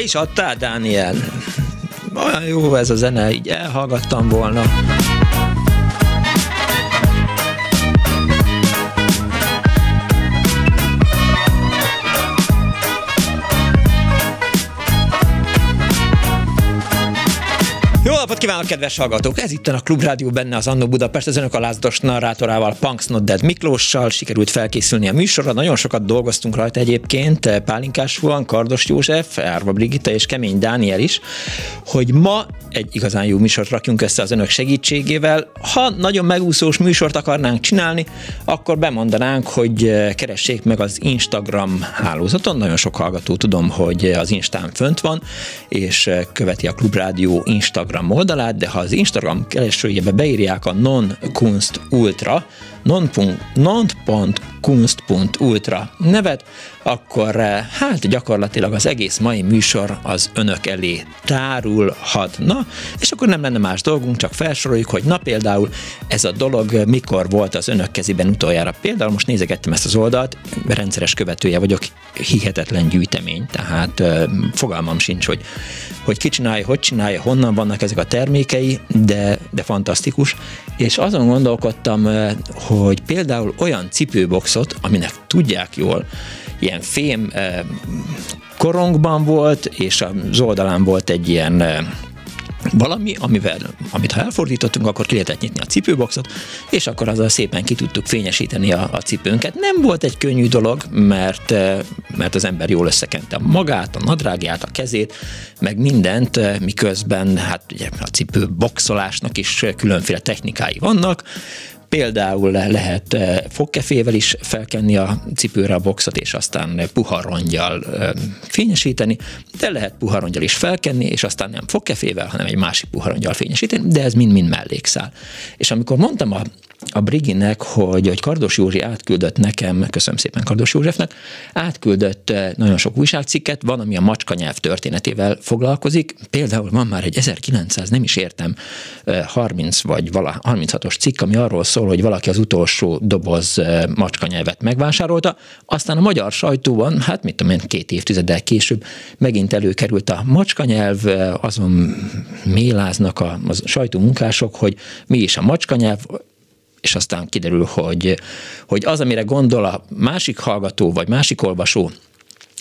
Be is adtál, Dániel? Olyan jó ez a zene, így elhallgattam volna. Kívánok, kedves hallgatók! Ez itt a Klubrádió, benne az Annó Budapest, az önök alázdos narrátorával, Punks Not Dead Miklóssal sikerült felkészülni a műsorra. Nagyon sokat dolgoztunk rajta egyébként, Pálinkás Fuan, Kardos József, Árva Brigitta és Kemény Dániel is, hogy ma egy igazán jó műsort rakjunk össze az önök segítségével. Ha nagyon megúszós műsort akarnánk csinálni, akkor bemondanánk, hogy keressék meg az Instagram hálózaton. Nagyon sok hallgató tudom, hogy az Instán fönt van, és követi a Klubrádió Instagram Instagram oldalát, de ha az Instagram keresőjébe beírják a non-kunst ultra, non.kunst.ultra nevet, akkor eh, hát gyakorlatilag az egész mai műsor az önök elé tárulhatna, és akkor nem lenne más dolgunk, csak felsoroljuk, hogy na például ez a dolog mikor volt az önök kezében utoljára. Például most nézegettem ezt az oldalt, rendszeres követője vagyok, hihetetlen gyűjtemény, tehát uh, fogalmam sincs, hogy, hogy ki csinálja, hogy csinálja, honnan vannak ezek a termékei, de, de fantasztikus, és azon gondolkodtam, hogy például olyan cipőboxot, aminek tudják jól, ilyen fém korongban volt, és az oldalán volt egy ilyen valami, amivel, amit ha elfordítottunk, akkor ki lehetett nyitni a cipőboxot, és akkor azzal szépen ki tudtuk fényesíteni a, a cipőnket. Nem volt egy könnyű dolog, mert, mert az ember jól összekente magát, a nadrágját, a kezét, meg mindent, miközben hát ugye a cipő boxolásnak is különféle technikái vannak, Például lehet eh, fogkefével is felkenni a cipőre a boxot, és aztán puha rongyal eh, fényesíteni, de lehet puha rongyal is felkenni, és aztán nem fogkefével, hanem egy másik puha rongyal fényesíteni, de ez mind-mind mellékszál. És amikor mondtam a a Briginek, hogy, hogy Kardos Józsi átküldött nekem, köszönöm szépen Kardos Józsefnek, átküldött eh, nagyon sok újságcikket, van, ami a macska nyelv történetével foglalkozik. Például van már egy 1900, nem is értem, 30 vagy vala, 36-os cikk, ami arról szól, hogy valaki az utolsó doboz eh, macska nyelvet megvásárolta, aztán a magyar sajtóban, hát mit tudom én, két évtizeddel később megint előkerült a macska nyelv, eh, azon méláznak a, a sajtómunkások, hogy mi is a macska nyelv, és aztán kiderül, hogy, hogy az, amire gondol a másik hallgató vagy másik olvasó,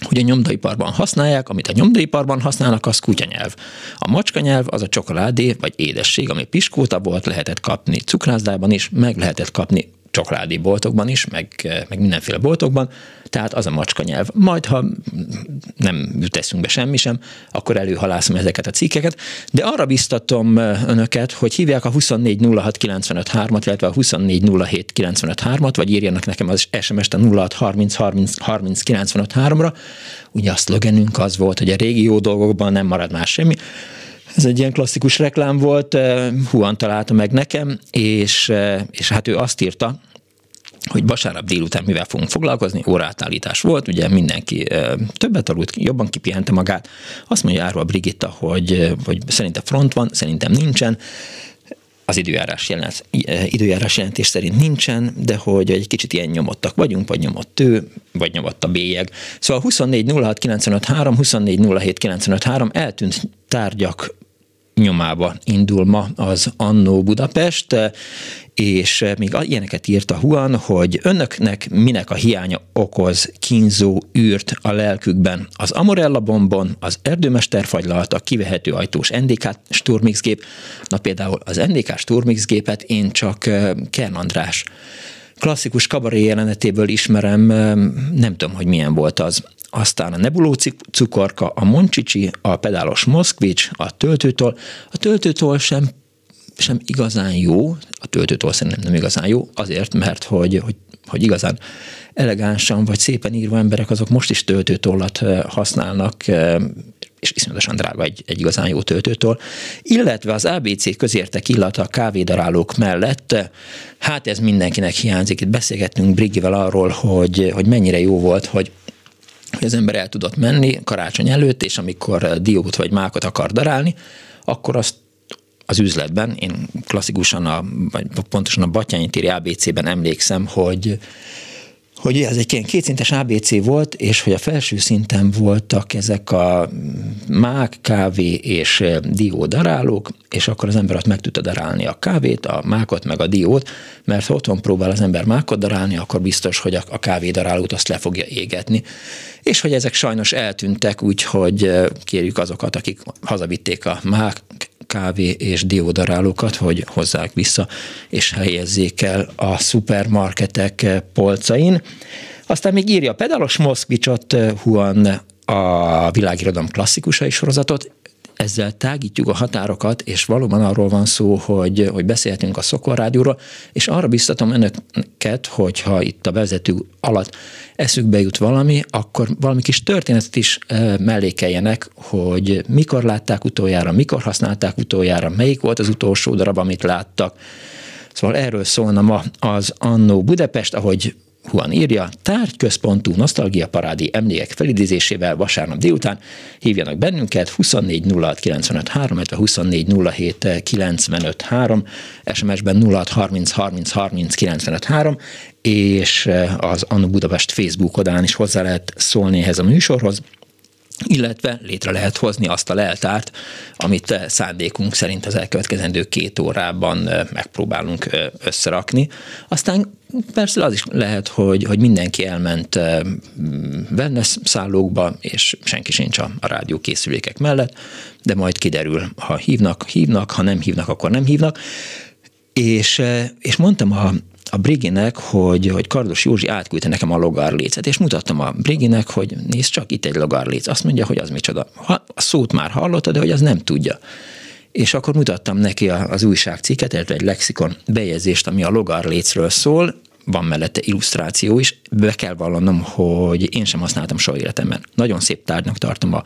hogy a nyomdaiparban használják, amit a nyomdaiparban használnak, az kutyanyelv. A macskanyelv az a csokoládé vagy édesség, ami piskóta volt, lehetett kapni cukrászdában is, meg lehetett kapni csokoládé boltokban is, meg, meg mindenféle boltokban, tehát az a macska nyelv. Majd, ha nem jut eszünkbe semmi sem, akkor előhalászom ezeket a cikkeket, de arra biztatom önöket, hogy hívják a 2406953-at, illetve a 2407953-at, vagy írjanak nekem az SMS-t a 0630303953-ra. Ugye a szlogenünk az volt, hogy a régi jó dolgokban nem marad más semmi, ez egy ilyen klasszikus reklám volt, Huan találta meg nekem, és, és hát ő azt írta, hogy vasárnap délután mivel fogunk foglalkozni, órátállítás volt, ugye mindenki többet aludt, jobban kipihente magát. Azt mondja Árva Brigitta, hogy, hogy szerintem front van, szerintem nincsen, az időjárás, jelent, időjárás jelentés szerint nincsen, de hogy egy kicsit ilyen nyomottak vagyunk, vagy nyomott ő, vagy nyomott a bélyeg. Szóval 24 06 95 3, 24 07 95 3 eltűnt tárgyak nyomába indul ma az Annó Budapest, és még ilyeneket írt a Huan, hogy önöknek minek a hiánya okoz kínzó űrt a lelkükben. Az Amorella bombon, az erdőmesterfagylalt, a kivehető ajtós NDK Sturmix-gép, na például az NDK Sturmix-gépet én csak eh, Kern András klasszikus kabaré jelenetéből ismerem, nem tudom, hogy milyen volt az. Aztán a Nebuló cukorka, a Moncsicsi, a pedálos Moszkvics, a töltőtól. A töltőtól sem sem igazán jó, a töltőtól szerintem nem igazán jó, azért, mert hogy, hogy, hogy igazán elegánsan vagy szépen írva emberek azok most is töltőtollat használnak, és iszonyatosan drága egy, egy igazán jó töltőtől, illetve az ABC közértek illata a kávédarálók mellett, hát ez mindenkinek hiányzik. Itt beszélgettünk Briggivel arról, hogy, hogy mennyire jó volt, hogy hogy az ember el tudott menni karácsony előtt, és amikor diót vagy mákot akar darálni, akkor azt az üzletben, én klasszikusan, a, vagy pontosan a Batyányi téri ABC-ben emlékszem, hogy hogy ez egy ilyen kétszintes ABC volt, és hogy a felső szinten voltak ezek a mák, kávé és dió darálók, és akkor az ember ott meg tudta darálni a kávét, a mákot, meg a diót, mert ha otthon próbál az ember mákot darálni, akkor biztos, hogy a, a kávé darálót azt le fogja égetni. És hogy ezek sajnos eltűntek, úgyhogy kérjük azokat, akik hazavitték a mák, kávé és diódarálókat, hogy hozzák vissza és helyezzék el a szupermarketek polcain. Aztán még írja pedálos Moszkvicsot, Huan a világirodalom klasszikusai sorozatot, ezzel tágítjuk a határokat, és valóban arról van szó, hogy, hogy beszélhetünk a Szokor Rádióról, és arra biztatom önöket, hogyha itt a vezető alatt eszükbe jut valami, akkor valami kis történetet is mellékeljenek, hogy mikor látták utoljára, mikor használták utoljára, melyik volt az utolsó darab, amit láttak. Szóval erről szólna ma az Annó Budapest, ahogy Juan írja, tárgyközpontú nosztalgia parádi emlékek felidézésével vasárnap délután hívjanak bennünket 24 06 95 3, 24 07 95 3, SMS-ben 06 30 30 30 95 3, és az Annu Budapest Facebook oldalán is hozzá lehet szólni ehhez a műsorhoz illetve létre lehet hozni azt a leltárt, amit szándékunk szerint az elkövetkezendő két órában megpróbálunk összerakni. Aztán persze az is lehet, hogy, hogy mindenki elment wellness szállókba, és senki sincs a, a rádiókészülékek mellett, de majd kiderül, ha hívnak, hívnak, ha nem hívnak, akkor nem hívnak. És, és mondtam a, a Briginek, hogy, hogy Kardos Józsi átküldte nekem a logarlécet, és mutattam a Briginek, hogy nézd csak, itt egy logarléc. Azt mondja, hogy az micsoda. Ha, a szót már hallotta, de hogy az nem tudja. És akkor mutattam neki az újságcikket, illetve egy lexikon bejegyzést, ami a logarlécről szól, van mellette illusztráció is. Be kell vallanom, hogy én sem használtam soha életemben. Nagyon szép tárgynak tartom a,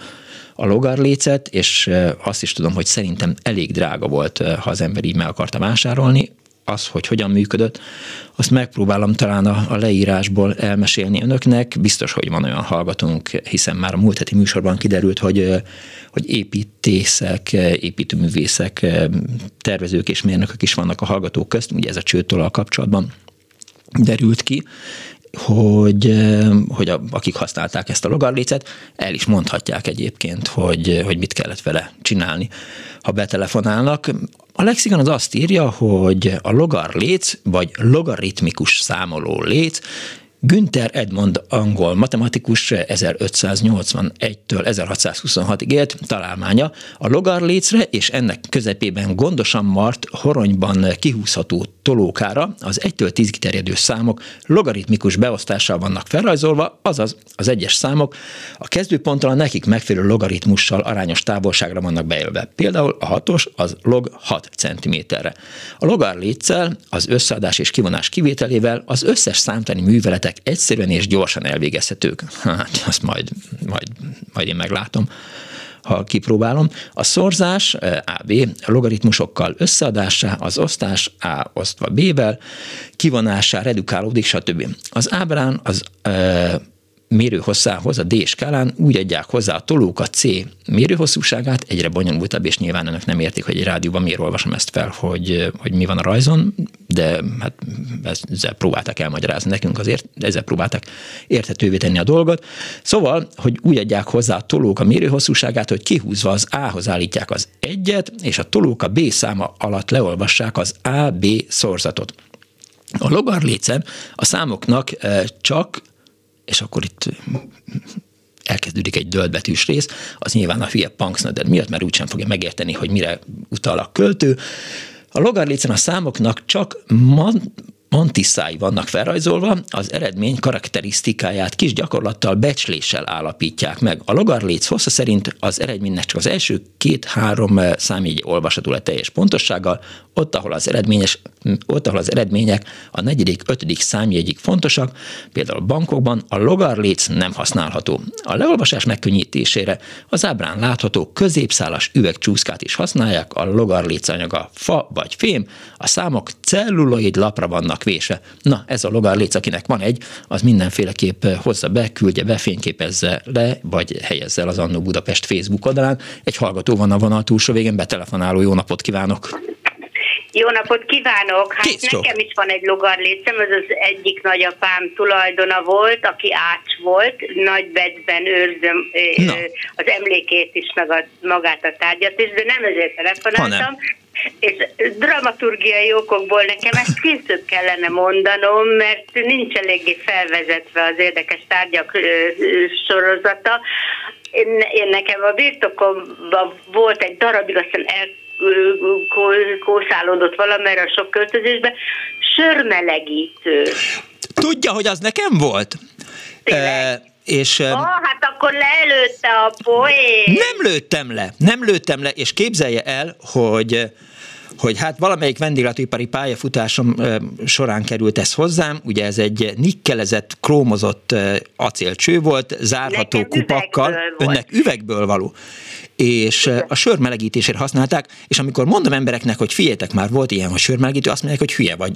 a logarlécet, és azt is tudom, hogy szerintem elég drága volt, ha az ember így meg akarta vásárolni az, hogy hogyan működött, azt megpróbálom talán a, a leírásból elmesélni önöknek. Biztos, hogy van olyan hallgatónk, hiszen már a múlt heti műsorban kiderült, hogy, hogy építészek, építőművészek, tervezők és mérnökök is vannak a hallgatók közt, ugye ez a csőtől kapcsolatban derült ki, hogy, hogy a, akik használták ezt a logarlécet, el is mondhatják egyébként, hogy, hogy mit kellett vele csinálni, ha betelefonálnak. A lexikon az azt írja, hogy a logarléc, vagy logaritmikus számoló léc Günther Edmond angol matematikus 1581-től 1626-ig élt találmánya a logarlécre és ennek közepében gondosan mart horonyban kihúzható tolókára az 1-től 10 terjedő számok logaritmikus beosztással vannak felrajzolva, azaz az egyes számok a kezdőponttal a nekik megfelelő logaritmussal arányos távolságra vannak bejelölve. Például a hatos az log 6 cm-re. A logarléccel, az összeadás és kivonás kivételével az összes számtani műveletek egyszerűen és gyorsan elvégezhetők. Hát, azt majd, majd, majd én meglátom ha kipróbálom. A szorzás AB logaritmusokkal összeadásá, az osztás A osztva B-vel, kivonásá redukálódik, stb. Az ábrán az mérőhosszához, a D skálán úgy adják hozzá a tolók a C mérőhosszúságát, egyre bonyolultabb, és nyilván önök nem értik, hogy egy rádióban miért olvasom ezt fel, hogy, hogy mi van a rajzon, de hát ezzel próbálták elmagyarázni nekünk, azért ezzel próbálták érthetővé tenni a dolgot. Szóval, hogy úgy adják hozzá a tolók a mérőhosszúságát, hogy kihúzva az A-hoz állítják az egyet, és a tolók a B száma alatt leolvassák az A-B szorzatot. A logarlécen a számoknak csak, és akkor itt elkezdődik egy döldbetűs rész, az nyilván a hülye punksnöder miatt, mert úgysem fogja megérteni, hogy mire utal a költő. A logarlécen a számoknak csak man, mantiszái vannak felrajzolva, az eredmény karakterisztikáját kis gyakorlattal becsléssel állapítják meg. A logarléc hossza szerint az eredménynek csak az első két-három számjegy olvasható le teljes pontossággal, ott, ahol az, eredményes, ott, ahol az eredmények a negyedik, ötödik számjegyig fontosak, például bankokban a logarléc nem használható. A leolvasás megkönnyítésére az ábrán látható középszálas üvegcsúszkát is használják, a logarléc anyaga fa vagy fém, a számok celluloid lapra vannak vésve. Na, ez a logarléc, akinek van egy, az mindenféleképp hozza be, küldje be, fényképezze le, vagy helyezze el az Annó Budapest Facebook oldalán. Egy hallgató van a vonal túlsó végén, betelefonáló, jó napot kívánok! Jó napot kívánok! Hát Kész nekem is van egy logarlécem, ez az egyik nagyapám tulajdona volt, aki ács volt, nagy becben őrzöm Na. az emlékét is, meg a, magát a tárgyat is, de nem ezért telefonáltam. És dramaturgiai okokból nekem ezt később kellene mondanom, mert nincs eléggé felvezetve az érdekes tárgyak sorozata. Én, én nekem a birtokomban volt egy darabig, aztán el kószálódott valamerre a sok költözésbe, sörmelegítő. Tudja, hogy az nekem volt? Tényleg? És, oh, hát akkor lelőtte a poén. Nem lőttem le, nem lőttem le, és képzelje el, hogy hogy hát valamelyik vendéglátóipari pályafutásom során került ez hozzám, ugye ez egy nikkelezett, krómozott acélcső volt, zárható Nekem kupakkal, üvegből önnek üvegből való és a sör melegítésére használták, és amikor mondom embereknek, hogy figyeljetek már, volt ilyen, hogy sörmelegítő, azt mondják, hogy hülye vagy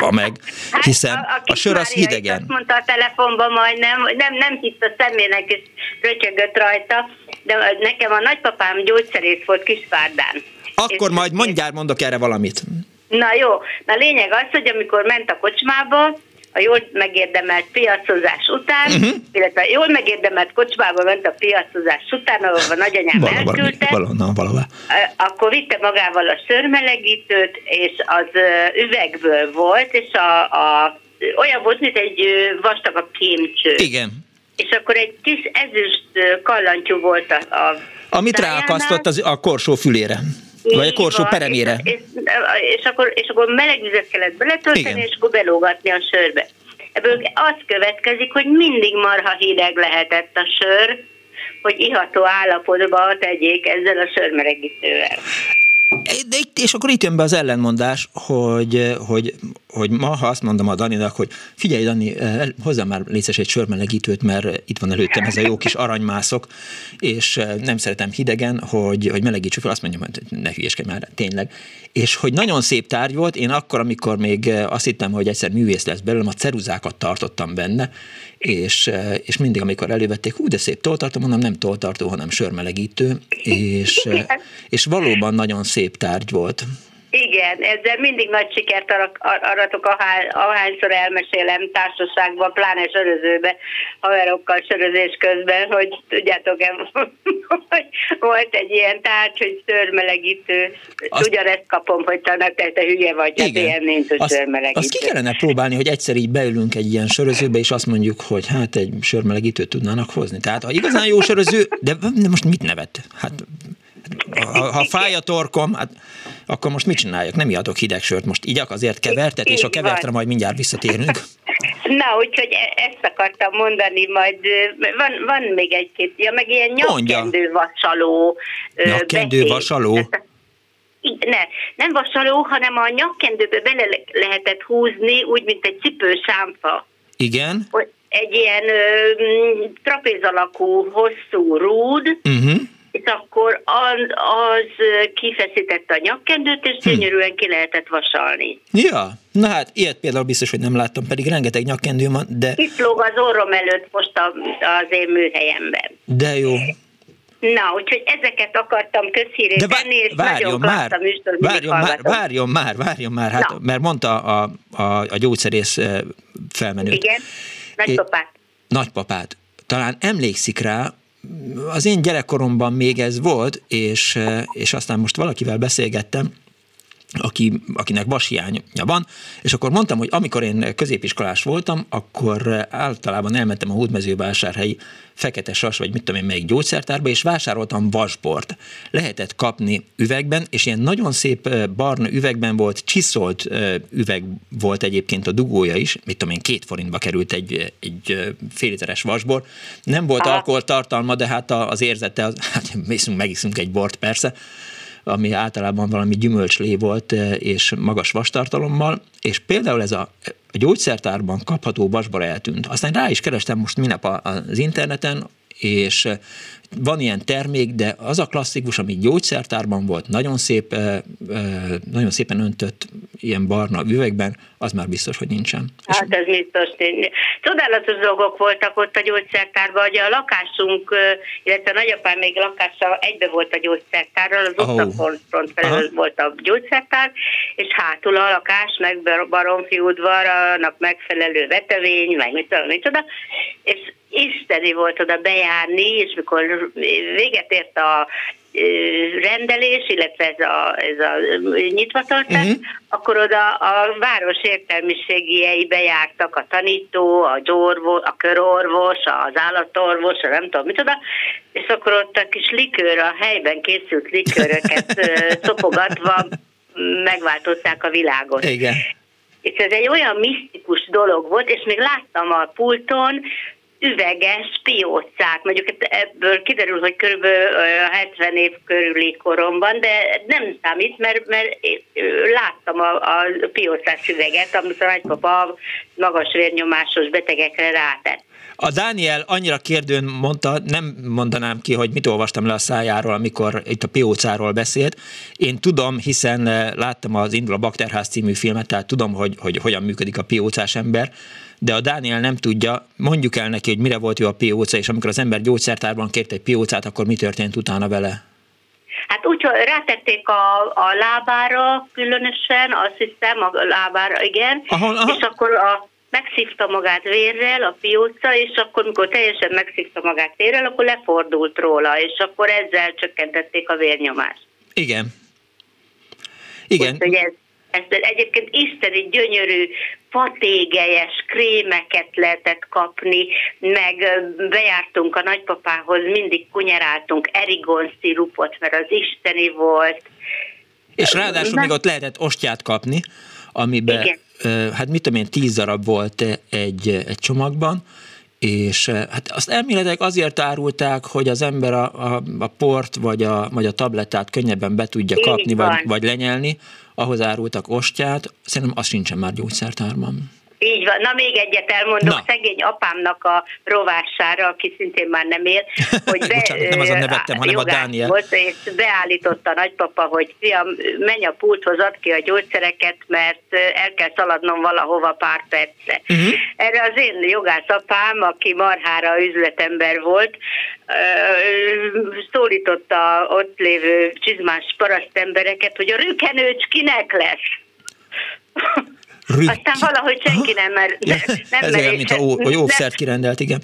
a meg, hát hiszen hát a, a, a sör az hidegen. Azt mondta a telefonban majdnem, hogy nem, nem hitt a szemének, és rötyögött rajta, de nekem a nagypapám gyógyszerész volt Kisvárdán. Akkor majd mondjál, mondok erre valamit. Na jó, na lényeg az, hogy amikor ment a kocsmába, a jól megérdemelt piacozás után, uh-huh. illetve jól megérdemelt kocsmába ment a piacozás után, ahol a nagyanyám valahol, elküldte, valahol, valahol. akkor vitte magával a sörmelegítőt, és az üvegből volt, és a, a olyan volt, mint egy vastagabb kémcső. Igen. És akkor egy kis ezüst kallantyú volt a, a Amit ráakasztott az, a korsó fülére. Vagy a korsó van, peremére. És, és, és, akkor, és akkor meleg vizet kellett beletölteni, Igen. és akkor belógatni a sörbe. Ebből az következik, hogy mindig marha hideg lehetett a sör, hogy iható állapotba tegyék ezzel a sörmelegítővel. De itt, és akkor itt jön be az ellenmondás, hogy, hogy, hogy ma, ha azt mondom a Daninak, hogy figyelj Dani, eh, hozzá már létszes egy sörmelegítőt, mert itt van előttem ez a jó kis aranymászok, és eh, nem szeretem hidegen, hogy, hogy melegítsük fel, azt mondjam, hogy ne hülyeskedj már, tényleg. És hogy nagyon szép tárgy volt, én akkor, amikor még eh, azt hittem, hogy egyszer művész lesz belőlem, a ceruzákat tartottam benne, és, és mindig, amikor elővették, hú, de szép toltartó, mondom, nem toltartó, hanem sörmelegítő, és, és valóban nagyon szép tárgy volt. Igen, ezzel mindig nagy sikert aratok, ahányszor elmesélem társaságban, pláne sörözőbe, haverokkal sörözés közben, hogy tudjátok, hogy volt egy ilyen tárgy, hogy szörmelegítő. Azt... Ugyanezt kapom, hogy talán te, te hülye vagy, hát Igen. ilyen nincs, hogy azt, szörmelegítő. Azt ki kellene próbálni, hogy egyszer így beülünk egy ilyen sörözőbe, és azt mondjuk, hogy hát egy sörmelegítőt tudnának hozni. Tehát ha igazán jó söröző, de, de most mit nevet? Hát ha, ha fáj a torkom, hát akkor most mit csináljak? Nem ihatok hideg sört, most igyak azért kevertet, és a kevertre majd mindjárt visszatérünk. Na, úgyhogy e- ezt akartam mondani, majd van, van még egy-két, ja, meg ilyen nyakkendő vasaló. Nyakkendő vasaló? Ne, nem vasaló, hanem a nyakkendőbe bele lehetett húzni, úgy, mint egy cipősámfa. Igen. Egy ilyen ö, trapéz alakú, hosszú rúd, uh-huh és akkor az, az kifeszítette a nyakkendőt, és hm. gyönyörűen ki lehetett vasalni. Ja, na hát ilyet például biztos, hogy nem láttam, pedig rengeteg nyakkendő van, de... Itt lóg az orrom előtt most a, az én műhelyemben. De jó. Na, úgyhogy ezeket akartam közhírét De tenni, és várjon már, műsor, várjon már, várjon már, várjon már, hát, mert mondta a, a, a gyógyszerész felmenőt. Igen, nagypapát. Nagypapát. Talán emlékszik rá, az én gyerekkoromban még ez volt, és, és aztán most valakivel beszélgettem, aki, akinek vashiánya van, és akkor mondtam, hogy amikor én középiskolás voltam, akkor általában elmentem a hódmezővásárhelyi fekete sas, vagy mit tudom én, melyik gyógyszertárba, és vásároltam vasbort. Lehetett kapni üvegben, és ilyen nagyon szép barna üvegben volt, csiszolt üveg volt egyébként a dugója is, mit tudom én, két forintba került egy, egy fél literes vasbor. Nem volt alkoholtartalma, de hát az érzete, az, hát megiszunk egy bort persze, ami általában valami gyümölcslé volt és magas vastartalommal, és például ez a, a gyógyszertárban kapható vasbara eltűnt. Aztán rá is kerestem most minap az interneten, és van ilyen termék, de az a klasszikus, ami gyógyszertárban volt, nagyon, szép, nagyon szépen öntött ilyen barna üvegben, az már biztos, hogy nincsen. Hát ez biztos. Csodálatos dolgok voltak ott a gyógyszertárban, hogy a lakásunk, illetve a nagyapám még lakása egybe volt a gyógyszertárral, az oh. utcafront felül volt a gyógyszertár, és hátul a lakás, meg baromfi udvar, annak megfelelő vetevény, meg mit tudom, micsoda, és isteni volt oda bejárni, és mikor véget ért a rendelés, illetve ez a, ez a nyitvatartás, uh-huh. akkor oda a város értelmiségiei bejártak a tanító, a, gyorvos, a körorvos, az állatorvos, a nem tudom micsoda, és akkor ott a kis likőr, a helyben készült likőröket szopogatva megváltozták a világot. Igen. És ez egy olyan misztikus dolog volt, és még láttam a pulton üveges piócák. Mondjuk ebből kiderül, hogy kb. 70 év körüli koromban, de nem számít, mert, mert láttam a, a piócás üveget, amit a nagypapa magas vérnyomásos betegekre rátett. A Dániel annyira kérdőn mondta, nem mondanám ki, hogy mit olvastam le a szájáról, amikor itt a piócáról beszélt. Én tudom, hiszen láttam az Indul a Bakterház című filmet, tehát tudom, hogy, hogy hogyan működik a piócás ember de a Dániel nem tudja, mondjuk el neki, hogy mire volt jó a pióca, és amikor az ember gyógyszertárban kért egy piócát, akkor mi történt utána vele? Hát úgy, hogy rátették a, a lábára különösen, azt hiszem, a lábára, igen, aha, aha. és akkor a, megszívta magát vérrel a pióca, és akkor, mikor teljesen megszívta magát vérrel, akkor lefordult róla, és akkor ezzel csökkentették a vérnyomást. Igen. Igen. Úgy, hogy ez, ez egyébként isteni gyönyörű, fatégelyes krémeket lehetett kapni, meg bejártunk a nagypapához, mindig kunyeráltunk erigon szirupot, mert az isteni volt. És ráadásul még ott lehetett ostját kapni, amiben, igen. Hát mit tudom én, tíz darab volt egy, egy csomagban, és hát azt elméletek azért árulták, hogy az ember a, a, a port vagy a, vagy a tablettát könnyebben be tudja kapni, vagy, vagy lenyelni, ahhoz árultak ostját, szerintem az sincsen már gyógyszertárban. Így van. Na még egyet elmondok, Na. szegény apámnak a rovására, aki szintén már nem él, hogy be, Bocsánat, nem azon nevettem, hanem a Dániel. Volt, és beállította a nagypapa, hogy fiam, menj a pulthoz, add ki a gyógyszereket, mert el kell szaladnom valahova pár percre. Uh-huh. Erre az én jogász apám, aki marhára üzletember volt, szólította ott lévő csizmás parasztembereket, hogy a rükenőcs kinek lesz. Rütty. Aztán valahogy senki nem, mert ja, nem Ez olyan, mint a, a jószert kirendelt, igen.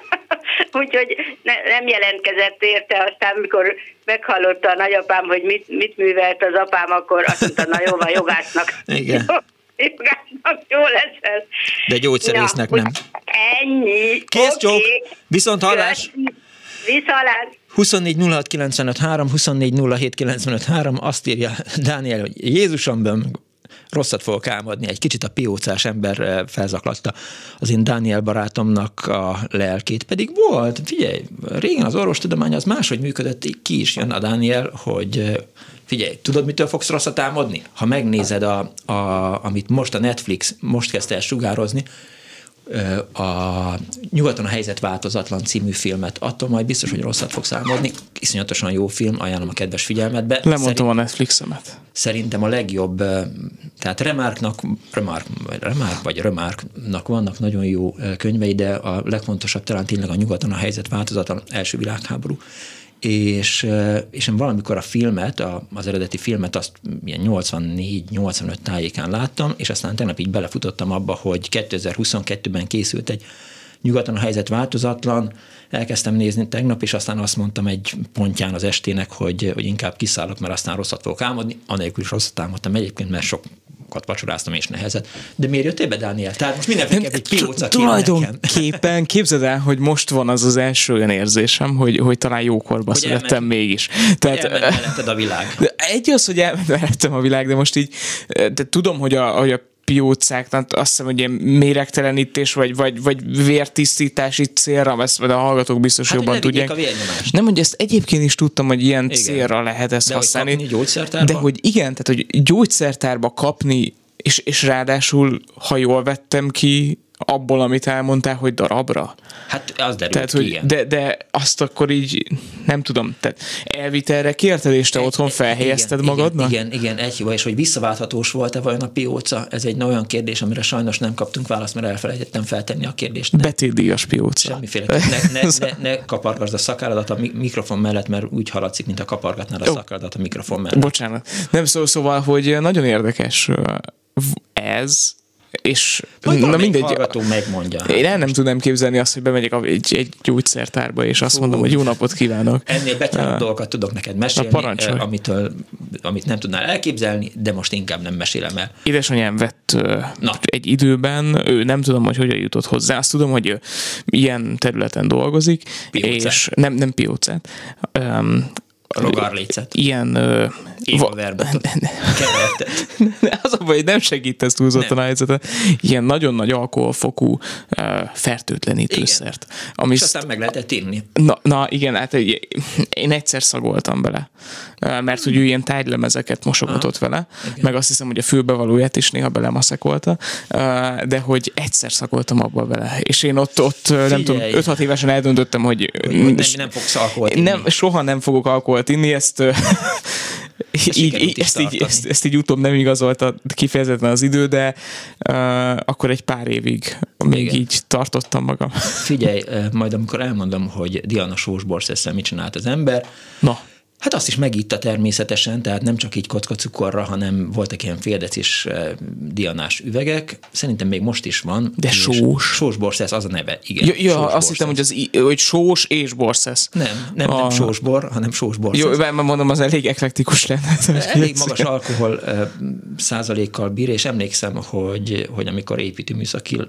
Úgyhogy ne, nem jelentkezett érte, aztán mikor meghallotta a nagyapám, hogy mit, mit művelt az apám, akkor azt mondta, na jó, van jogásznak. Igen. Jogásznak jó lesz ez. De gyógyszerésznek nem. Ennyi. Kész okay. csók. Viszont hallás. Viszalás. 24 06 95 3, 24 07 95 3, azt írja Dániel, hogy Jézusom, rosszat fogok álmodni, egy kicsit a piócás ember eh, felzaklatta az én Dániel barátomnak a lelkét, pedig volt, figyelj, régen az orvostudomány az máshogy működött, ki is jön a Dániel, hogy eh, figyelj, tudod, mitől fogsz rosszat álmodni? Ha megnézed, a, a, amit most a Netflix most kezdte el sugározni, a Nyugaton a helyzet változatlan című filmet. Attól majd biztos, hogy rosszat fogsz álmodni. Iszonyatosan jó film, ajánlom a kedves figyelmetbe. Lemondtam Szerint, a Netflixemet. Szerintem a legjobb, tehát Remarknak, Remark, vagy Remark, vagy Remarknak vannak nagyon jó könyvei, de a legfontosabb talán tényleg a Nyugaton a helyzet változatlan első világháború és, és én valamikor a filmet, az eredeti filmet azt ilyen 84-85 tájékán láttam, és aztán tegnap így belefutottam abba, hogy 2022-ben készült egy nyugaton a helyzet változatlan, elkezdtem nézni tegnap, és aztán azt mondtam egy pontján az estének, hogy, hogy inkább kiszállok, mert aztán rosszat fogok álmodni, anélkül is rosszat álmodtam egyébként, mert sok sokat vacsoráztam és nehezet. De miért jöttél be, Dániel? Tehát most mindenféleképpen egy pilóca Tulajdonképpen képzeld el, hogy most van az az első olyan érzésem, hogy, hogy talán jókorba hogy születtem elment, mégis. Tehát, a világ. Egy az, hogy elmentem a világ, de most így, de tudom, hogy a, hogy a piócák, tehát azt hiszem, hogy ilyen méregtelenítés, vagy, vagy, vagy vértisztítási célra, ezt a hallgatók biztos hát, jobban tudják. A nem, hogy ezt egyébként is tudtam, hogy ilyen igen. célra lehet ezt de használni. Hogy gyógyszertárba? De hogy igen, tehát hogy gyógyszertárba kapni, és, és ráadásul, ha jól vettem ki, abból, amit elmondtál, hogy darabra? Hát az derült tehát, ki, hogy igen. De, de azt akkor így, nem tudom, tehát elvitelre kérted, és te egy, otthon felhelyezted igen, magadnak? Igen, igen, egy hiba, és hogy visszaválthatós volt-e vajon a pióca? Ez egy olyan kérdés, amire sajnos nem kaptunk választ, mert elfelejtettem feltenni a kérdést. Betétdíjas pióca. Semmiféle. Ne, ne, ne, ne kapargasd a szakálladat a mikrofon mellett, mert úgy haladszik, mint a kapargatnál a szakálladat a mikrofon mellett. Bocsánat. Nem szó, szóval, hogy nagyon érdekes ez, és Majd na mindegy. megmondja. Én el nem tudnám képzelni azt, hogy bemegyek egy, egy gyógyszertárba, és azt Fú. mondom, hogy jó napot kívánok. Ennél betyáró dolgokat tudok neked mesélni, uh, amitől, amit nem tudnál elképzelni, de most inkább nem mesélem el. Édesanyám vett na. egy időben, ő nem tudom, hogy hogyan jutott hozzá, azt tudom, hogy ilyen területen dolgozik, Piócát. és nem, nem piócát, Rogarlécet. Ilyen... Éva verbetot. Az a baj, hogy nem segítesz túlzottan a helyzetet. Ilyen nagyon nagy alkoholfokú uh, fertőtlenítőszert. Ami És aztán meg lehetett inni. Na, na igen, hát én egyszer szagoltam bele. Mert hogy ő ilyen tárgylemezeket mosogatott vele, igen. meg azt hiszem, hogy a fülbevalóját is néha belemaszekolta, de hogy egyszer szagoltam abba bele. És én ott, ott Figyelj. nem tudom, 5-6 évesen eldöntöttem, hogy, hogy nem, nem fogsz alkoholt inni. Nem, soha nem fogok alkoholt inni, ezt így, így, ezt, így, ezt, ezt így utóbb nem igazolta kifejezetten az idő, de uh, akkor egy pár évig még Igen. így tartottam magam. Figyelj, majd amikor elmondom, hogy Diana Sósborsz mit csinált az ember, Na. Hát azt is megitta természetesen, tehát nem csak így kocka cukorra, hanem voltak ilyen féldecis dianás üvegek. Szerintem még most is van. De sós. Sós borszesz, az a neve, igen. Ja, ja azt hittem, hogy, az, hogy sós és borszesz. Nem, nem, a... nem sós bor, hanem sós borszesz. Jó, mert mondom, az elég eklektikus lenne. Elég magas alkohol százalékkal bír, és emlékszem, hogy, hogy amikor építőműszaki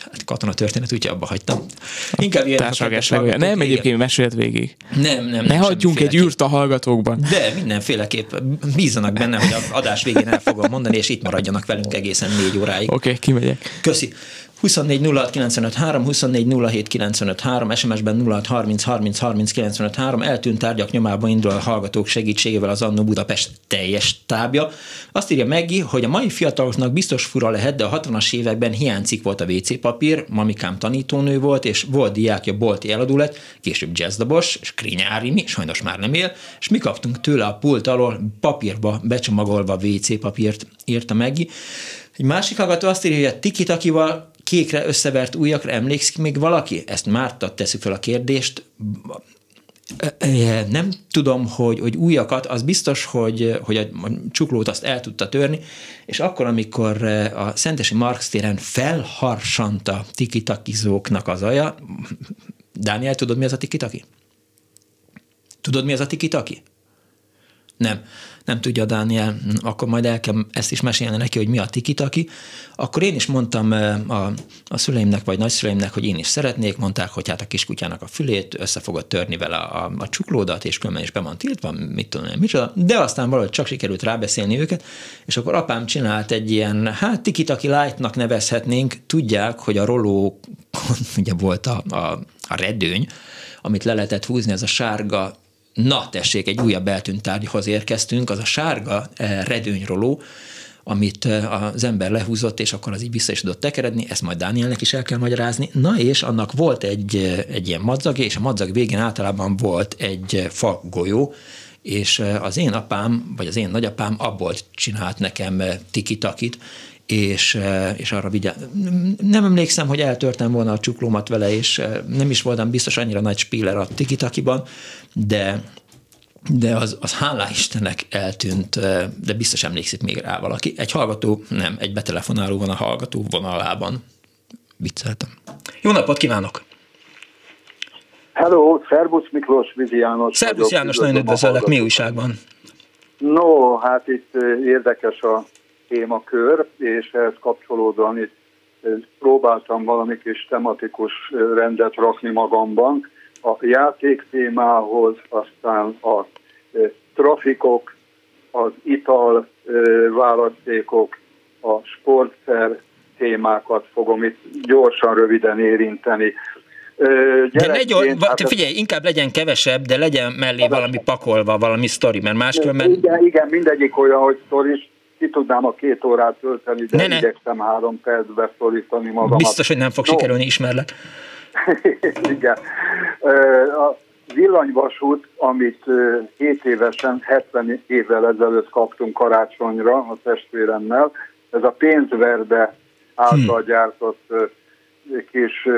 Hát katona történet, úgyhogy abba hagytam. Inkább ilyen Társadalmas Nem, egyébként mesélt végig. Nem, nem. Ne hagyjunk egy űrt a hallgatókban. De mindenféleképp bízzanak benne, hogy az adás végén el fogom mondani, és itt maradjanak velünk egészen négy óráig. Oké, okay, kimegyek. Köszi. 24 06 953, 24 07 953, SMS-ben 06 30 30 30 953, eltűnt tárgyak nyomába indul a hallgatók segítségével az Annó Budapest teljes tábja. Azt írja Meggi, hogy a mai fiataloknak biztos fura lehet, de a 60-as években hiányzik volt a WC papír, mamikám tanítónő volt, és volt diákja bolti eladó lett, később jazzdobos, és Krinyárimi, sajnos már nem él, és mi kaptunk tőle a pult alól papírba becsomagolva WC papírt, írta Meggi. Egy másik hallgató azt írja, hogy a tiki-takival kékre összevert újakra emlékszik még valaki? Ezt Márta teszi fel a kérdést. Nem tudom, hogy, hogy újakat, az biztos, hogy, hogy a csuklót azt el tudta törni, és akkor, amikor a Szentesi Marx téren felharsant a tikitakizóknak az aja, Dániel, tudod, mi az a tikitaki? Tudod, mi az a tikitaki? Nem nem tudja Dániel, akkor majd el kell ezt is mesélni neki, hogy mi a tikitaki. Akkor én is mondtam a, a szüleimnek vagy nagyszüleimnek, hogy én is szeretnék, mondták, hogy hát a kiskutyának a fülét össze fogod törni vele a, a, a csuklódat, és különben is be van tiltva, mit tudom én, micsoda, de aztán valahogy csak sikerült rábeszélni őket, és akkor apám csinált egy ilyen, hát tikitaki lightnak nevezhetnénk, tudják, hogy a roló ugye volt a, a, a redőny, amit le lehetett húzni, ez a sárga Na, tessék, egy újabb eltűnt tárgyhoz érkeztünk, az a sárga eh, redőnyroló, amit az ember lehúzott, és akkor az így vissza is tudott tekeredni, ezt majd Dánielnek is el kell magyarázni. Na és annak volt egy, egy ilyen madzagja, és a madzag végén általában volt egy fa golyó, és az én apám, vagy az én nagyapám abból csinált nekem tiki-takit, és, és arra vigyá... Nem emlékszem, hogy eltörtem volna a csuklómat vele, és nem is voltam biztos annyira nagy spiller a tikitakiban, de, de az, az hálá Istennek eltűnt, de biztos emlékszik még rá valaki. Egy hallgató, nem, egy betelefonáló van a hallgató vonalában. Vicceltem. Jó napot kívánok! Hello, Szerbusz Miklós, Vizi János. Szerbusz János, nagyon üdvözöllek, mi újságban? No, hát itt érdekes a témakör, és ehhez kapcsolódóan itt próbáltam valami kis tematikus rendet rakni magamban. A játék témához, aztán a trafikok, az ital választékok, a sportszer témákat fogom itt gyorsan, röviden érinteni. De legyen, hát figyelj, inkább legyen kevesebb, de legyen mellé valami pakolva, valami sztori, mert máskülönben... Igen, igen, mindegyik olyan, hogy sztori, ki tudnám a két órát tölteni, de ne, ne. igyekszem három percbe szorítani magamat. Biztos, hogy nem fog no. sikerülni, ismerlek. igen. A villanyvasút, amit 7 évesen, 70 évvel ezelőtt kaptunk karácsonyra a testvéremmel, ez a pénzverde által hmm. gyártott kis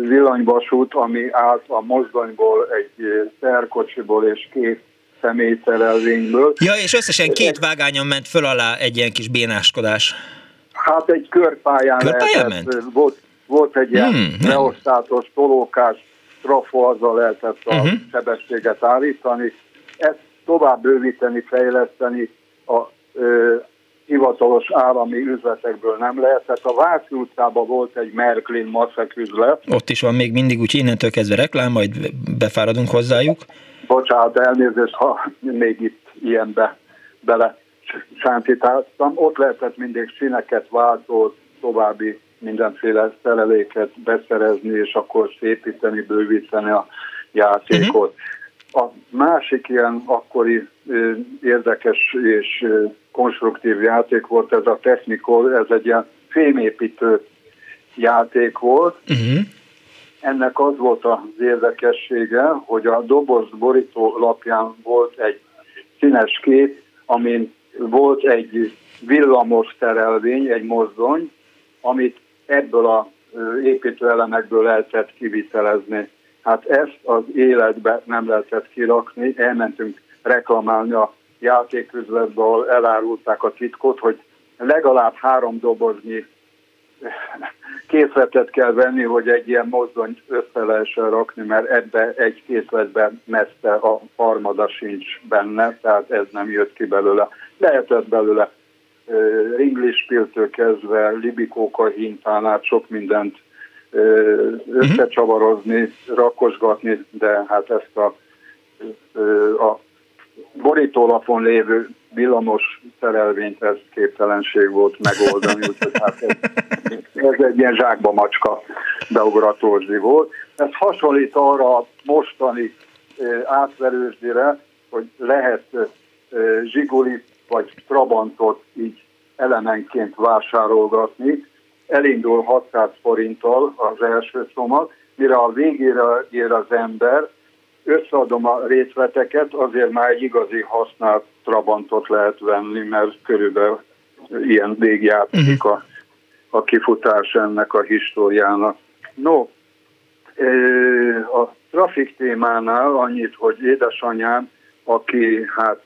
villanyvasút, ami állt a mozdonyból, egy szerkocsiból és két személyszerelvényből. Ja, és összesen két vágányon ment föl alá egy ilyen kis bénáskodás. Hát egy körpályán, körpályán lehetett, ment? Volt, volt egy ilyen hmm, reosztátos, tolókás trafo, azzal lehetett a uh-huh. sebességet állítani. Ezt tovább bővíteni, fejleszteni a ö, hivatalos állami üzletekből nem lehetett. A Váci utcában volt egy Merklin maszek üzlet. Ott is van még mindig, úgy innentől kezdve reklám, majd befáradunk hozzájuk. Bocsánat, elnézést, ha még itt ilyenbe bele sántítáztam. Ott lehetett mindig színeket, váltót, további mindenféle szereléket beszerezni, és akkor szépíteni, bővíteni a játékot. Uh-huh. A másik ilyen akkori érdekes és konstruktív játék volt ez a Technical, ez egy ilyen fémépítő játék volt. Uh-huh. Ennek az volt az érdekessége, hogy a doboz borító lapján volt egy színes kép, amin volt egy villamos terelvény, egy mozdony, amit ebből a építőelemekből lehetett kivitelezni. Hát ezt az életbe nem lehetett kirakni, elmentünk reklamálni a játéküzletbe, ahol elárulták a titkot, hogy legalább három doboznyi készletet kell venni, hogy egy ilyen mozdonyt össze lehessen rakni, mert ebbe egy készletben messze a harmada sincs benne, tehát ez nem jött ki belőle. Lehetett belőle ringlispiltől kezdve, libikóka hintán át sok mindent összecsavarozni, rakosgatni, de hát ezt a, a borítólapon lévő villamos szerelvényt ez képtelenség volt megoldani, úgyhogy hát ez, ez egy ilyen zsákba macska beugratózsi volt. Ez hasonlít arra a mostani átverősdire, hogy lehet zsiguli vagy Trabantot így elemenként vásárolgatni. Elindul 600 forinttal az első csomag, mire a végére ér az ember, összeadom a részleteket, azért már egy igazi használt Trabantot lehet venni, mert körülbelül ilyen végjátszik a, a kifutás ennek a históriának. No, a trafik témánál annyit, hogy édesanyám, aki hát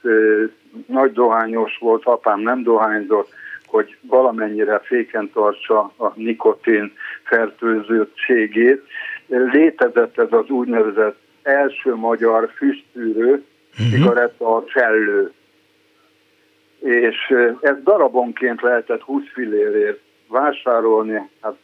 nagy dohányos volt, apám nem dohányzott, hogy valamennyire féken tartsa a nikotin fertőzöttségét. Létezett ez az úgynevezett első magyar füstszűrő uh-huh. cigaretta a csellő. És ez darabonként lehetett 20 fillérért vásárolni. Hát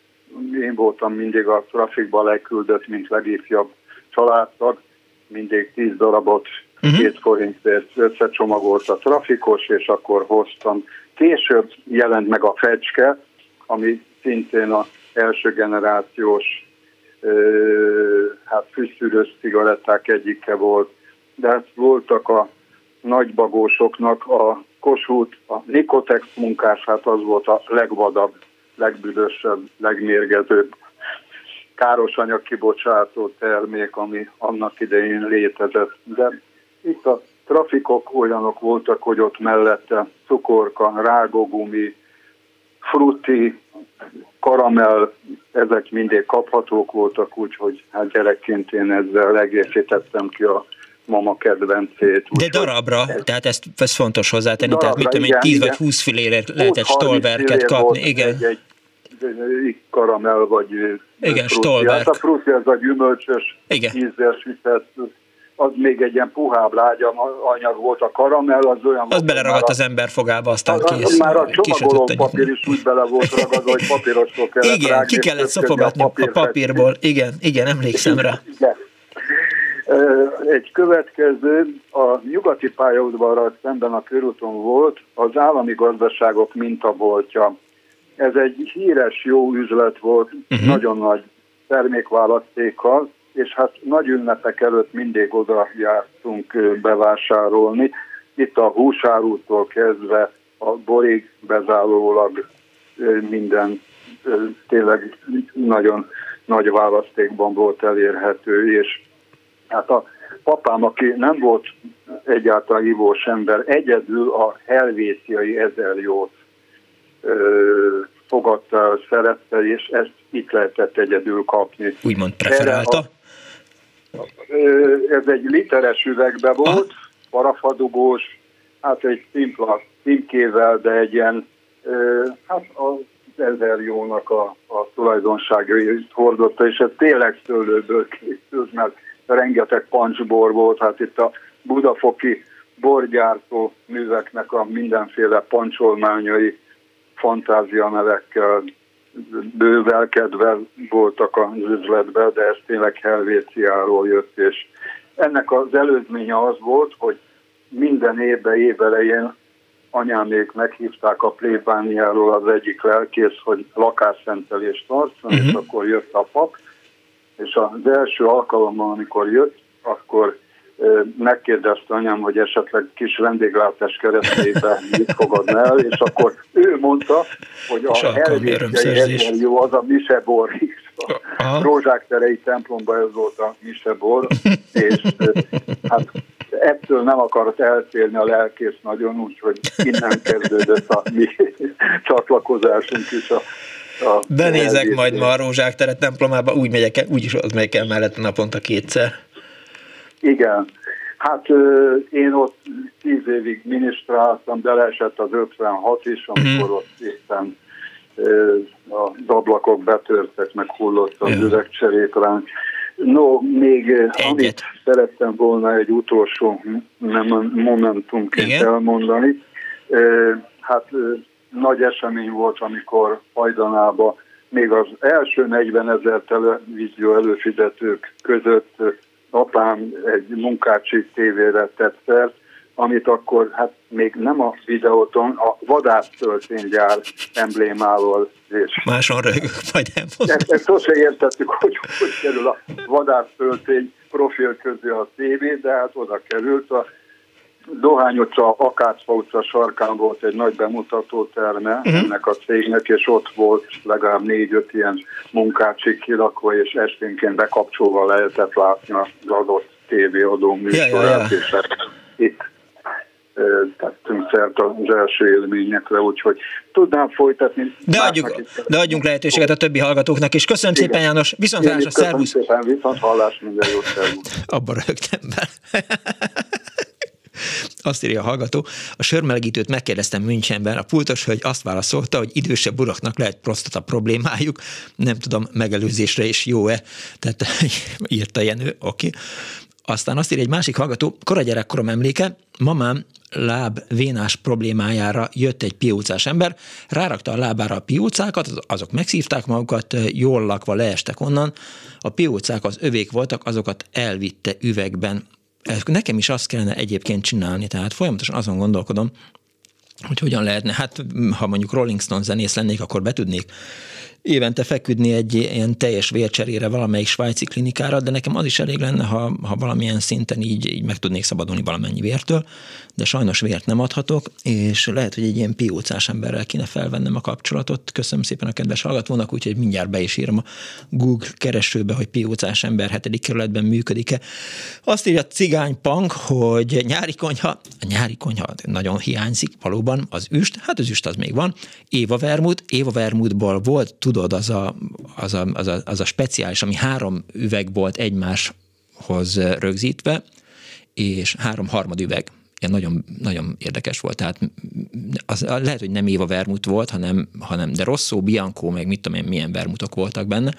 én voltam mindig a trafikba leküldött, mint legifjabb családtag, mindig 10 darabot uh-huh. két forintért összecsomagolt a trafikos, és akkor hoztam. Később jelent meg a fecske, ami szintén az első generációs hát fűszűrős cigaretták egyike volt, de hát voltak a nagybagósoknak a Kossuth, a Nikotex munkás, hát az volt a legvadabb, legbüdösebb, legmérgezőbb káros anyag kibocsátó termék, ami annak idején létezett. De itt a trafikok olyanok voltak, hogy ott mellette cukorka, rágógumi, frutti, karamell, ezek mindig kaphatók voltak, úgyhogy hát gyerekként én ezzel egészítettem ki a mama kedvencét. De darabra, ez, tehát ezt, ez fontos hozzátenni, darabra, tehát mit tudom én, 10 vagy 20 filére lehetett stolverket kapni, igen. Egy, egy, egy karamell vagy igen, stolverk. Hát a frutti az a gyümölcsös, igen. sütett, az még egy ilyen puhább lágya anyag volt, a karamell az olyan... Az beleragadt az ember fogába, aztán az, kész. Már a csomagoló papír is úgy bele volt ragadva, hogy papírosról kellett Igen, rágni, ki kellett szopogatni a, papír a papírból. Igen, igen, emlékszem rá. Igen. Egy következő, a nyugati pályaudvarral szemben a körúton volt az állami gazdaságok mintaboltja. Ez egy híres jó üzlet volt, uh-huh. nagyon nagy termékválasztékkal, és hát nagy ünnepek előtt mindig oda jártunk bevásárolni. Itt a húsárútól kezdve a borig bezárólag minden tényleg nagyon nagy választékban volt elérhető, és hát a papám, aki nem volt egyáltalán ivós ember, egyedül a helvéciai ezerjót fogadta, szerette, és ezt itt lehetett egyedül kapni. Úgymond preferálta? A, ez egy literes üvegbe volt, parafadugós, hát egy szimpla címkével, de egy ilyen, hát az ezer jónak a, a tulajdonságait hordotta, és ez tényleg szőlőből készült, mert rengeteg pancsbor volt, hát itt a budafoki borgyártó műveknek a mindenféle pancsolmányai fantázia nevekkel bővelkedve voltak az üzletben, de ez tényleg Helvéciáról jött, és ennek az előzménye az volt, hogy minden évben évelején anyámék meghívták a plébániáról az egyik lelkész, hogy lakásszentelést tartson, uh-huh. és mhm. akkor jött a pap, és az első alkalommal, amikor jött, akkor megkérdezte anyám, hogy esetleg kis vendéglátás keretében mit fogadna el, és akkor ő mondta, hogy a helvétjei jó az a Misebor. A Rózsák terei templomban ez volt a Misebor, és hát ettől nem akart eltérni a lelkész nagyon, úgyhogy innen kezdődött a mi csatlakozásunk is a a Benézek majd ma a Rózsák teret templomába, úgy megyek el, úgyis az megyek el mellette naponta kétszer. Igen. Hát én ott tíz évig minisztráltam, de leesett az 56 is, amikor mm. ott éppen az ablakok betörtek, meg hullott az üvegcserép ránk. No, még Egyet. amit szerettem volna egy utolsó momentumként Igen? elmondani, hát nagy esemény volt, amikor hajdanába még az első 40 ezer televízió előfizetők között apám egy munkácsi tévére tett fel, amit akkor hát még nem a videóton, a vadásztölténygyár emblémával. És Máson rögök, majd elmondom. Ezt, ezt sose értettük, hogy hogy kerül a vadásztöltény profil közé a tévé, de hát oda került. A Dohány utca, Akácfa utca sarkán volt egy nagy bemutató terme uh-huh. ennek a cégnek, és ott volt legalább négy-öt ilyen munkácsik kilakva, és esténként bekapcsolva lehetett látni az adott tévéadó műsorát, ja, ja, ja. és hát itt tettünk szert az első élményekre, úgyhogy tudnám folytatni. De, adjuk, de adjunk lehetőséget a többi hallgatóknak is. Köszönöm Igen. szépen János, viszont hallás, szervusz! Köszönöm szépen, viszont hallás, minden jót, szervusz! Abba rögtem be. Azt írja a hallgató, a sörmelegítőt megkérdeztem Münchenben, a pultos hölgy azt válaszolta, hogy idősebb uraknak lehet prostata problémájuk, nem tudom, megelőzésre is jó-e, tehát írta Jenő, oké. Okay. Aztán azt írja egy másik hallgató, kora gyerekkorom emléke, mamám láb vénás problémájára jött egy piócás ember, rárakta a lábára a piócákat, azok megszívták magukat, jól lakva leestek onnan, a piócák az övék voltak, azokat elvitte üvegben nekem is azt kellene egyébként csinálni, tehát folyamatosan azon gondolkodom, hogy hogyan lehetne, hát ha mondjuk Rolling Stone zenész lennék, akkor be tudnék évente feküdni egy ilyen teljes vércserére valamelyik svájci klinikára, de nekem az is elég lenne, ha, ha valamilyen szinten így, így meg tudnék szabadulni valamennyi vértől, de sajnos vért nem adhatok, és lehet, hogy egy ilyen piócás emberrel kéne felvennem a kapcsolatot. Köszönöm szépen a kedves hallgatónak, úgyhogy mindjárt be is írom a Google keresőbe, hogy piócás ember hetedik kerületben működik-e. Azt írja Cigány Punk, hogy nyári konyha, a nyári konyha nagyon hiányzik, valóban az üst, hát az üst az még van, Éva Vermut, Éva Vermutból volt, tudod, az a, az a, az a, az a speciális, ami három üveg volt egymáshoz rögzítve, és három harmad üveg. Ilyen nagyon, nagyon érdekes volt. Tehát az, lehet, hogy nem Éva Vermut volt, hanem, hanem de Rosszó, Bianco, meg mit tudom én, milyen vermutok voltak benne,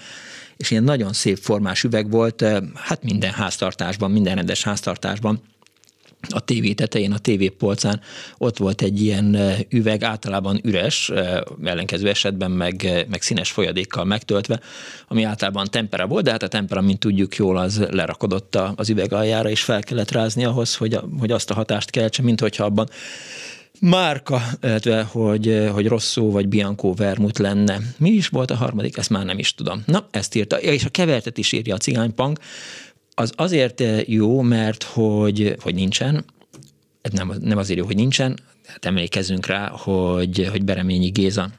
és ilyen nagyon szép formás üveg volt, hát minden háztartásban, minden rendes háztartásban, a tévé tetején, a tévépolcán ott volt egy ilyen üveg, általában üres, ellenkező esetben meg, meg színes folyadékkal megtöltve, ami általában tempera volt, de hát a tempera, mint tudjuk jól, az lerakodott az üveg aljára, és fel kellett rázni ahhoz, hogy, hogy azt a hatást keltse, mint hogyha abban márka, illetve hogy, hogy Rosszó vagy Bianco Vermut lenne. Mi is volt a harmadik? Ezt már nem is tudom. Na, ezt írta. És a kevertet is írja a cigánypunk, az azért eh, jó, mert hogy, hogy nincsen, nem, nem azért jó, hogy nincsen, hát emlékezzünk rá, hogy, hogy Bereményi Géza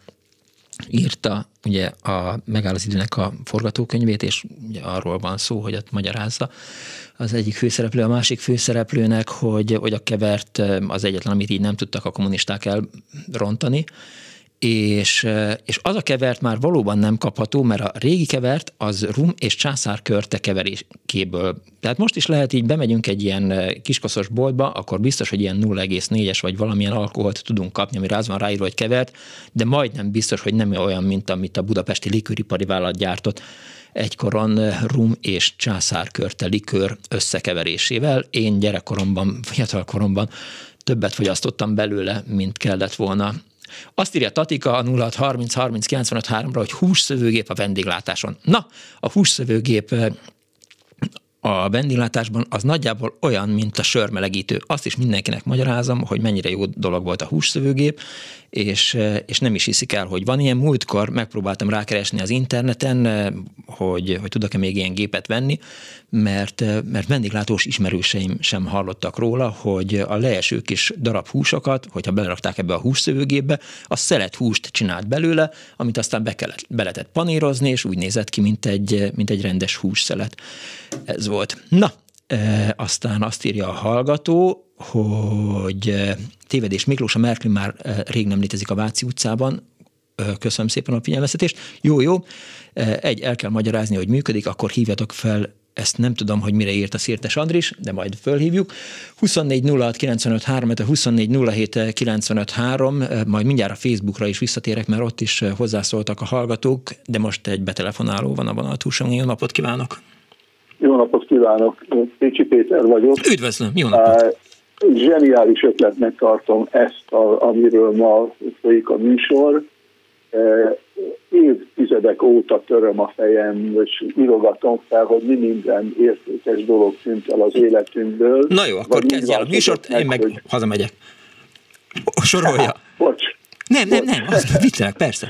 írta ugye a Megáll az időnek a forgatókönyvét, és ugye arról van szó, hogy ott magyarázza. Az egyik főszereplő a másik főszereplőnek, hogy, hogy a kevert eh, az egyetlen, amit így nem tudtak a kommunisták elrontani, és, és az a kevert már valóban nem kapható, mert a régi kevert az rum és császár körte keveréséből. Tehát most is lehet így, bemegyünk egy ilyen kiskoszos boltba, akkor biztos, hogy ilyen 0,4-es vagy valamilyen alkoholt tudunk kapni, ami rázvan ráírva, hogy kevert, de majdnem biztos, hogy nem olyan, mint amit a budapesti likőripari vállalat gyártott egykoron rum és császárkörte likőr összekeverésével. Én gyerekkoromban, fiatalkoromban többet fogyasztottam belőle, mint kellett volna azt írja Tatika a 0630 30 95 3-ra, hogy hússzövőgép a vendéglátáson. Na, a hússzövőgép a vendéglátásban az nagyjából olyan, mint a sörmelegítő. Azt is mindenkinek magyarázom, hogy mennyire jó dolog volt a hússzövőgép, és, és nem is hiszik el, hogy van ilyen. Múltkor megpróbáltam rákeresni az interneten, hogy, hogy tudok-e még ilyen gépet venni, mert, mert vendéglátós ismerőseim sem hallottak róla, hogy a leeső kis darab húsokat, hogyha belerakták ebbe a hússzövőgépbe, a szelet húst csinált belőle, amit aztán be, kellett, be lehetett panírozni, és úgy nézett ki, mint egy, mint egy rendes hússzelet. Ez volt. Na, e, aztán azt írja a hallgató, hogy tévedés Miklós, a Merklin már rég nem létezik a Váci utcában, köszönöm szépen a figyelmeztetést. Jó, jó, egy, el kell magyarázni, hogy működik, akkor hívjatok fel ezt nem tudom, hogy mire írt a Szirtes Andris, de majd fölhívjuk. 24 06 95 3, 24 07 95 3, majd mindjárt a Facebookra is visszatérek, mert ott is hozzászóltak a hallgatók, de most egy betelefonáló van a vonaltúson. Jó napot kívánok! Jó napot kívánok! Pécsi Péter vagyok. Üdvözlöm, jó napot! Zseniális ötletnek tartom ezt, a, amiről ma folyik a műsor évtizedek óta töröm a fejem, és írogatom fel, hogy mi minden értékes dolog tűnt el az életünkből. Na jó, akkor kezdj el a műsort, én meg hogy... hazamegyek. Sorolja. Bocs. Nem, nem, nem, az viccelek, persze.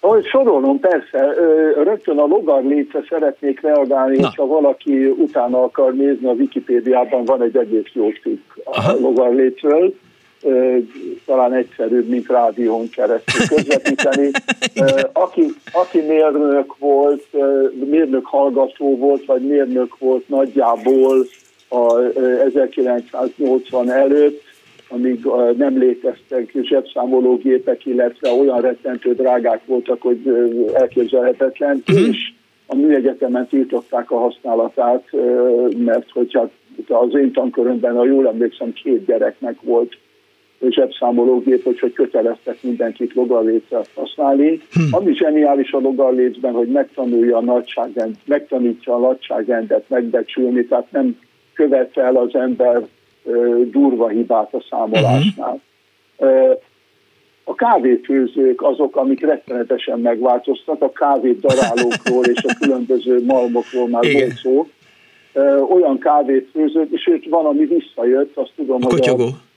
Ahogy sorolom, persze, rögtön a logar létre szeretnék reagálni, Na. ha valaki utána akar nézni, a Wikipédiában van egy egész jó cikk a logar létről talán egyszerűbb, mint rádión keresztül közvetíteni. aki, aki mérnök volt, mérnök hallgató volt, vagy mérnök volt nagyjából a 1980 előtt, amíg nem léteztek zsebszámológépek, illetve olyan rettentő drágák voltak, hogy elképzelhetetlen, uh-huh. és a műegyetemen tiltották a használatát, mert hogyha az én tankörömben, ha jól emlékszem, két gyereknek volt zsebszámológép, hogy, hogy köteleztek mindenkit logarlécet használni. Hm. Ami zseniális a logarlécben, hogy megtanulja a nagyságrend, megtanítja a nagyságrendet megbecsülni, tehát nem követel az ember uh, durva hibát a számolásnál. Uh, a kávéfőzők azok, amik rettenetesen megváltoztak, a kávét darálókról és a különböző malmokról már volt szó. Uh, olyan kávét főzők, és őt van, ami visszajött, azt tudom, a hogy a,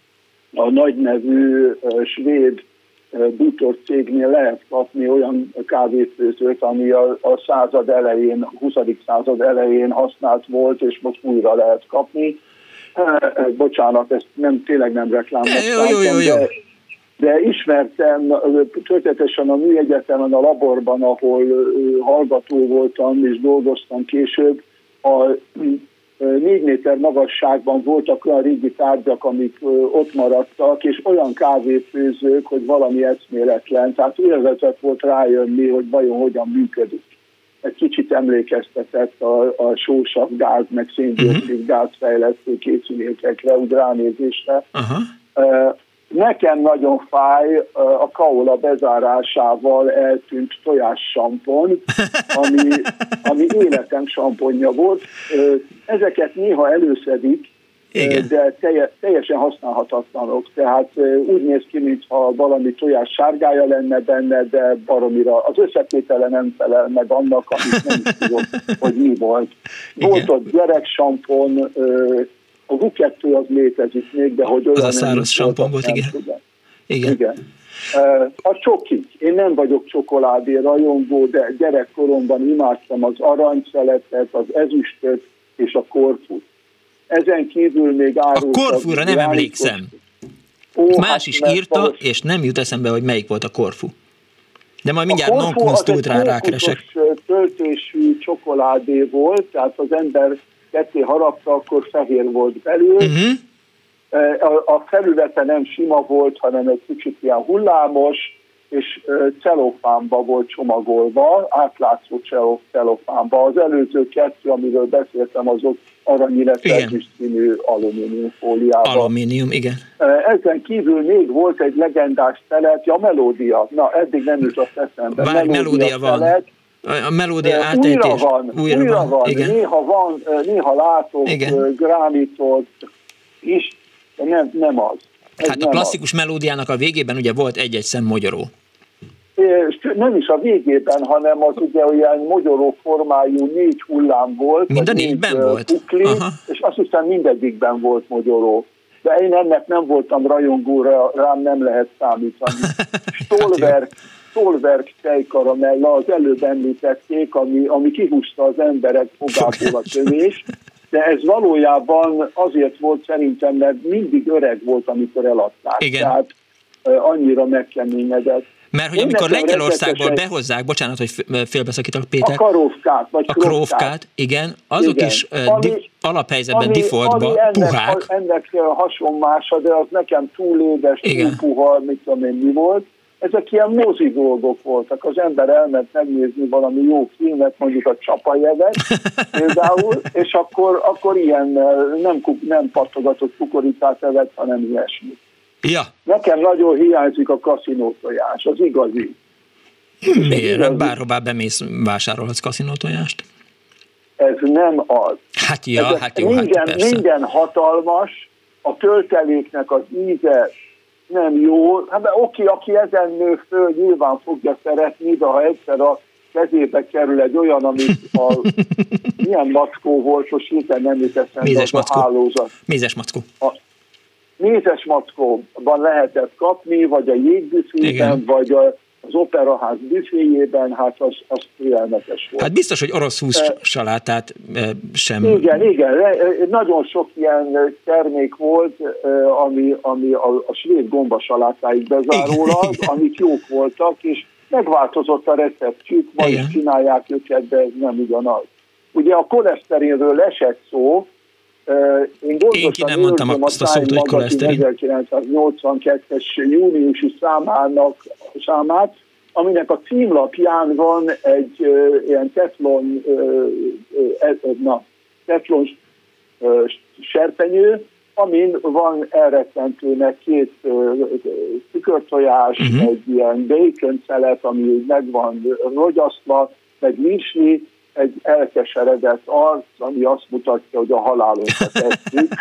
a nagy nevű svéd bútor cégnél lehet kapni olyan kávéfőzőt, ami a, a század elején, 20. század elején használt volt, és most újra lehet kapni. Bocsánat, ezt nem, tényleg nem jó. de, de ismertem történetesen a műegyetemen, a laborban, ahol hallgató voltam és dolgoztam később, a négy méter magasságban voltak olyan régi tárgyak, amik ott maradtak, és olyan kávéfőzők, hogy valami eszméletlen. Tehát élvezet volt rájönni, hogy vajon hogyan működik. Egy kicsit emlékeztetett a, a sósabb gáz, meg széndiokszid uh-huh. gázfejlesztő készülékekre, úgy ránézésre. Uh-huh. Nekem nagyon fáj a kaola bezárásával eltűnt tojássampon, ami, ami életem samponja volt. Ezeket néha előszedik, igen. de teljesen használhatatlanok. Tehát úgy néz ki, mintha valami tojás sárgája lenne benne, de baromira az összetétele nem felel meg annak, amit nem tudom, hogy mi volt. Volt ott gyereksampon, a V2 az létezik még, de hogy olyan... Az a száraz sampon volt, igen. igen. Igen. A csokik. Én nem vagyok csokoládé rajongó, de gyerekkoromban imádtam az aranyszeletet, az ezüstöt és a korfut. Ezen kívül még árult... A korfúra nem emlékszem. Ó, Más hát, is írta, valós... és nem jut eszembe, hogy melyik volt a korfu. De majd mindjárt non rá rákeresek. töltésű csokoládé volt, tehát az ember ketté harapta, akkor fehér volt belül. Uh-huh. A, a felülete nem sima volt, hanem egy kicsit ilyen hullámos, és celofánba volt csomagolva, átlátszó celofánba. Az előző kettő, amiről beszéltem, azok arany, illetve színű alumínium fóliában. Alumínium, igen. Ezen kívül még volt egy legendás telet, a melódia. Na, eddig nem jutott eszembe. Bár melódia, melódia van. Telet, a melódia átejtés. Újra van, újra, újra van. van. Igen. Néha van, néha látok Igen. gránitot is, de nem, nem az. Ez hát a klasszikus az. melódiának a végében ugye volt egy-egy szem magyaró. Nem is a végében, hanem az ugye olyan magyaró formájú négy hullám volt. Mind a négyben volt? Pukli, és azt hiszem mindegyikben volt magyaró. De én ennek nem voltam rajongóra, rám nem lehet számítani. Stolberg, Stolberg tejkaramella, az előbb említették, ami, ami kihúzta az emberek fogából a tövés, de ez valójában azért volt szerintem, mert mindig öreg volt, amikor eladták. Igen. Tehát annyira megkeményedett. Mert hogy Én amikor Lengyelországból behozzák, bocsánat, hogy félbeszakítok Péter. A karófkát, vagy A krófkát, igen, azok igen. is ami, di- alaphelyzetben ami, defaultba ami ennek, puhák. Ennek hasonmása, de az nekem túl édes, túl puha, mit tudom én mi volt ezek ilyen mozi dolgok voltak. Az ember elment megnézni valami jó filmet, mondjuk a Csapajevet például, és akkor, akkor ilyen nem, nem pattogatott kukoricát evett, hanem ilyesmi. Ja. Nekem nagyon hiányzik a kaszinótojás, az igazi. Miért? Igazi. Bárhová bemész, vásárolhatsz kaszinótojást? Ez nem az. Hát ja, Ezek hát jó, minden, hát persze. minden hatalmas, a tölteléknek az íze nem jó. Hát oké, aki ezen nő föl, nyilván fogja szeretni, de ha egyszer a kezébe kerül egy olyan, amit a milyen mackó volt, most hirtelen nem jut eszembe az a hálózat. Mézes mackó. A mézes mackóban lehetett kapni, vagy a jégbüfében, vagy a az operaház büféjében, hát az, az félelmetes volt. Hát biztos, hogy orosz hús e, salátát sem... Igen, igen, nagyon sok ilyen termék volt, ami, ami a, a svéd gombasalátáig bezárólag, amik jók voltak, és megváltozott a receptjük, majd csinálják őket, de ez nem ugyanaz. Ugye a koleszterinről esett szó, én Én ki nem mondtam azt a szót, hogy koleszterin. 1982-es júniusi számának, számát, aminek a címlapján van egy uh, ilyen teflon, uh, uh, na, teflon uh, serpenyő, amin van elrettentőnek két tükörtojás, uh-huh. egy ilyen bacon szelet, ami meg van rogyasztva, meg misli, egy elkeseredett arc, ami azt mutatja, hogy a halálunkat tesszük.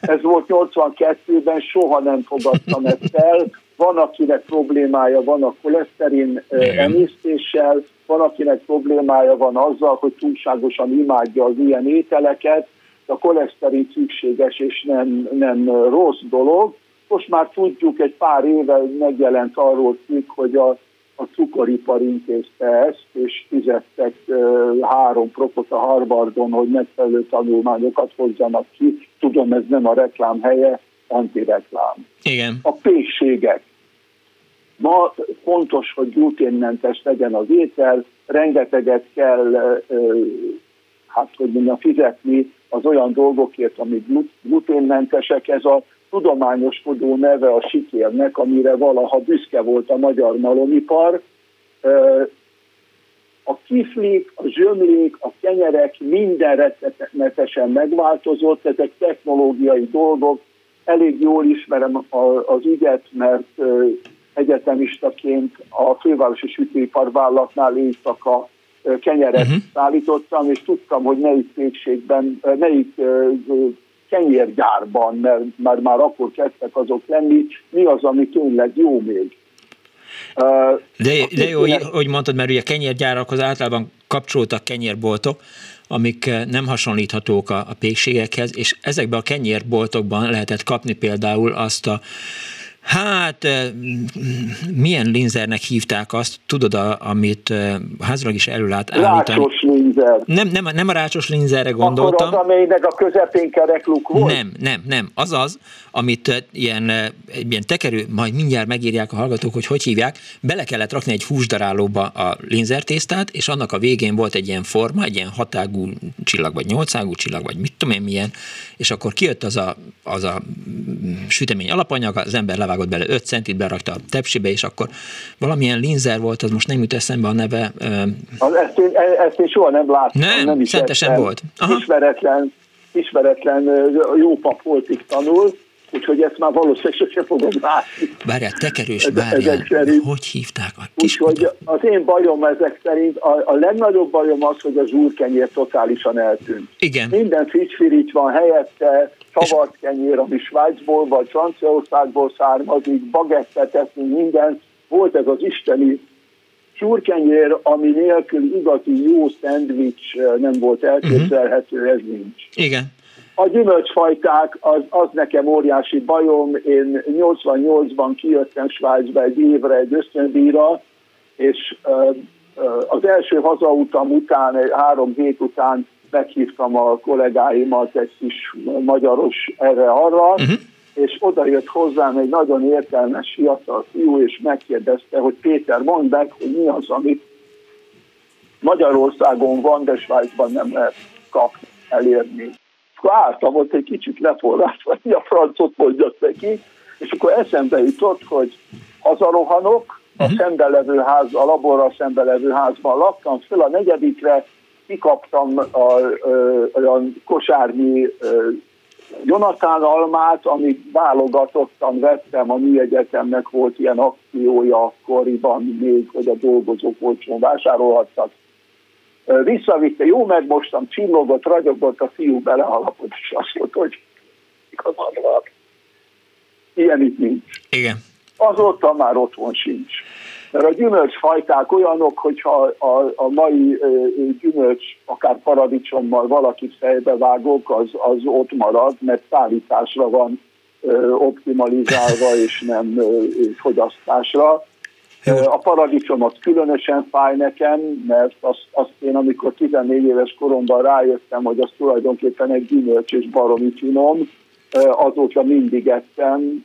Ez volt 82-ben, soha nem fogadtam ezt el. Van, akinek problémája van a koleszterin emésztéssel, van, akinek problémája van azzal, hogy túlságosan imádja az ilyen ételeket. A koleszterin szükséges és nem, nem rossz dolog. most már tudjuk, egy pár éve megjelent arról cikk, hogy a, a cukoripar intézte ezt, és fizettek három propot a Harvardon, hogy megfelelő tanulmányokat hozzanak ki. Tudom, ez nem a reklám helye, antireklám. Igen. A pékségek. Ma fontos, hogy gluténmentes legyen az étel, rengeteget kell, hát hogy mondjam, fizetni az olyan dolgokért, amik gluténmentesek. Ez a tudományoskodó neve a sikérnek, amire valaha büszke volt a magyar malomipar. A kiflik, a zsömlék, a kenyerek minden rettenetesen megváltozott, ezek technológiai dolgok. Elég jól ismerem az ügyet, mert egyetemistaként a fővárosi sütőiparvállalatnál éjszaka kenyeret uh-huh. szállítottam, és tudtam, hogy melyik pékségben, melyik kenyérgyárban, mert már, már akkor kezdtek azok lenni, mi az, ami tényleg jó még. De, de jó, hogy, mondtad, mert ugye kenyérgyárakhoz általában kapcsolódtak kenyérboltok, amik nem hasonlíthatók a, a pékségekhez, és ezekben a kenyérboltokban lehetett kapni például azt a Hát, milyen linzernek hívták azt, tudod, a, amit házilag is elő állítani? Rácsos linzer. Nem, nem, nem a rácsos linzerre gondoltam. Akkor az, amelynek a közepén kerekluk volt? Nem, nem, nem. Az az, amit ilyen, ilyen tekerő, majd mindjárt megírják a hallgatók, hogy hogy hívják, bele kellett rakni egy húsdarálóba a linzertésztát, és annak a végén volt egy ilyen forma, egy ilyen hatágú csillag, vagy nyolcágú csillag, vagy mit tudom én milyen, és akkor kijött az a, az a sütemény alapanyag, az ember levágott bele 5 centit, berakta a tepsibe, és akkor valamilyen linzer volt, az most nem jut eszembe a neve. Az, ezt, én, ezt én soha nem láttam. Nem, nem is szentesen volt. Aha. Ismeretlen, ismeretlen jó pap volt itt tanul, úgyhogy ezt már valószínűleg sosem fogom látni. Várjál, tekerős, várjál, hogy hívták a kis Úgyhogy az én bajom ezek szerint, a, a legnagyobb bajom az, hogy az úrkenyér totálisan eltűnt. Igen. Minden friss van helyette, savart kenyér, ami Svájcból vagy Franciaországból származik, bagettet eszünk, minden. Volt ez az isteni súrkenyér, ami nélkül igazi jó szendvics nem volt elképzelhető, ez nincs. Igen. A gyümölcsfajták, az, az nekem óriási bajom. Én 88-ban kijöttem Svájcba egy évre egy ösztöndíjra, és az első hazautam után, három hét után meghívtam a kollégáimat, egy kis magyaros erre-arra, uh-huh. és oda jött hozzám egy nagyon értelmes fiatal fiú, és megkérdezte, hogy Péter, mondd meg, hogy mi az, amit Magyarországon van, de Svájcban nem lehet kapni, elérni akkor álltam ott egy kicsit leforrásva, hogy a francot mondjak neki, és akkor eszembe jutott, hogy hazarohanok, a uh-huh. szembelevő ház, a laborra szembelevő házban laktam, föl a negyedikre kikaptam a, a, olyan kosárnyi Jonatán almát, amit válogatottan vettem, a mi egyetemnek volt ilyen akciója akkoriban még, hogy a dolgozók olcsón vásárolhattak Visszavitte, jó megmostam, csillogott, ragyogott, a fiú belehalapott, és azt mondta, hogy igazad van. Ilyen itt nincs. Igen. Azóta már otthon sincs. Mert a gyümölcsfajták olyanok, hogyha a, a mai gyümölcs, akár paradicsommal valakit fejbe vágok, az, az ott marad, mert szállításra van optimalizálva, és nem fogyasztásra. A paradicsom az különösen fáj nekem, mert azt, azt én, amikor 14 éves koromban rájöttem, hogy az tulajdonképpen egy gyümölcs és baromi finom, azóta mindig ettem,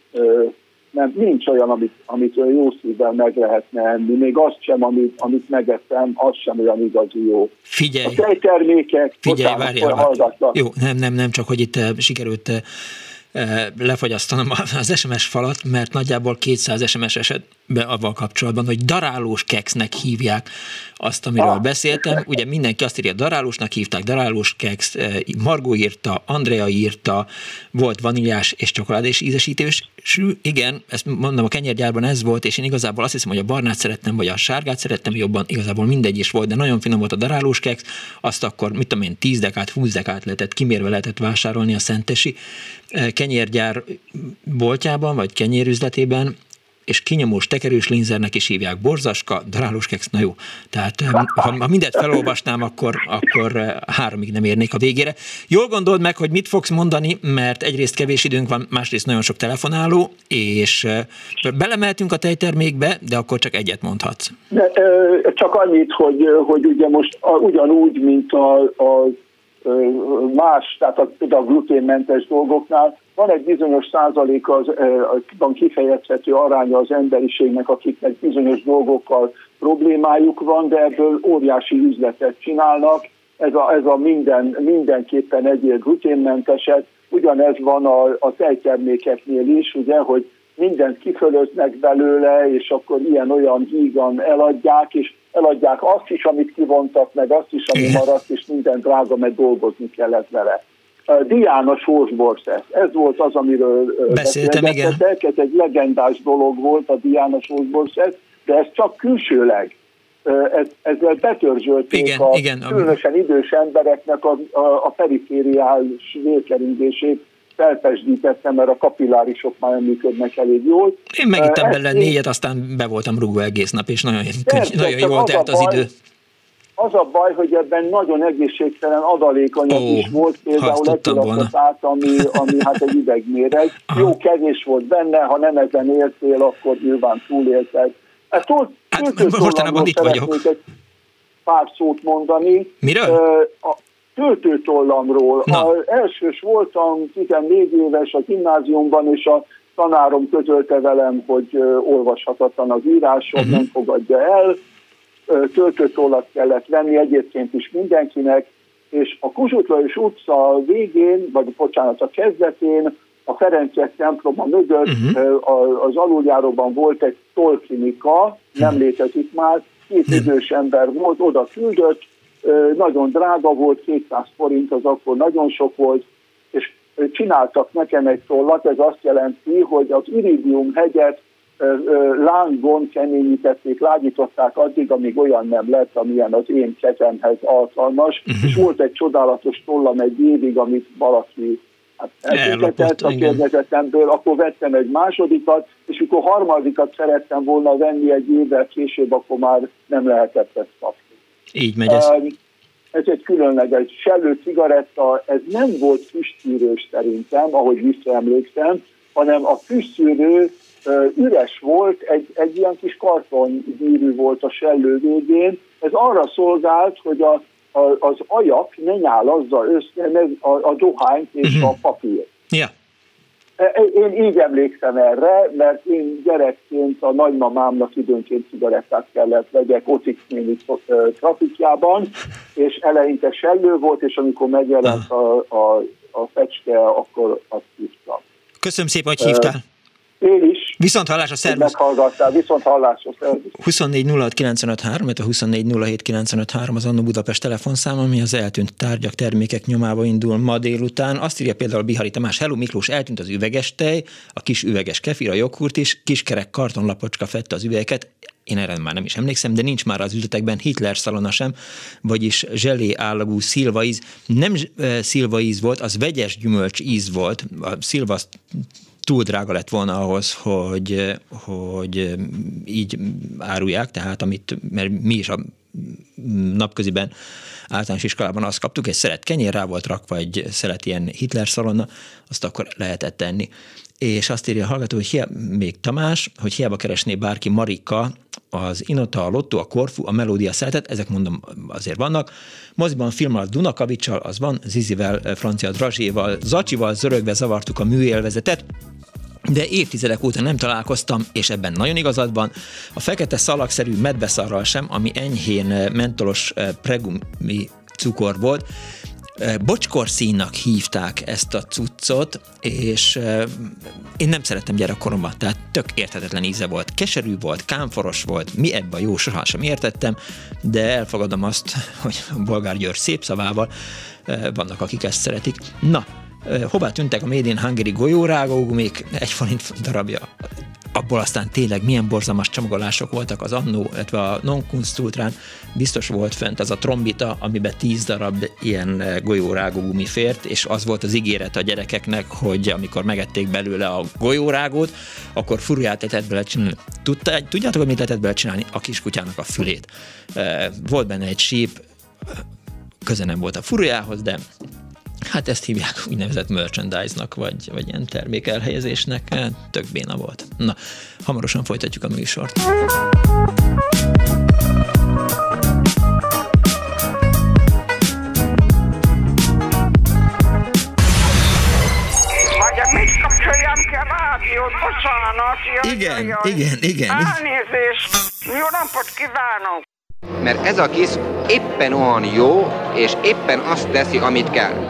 nem, nincs olyan, amit, amit jó szívvel meg lehetne enni. Még azt sem, amit, amit megettem, az sem olyan igazi jó. Figyelj! A tejtermékek... Figyelj, várjál, várjál. Jó, nem, nem, nem, csak hogy itt sikerült lefagyasztanom az SMS falat, mert nagyjából 200 SMS esetben avval kapcsolatban, hogy darálós keksznek hívják azt, amiről ah. beszéltem. Ugye mindenki azt írja, darálósnak hívták, darálós keksz, Margó írta, Andrea írta, volt vaníliás és csokoládés ízesítős. Igen, ezt mondom, a kenyérgyárban ez volt, és én igazából azt hiszem, hogy a barnát szerettem, vagy a sárgát szerettem jobban, igazából mindegy is volt, de nagyon finom volt a darálós keksz, azt akkor, mit tudom én, 10 dekát, 20 dekát lehetett, kimérve lehetett vásárolni a szentesi kenyérgyár boltjában, vagy kenyérüzletében, és kinyomós tekerős linzernek is hívják. Borzaska, darálós keksz, na jó. Tehát ha, ha mindet felolvasnám, akkor, akkor eh, háromig nem érnék a végére. Jól gondold meg, hogy mit fogsz mondani, mert egyrészt kevés időnk van, másrészt nagyon sok telefonáló, és eh, belemeltünk a tejtermékbe, de akkor csak egyet mondhatsz. De, csak annyit, hogy, hogy ugye most ugyanúgy, mint a, a más, tehát a, a gluténmentes dolgoknál, van egy bizonyos százalék az, az kifejezhető aránya az emberiségnek, akiknek bizonyos dolgokkal problémájuk van, de ebből óriási üzletet csinálnak. Ez a, ez a minden, mindenképpen egyéb gluténmenteset. Ugyanez van a, a tejtermékeknél is, ugye, hogy mindent kifölöznek belőle, és akkor ilyen-olyan hígan eladják, és eladják azt is, amit kivontak, meg azt is, ami maradt, és minden drága, mert dolgozni kellett vele. Diana Sósborszesz. Ez volt az, amiről beszéltem, igen. Ez egy legendás dolog volt a Diana Sósborszesz, de ez csak külsőleg. Ez, ezzel betörzsölték igen, a igen, különösen idős embereknek a, a, a perifériális vérkeringését felpesdítettem, mert a kapillárisok már nem működnek elég jól. Én megittem bele négyet, aztán be voltam rúgva egész nap, és nagyon, persze, nagyon jól telt az, az idő. Az a baj, hogy ebben nagyon egészségtelen adalékanyag oh, is volt, például át, ami, ami hát egy üvegméreg. Jó kevés volt benne, ha nem ezen éltél, akkor nyilván túlélted. Hát, túl, hát mostanában itt vagyok. Egy pár szót mondani. Miről? A töltőtollamról. Az elsős voltam 14 éves a gimnáziumban, és a tanárom közölte velem, hogy olvashatatlan az írásom, uh-huh. nem fogadja el töltőtollat kellett venni egyébként is mindenkinek, és a Kuzsutlajos utca végén, vagy bocsánat, a kezdetén, a Ferencek temploma mögött uh-huh. az aluljáróban volt egy tollklinika, nem mhm. létezik már, két idős ember volt, oda küldött, nagyon drága volt, 200 forint, az akkor nagyon sok volt, és csináltak nekem egy tollat, ez azt jelenti, hogy az Iridium hegyet lángon keményítették, lágyították addig, amíg olyan nem lett, amilyen az én kezemhez alkalmas, uh-huh. és volt egy csodálatos tollam egy évig, amit valaki hát elképetett a kérdezetemből, akkor vettem egy másodikat, és amikor harmadikat szerettem volna venni egy évvel később, akkor már nem lehetett ezt kapni. Így megy ez. Ez egy különleges sellő cigaretta, ez nem volt füstszűrős szerintem, ahogy visszaemlékszem, hanem a füstszűrő üres volt, egy, egy ilyen kis kartongyűrű volt a sellő végén. Ez arra szolgált, hogy a, a, az ajak ne nyálazza össze a, a dohányt és uh-huh. a papírt. Yeah. Én így emlékszem erre, mert én gyerekként a nagymamámnak időnként cigarettát kellett vegyek Ocik néni trafikjában, és eleinte sellő volt, és amikor megjelent a, a, a fecske, akkor azt hívtam. Köszönöm szépen, hogy hívtál. Én is. Viszont hallásra, szervusz! Meghallgattál, viszont hallásra, szervusz! 24 06 953, a 24 07 953 az Annó Budapest telefonszám, ami az eltűnt tárgyak, termékek nyomába indul ma délután. Azt írja például Bihari Tamás, Hello Miklós, eltűnt az üveges tej, a kis üveges kefir, a joghurt is, kiskerek kartonlapocska fette az üvegeket, én erre már nem is emlékszem, de nincs már az üzletekben Hitler szalona sem, vagyis zselé állagú szilvaíz. Nem uh, szilvaíz volt, az vegyes gyümölcs íz volt. A szilva túl drága lett volna ahhoz, hogy, hogy így árulják, tehát amit, mert mi is a napköziben általános iskolában azt kaptuk, egy szeret kenyér rá volt rakva, egy szelet ilyen Hitler szalonna, azt akkor lehetett tenni. És azt írja a hallgató, hogy hiába, még Tamás, hogy hiába keresné bárki Marika, az Inota, a Lotto, a Korfu, a Melódia szeretet, ezek mondom azért vannak. Moziban film alatt Dunakavicsal, az van, Zizivel, Francia Drazséval, Zacsival zörögve zavartuk a műélvezetet, de évtizedek óta nem találkoztam, és ebben nagyon igazad van, a fekete szalagszerű medbeszarral sem, ami enyhén eh, mentolos eh, pregumi cukor volt, eh, bocskorszínnak hívták ezt a cuccot, és én nem szerettem gyerekkoromban, tehát tök érthetetlen íze volt. Keserű volt, kámforos volt, mi ebben a jó sohasem értettem, de elfogadom azt, hogy Bolgár György szép szavával vannak, akik ezt szeretik. Na, Hová tűntek a Made in Hungary golyórágók, egy forint darabja abból aztán tényleg milyen borzalmas csomagolások voltak az annó, illetve a non biztos volt fent az a trombita, amiben tíz darab ilyen golyórágó gumi fért, és az volt az ígéret a gyerekeknek, hogy amikor megették belőle a golyórágót, akkor furját lehetett bele csinálni. tudjátok, hogy mit lehetett bele csinálni? A kiskutyának a fülét. Volt benne egy síp, köze nem volt a furjához, de Hát ezt hívják úgynevezett merchandise-nak, vagy, vagy ilyen termékelhelyezésnek. Tök béna volt. Na, hamarosan folytatjuk a műsort. Igen, igen, igen. Elnézést! Jó napot kívánok! Mert ez a kis éppen olyan jó, és éppen azt teszi, amit kell.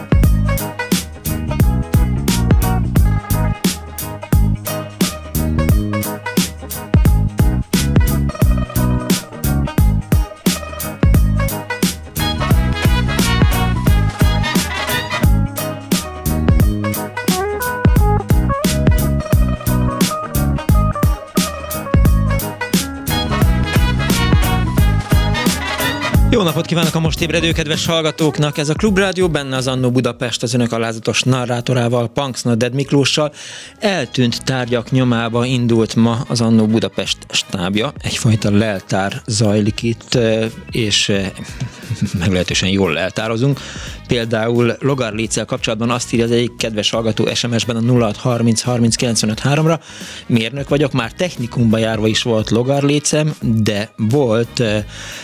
Napot kívánok a most ébredő kedves hallgatóknak! Ez a Klubrádió, benne az Annó Budapest az önök alázatos narrátorával, Punks Dead Miklóssal. Eltűnt tárgyak nyomába indult ma az Annó Budapest stábja. Egyfajta leltár zajlik itt, és meglehetősen jól leltározunk. Például Logar Létszel kapcsolatban azt írja az egyik kedves hallgató SMS-ben a 0630 30 ra Mérnök vagyok, már technikumba járva is volt Logar Lécem, de volt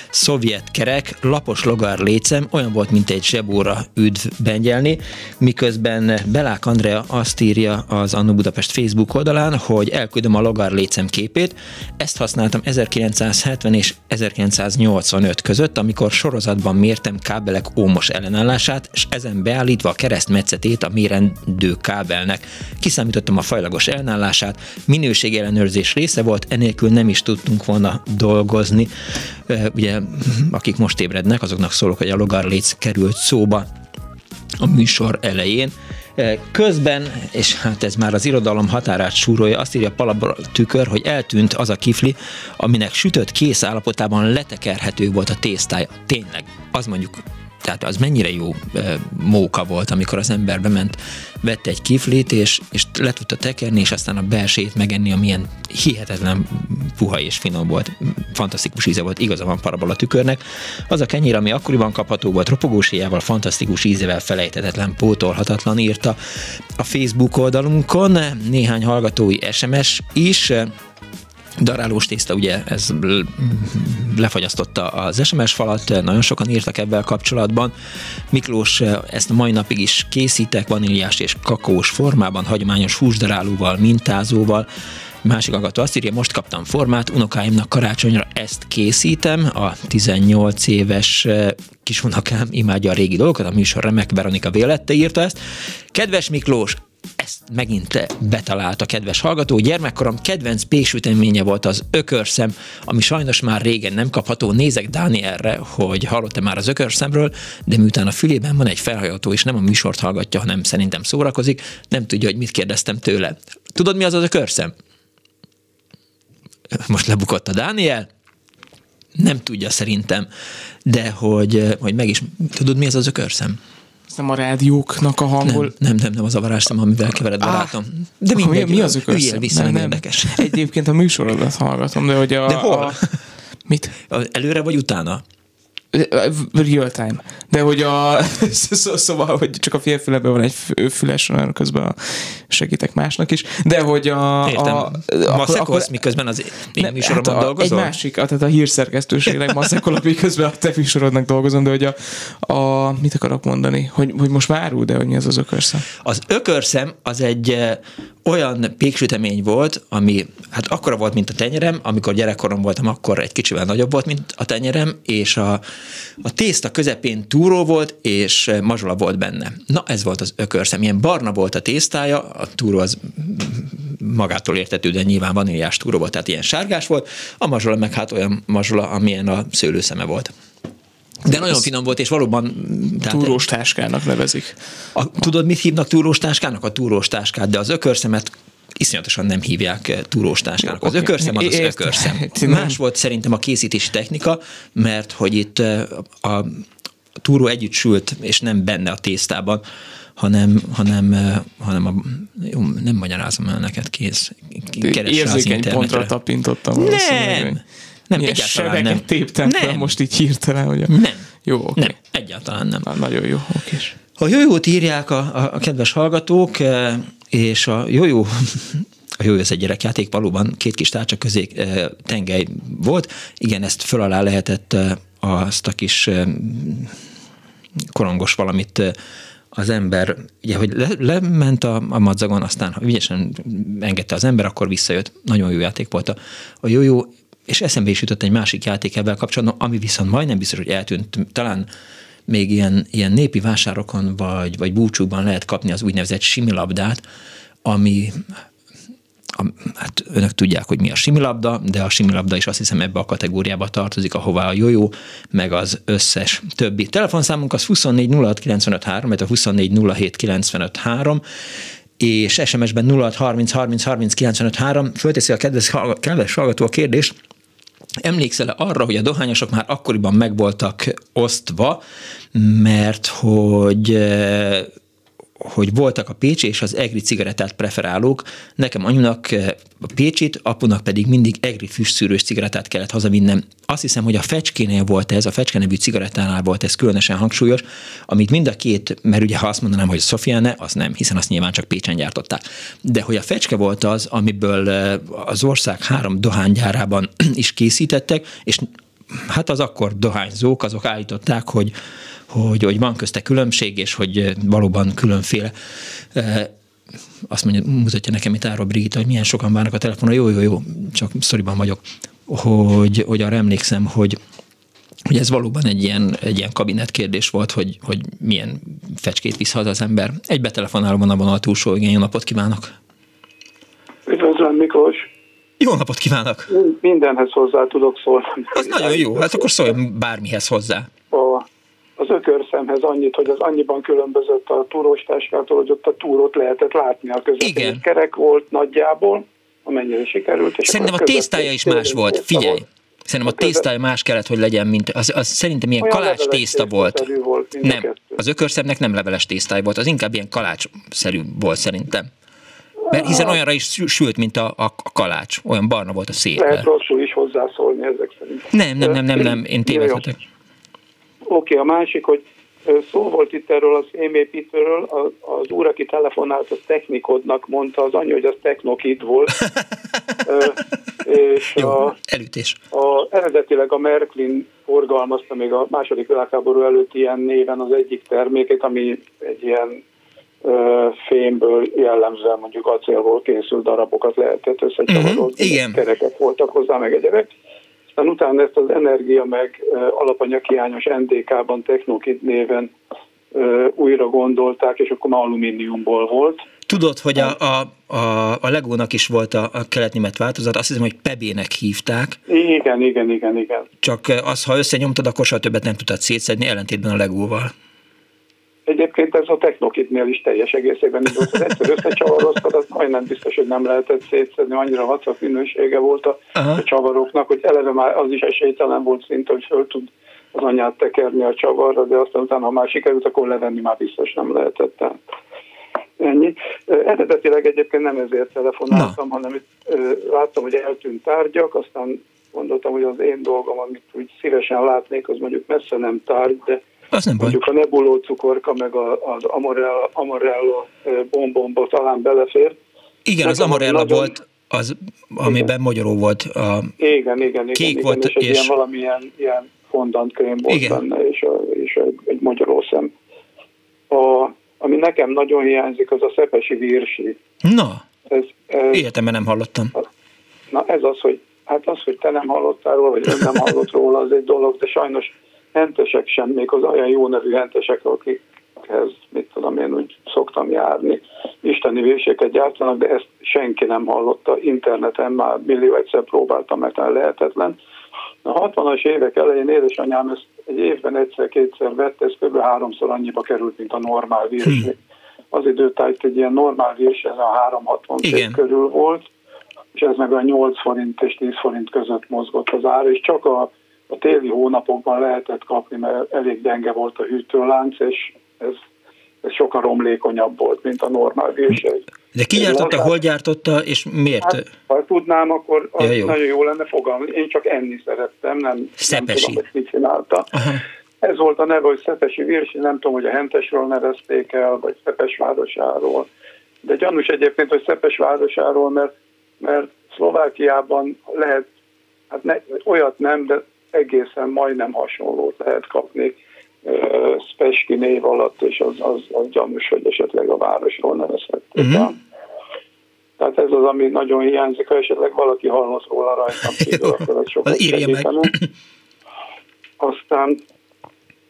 szovjet kerek, lapos logar lécem, olyan volt, mint egy zsebóra üdv bengyelni, miközben Belák Andrea azt írja az Annu Budapest Facebook oldalán, hogy elküldöm a logar lécem képét, ezt használtam 1970 és 1985 között, amikor sorozatban mértem kábelek ómos ellenállását, és ezen beállítva a keresztmetszetét a mérendő kábelnek. Kiszámítottam a fajlagos ellenállását, minőségellenőrzés része volt, enélkül nem is tudtunk volna dolgozni. Ugye akik most ébrednek, azoknak szólok, hogy a Logarléc került szóba a műsor elején. Közben, és hát ez már az irodalom határát súrolja, azt írja Palabra tükör, hogy eltűnt az a kifli, aminek sütött kész állapotában letekerhető volt a tésztája. Tényleg, az mondjuk tehát az mennyire jó móka volt, amikor az ember bement, vette egy kiflit, és, és le tudta tekerni, és aztán a belsét megenni, amilyen hihetetlen puha és finom volt. Fantasztikus íze volt, igaza van parabola tükörnek. Az a kenyér, ami akkoriban kapható volt, ropogós fantasztikus ízevel felejtetetlen, pótolhatatlan írta a Facebook oldalunkon. Néhány hallgatói SMS is darálós tészta, ugye ez lefagyasztotta az SMS falat, nagyon sokan írtak ebben kapcsolatban. Miklós ezt a mai napig is készítek, vaníliás és kakaós formában, hagyományos húsdarálóval, mintázóval. Másik agató azt írja, most kaptam formát, unokáimnak karácsonyra ezt készítem, a 18 éves kisunokám imádja a régi dolgokat, a műsor remek, Veronika Vélette írta ezt. Kedves Miklós, ezt megint betalált a kedves hallgató. Gyermekkorom kedvenc péksüteménye volt az ökörszem, ami sajnos már régen nem kapható. Nézek Dánielre, hogy hallott-e már az ökörszemről, de miután a fülében van egy felhajtó, és nem a műsort hallgatja, hanem szerintem szórakozik, nem tudja, hogy mit kérdeztem tőle. Tudod, mi az az ökörszem? Most lebukott a Dániel, nem tudja szerintem, de hogy, hogy meg is, tudod, mi az az ökörszem? Nem a rádióknak a hangol. Nem, nem, nem, nem az a varázsszem, amivel kevered barátom. De mindegy, mi, mi az ökörszem? vissza, nem, nem, érdekes. Egyébként a műsorodat hallgatom, de hogy a... De hol? A, mit? Előre vagy utána? Real time. De hogy a... Szóval, hogy csak a félfüleben van egy füles, olyan közben segítek másnak is. De hogy a... Értem. A, akkor, akkor, miközben az én ne, műsoromban hát dolgozol? Egy másik, tehát a hírszerkesztőségnek maszekol, miközben a te műsorodnak dolgozom, de hogy a, a mit akarok mondani? Hogy, hogy most már de hogy mi az az ökörszem? Az ökörszem az egy olyan péksütemény volt, ami hát akkora volt, mint a tenyerem, amikor gyerekkorom voltam, akkor egy kicsivel nagyobb volt, mint a tenyerem, és a, a tészta közepén túró volt, és mazsola volt benne. Na, ez volt az ökörszem. Ilyen barna volt a tésztája, a túró az magától értető, de nyilván vaníliás túró volt, tehát ilyen sárgás volt, a mazsola meg hát olyan mazsola, amilyen a szőlőszeme volt. De nagyon finom volt, és valóban... Tehát túrós táskának nevezik. A, tudod, mit hívnak túrós táskának? A túrós táskát, de az ökörszemet iszonyatosan nem hívják eh, túrós táskának. Az okay. ökörszem az az ökörszem. Más volt szerintem a készítési technika, mert hogy itt eh, a túró együtt sült, és nem benne a tésztában, hanem, hanem, eh, hanem a, jó, nem magyarázom el neked, kész. Érzékeny pontra tapintottam. Nem, nem, Milyen egyáltalán nem. téptem nem. fel most így hirtelen, hogy a... Nem. Jó, okay. Nem, egyáltalán nem. Na, nagyon jó, okés. A jójót írják a, a, a kedves hallgatók, és a jójó a jó, ez egy gyerekjáték, valóban két kis tárcsa közé eh, tengely volt. Igen, ezt föl alá lehetett azt a kis korongos valamit az ember, ugye, hogy le, lement a, a madzagon, aztán ha ügyesen engedte az ember, akkor visszajött. Nagyon jó játék volt a, a jó-jó, és eszembe is jutott egy másik játék ebben kapcsolatban, ami viszont majdnem biztos, hogy eltűnt. Talán még ilyen, ilyen népi vásárokon vagy, vagy búcsúkban lehet kapni az úgynevezett similabdát, ami a, hát önök tudják, hogy mi a similabda, de a similabda is azt hiszem ebbe a kategóriába tartozik, ahová a jójó, meg az összes többi. Telefonszámunk az 24 06 mert a 24 07 és SMS-ben 06 30 30 30 fölteszi a kedves, kedves hallgató a kérdést, Emlékszel-e arra, hogy a dohányosok már akkoriban meg voltak osztva, mert hogy hogy voltak a Pécsi és az egri cigarettát preferálók. Nekem anyunak eh, a Pécsit, apunak pedig mindig egri füstszűrős cigarettát kellett hazavinnem. Azt hiszem, hogy a fecskénél volt ez, a fecske nevű cigarettánál volt ez különösen hangsúlyos, amit mind a két, mert ugye ha azt mondanám, hogy Sofiane, az nem, hiszen azt nyilván csak Pécsen gyártották. De hogy a fecske volt az, amiből eh, az ország három dohánygyárában is készítettek, és hát az akkor dohányzók, azok állították, hogy hogy, hogy van közte különbség, és hogy valóban különféle azt mondja, mutatja nekem itt Ára Brigitta, hogy milyen sokan várnak a telefonra, jó, jó, jó, csak szoriban vagyok, hogy, hogy arra emlékszem, hogy, hogy ez valóban egy ilyen, egy ilyen kabinet kérdés volt, hogy, hogy milyen fecskét visz haza az ember. Egy betelefonáló van a túlsó, igen, jó napot kívánok! Üdvözlöm, Miklós! Jó napot kívánok! Mindenhez hozzá tudok szólni. Az nagyon jó, hát akkor szóljon bármihez hozzá. A az ökörszemhez annyit, hogy az annyiban különbözött a túrós táskától, hogy ott a túrót lehetett látni a között. Kerek volt nagyjából, amennyire sikerült. És Szerintem a tésztája is más volt, figyelj. Volt. Szerintem a tésztája más kellett, hogy legyen, mint az, az szerintem ilyen Olyan kalács tészta volt. volt nem, az ökörszemnek nem leveles tésztája volt, az inkább ilyen kalács-szerű volt szerintem. Mert hiszen olyanra is sült, mint a, a kalács. Olyan barna volt a szép. Lehet rosszul is hozzászólni ezek szerint. Nem, nem, nem, nem, nem én tévedhetek. Oké, okay, a másik, hogy szó volt itt erről az émépítőről, az úr, aki telefonált, az technikodnak mondta, az anyja, hogy az technokid volt. és Jó, a, elütés. A, eredetileg a Merklin forgalmazta még a második világháború előtt ilyen néven az egyik termékét, ami egy ilyen fémből jellemzően mondjuk acélból készült darabokat lehetett összecsavarodni. Uh-huh, igen. Kerekek voltak hozzá, meg egyebek. Aztán utána ezt az energia meg alapanyaghiányos NDK-ban Technokid néven újra gondolták, és akkor már alumíniumból volt. Tudod, hogy a, a, a, a Legónak is volt a, a kelet-német változat, azt hiszem, hogy Pebének hívták. Igen, igen, igen, igen. Csak az, ha összenyomtad, akkor soha többet nem tudtad szétszedni, ellentétben a Legóval. Egyébként ez a Technokitnél is teljes egészében így volt. Egyszer összecsavaroztad, az majdnem biztos, hogy nem lehetett szétszedni, annyira vacak minősége volt a, a csavaroknak, hogy eleve már az is esélytelen volt szinte, hogy föl tud az anyát tekerni a csavarra, de aztán utána, ha már sikerült, akkor levenni már biztos nem lehetett. Tehát ennyi. Eredetileg egyébként nem ezért telefonáltam, Na. hanem itt láttam, hogy eltűnt tárgyak, aztán gondoltam, hogy az én dolgom, amit úgy szívesen látnék, az mondjuk messze nem tárgy, de az nem Mondjuk baj. a nebuló cukorka, meg az amorello, amorello bombomba talán belefér. Igen, Nekem az amorello nagyon... volt, az, amiben igen. magyaró volt. A igen, igen, igen. Kék igen, volt, és, és... Ilyen valamilyen ilyen fondant krém volt igen. benne, és, a, és egy, egy magyaró szem. A, ami nekem nagyon hiányzik, az a szepesi virsi. Na, ez, ez, életemben nem hallottam. Na ez az, hogy hát az, hogy te nem hallottál róla, vagy ön nem hallott róla, az egy dolog, de sajnos hentesek sem, még az olyan jó nevű hentesek, akikhez, mit tudom én, úgy szoktam járni, isteni vérséget gyártanak, de ezt senki nem hallotta. Interneten már millió egyszer próbáltam, mert lehetetlen. A 60-as évek elején édesanyám ezt egy évben egyszer-kétszer vett, ez kb. háromszor annyiba került, mint a normál virsli. Hmm. Az időtájt egy ilyen normál virs, ez a 360 körül volt, és ez meg a 8 forint és 10 forint között mozgott az ár, és csak a, a téli hónapokban lehetett kapni, mert elég gyenge volt a hűtőlánc, és ez, ez sokkal romlékonyabb volt, mint a normál virsely. De ki gyártotta, hol gyártotta, és miért? Hát, ha tudnám, akkor az ja, jó. nagyon jó lenne fogalmazni. Én csak enni szerettem, nem, Szepesi. nem tudom, hogy mit csinálta. Aha. Ez volt a neve, hogy Szepesi Virsi, nem tudom, hogy a Hentesről nevezték el, vagy Szepesvárosáról. De gyanús egyébként, hogy Szepesvárosáról, mert, mert Szlovákiában lehet, hát ne, olyat nem, de egészen majdnem hasonlót lehet kapni Speski név alatt, és az, az, az gyanús, hogy esetleg a városról nevezhették uh-huh. Tehát ez az, ami nagyon hiányzik, ha esetleg valaki hallott róla rajtam kívül, akkor az sokat Aztán,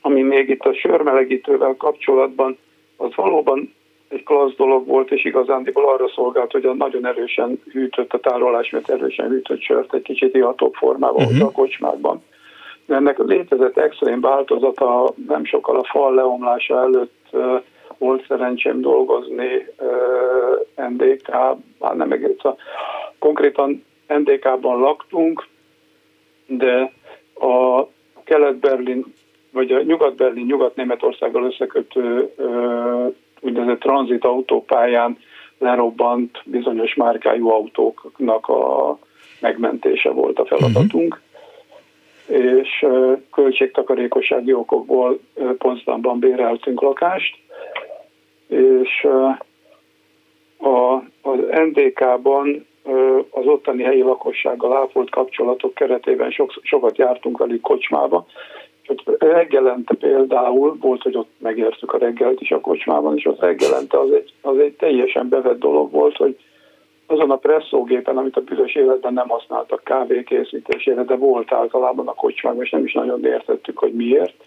ami még itt a sörmelegítővel kapcsolatban, az valóban egy klassz dolog volt, és igazándiból arra szolgált, hogy a nagyon erősen hűtött, a tárolás, mert erősen hűtött sört egy kicsit ihatóbb formában uh-huh. a kocsmákban. De ennek létezett extrém változata, nem sokkal a fal leomlása előtt uh, volt szerencsém dolgozni uh, NDK, már nem egész, a, konkrétan NDK-ban laktunk, de a Kelet-Berlin, vagy a Nyugat-Berlin, Nyugat-Németországgal összekötő uh, úgynevezett tranzit autópályán lerobbant bizonyos márkájú autóknak a megmentése volt a feladatunk. Uh-huh. És költségtakarékossági okokból Potsdamban béreltünk lakást, és a, az NDK-ban az ottani helyi lakossággal ápolt kapcsolatok keretében sok, sokat jártunk velük kocsmába, reggelente például volt, hogy ott megértük a reggelt is a kocsmában, és az reggelente az egy, az egy teljesen bevett dolog volt, hogy azon a presszógépen, amit a büdös életben nem használtak kávé készítésére, de volt általában a kocsmában, és nem is nagyon értettük, hogy miért,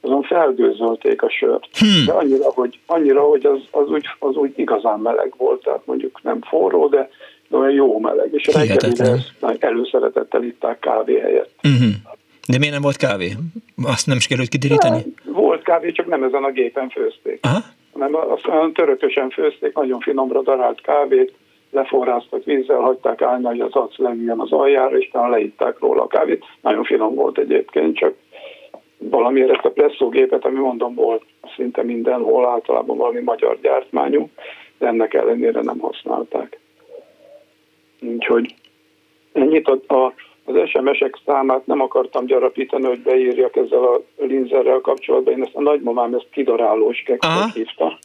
azon felgőzölték a sört. Hmm. De annyira, hogy, annyira, hogy az, az, úgy, az úgy igazán meleg volt, tehát mondjuk nem forró, de, olyan jó meleg, és reggelire előszeretettel itták kávé helyett. Uh-huh. De miért nem volt kávé? Azt nem is került kidirítani? Hát, volt kávé, csak nem ezen a gépen főzték. Aha. Hanem azt olyan törökösen főzték, nagyon finomra darált kávét, leforráztak vízzel, hagyták állni, hogy az ac leüljön az aljára, és talán leitták róla a kávét. Nagyon finom volt egyébként, csak valamiért ezt a presszógépet, ami mondom volt szinte mindenhol, általában valami magyar gyártmányú, de ennek ellenére nem használták. Úgyhogy ennyit a, a az SMS-ek számát nem akartam gyarapítani, hogy beírjak ezzel a linzerrel kapcsolatban. Én ezt a nagymamám ezt kidarálós kekszet hívta.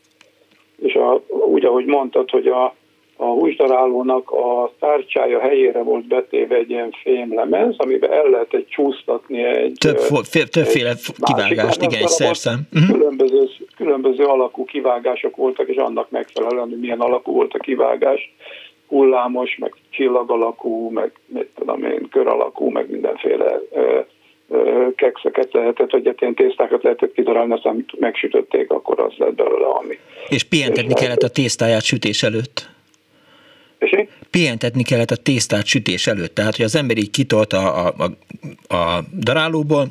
És a, úgy, ahogy mondtad, hogy a, a húsdarálónak a tárcsája helyére volt betéve egy ilyen fémlemez, amiben el lehetett csúsztatni egy... Több, fél, többféle kivágást, igen, egy szerszem. Uh-huh. Különböző, különböző alakú kivágások voltak, és annak megfelelően, hogy milyen alakú volt a kivágás hullámos, meg csillag alakú, meg mit tudom én, kör alakú, meg mindenféle ö, ö, kekszeket lehetett, vagy ilyen tésztákat lehetett kidarálni, aztán megsütötték, akkor az lett belőle, ami. És pihentetni kellett a tésztáját sütés előtt? És Pihentetni kellett a tésztát sütés előtt, tehát hogy az ember így kitolt a, a, a, a darálóból,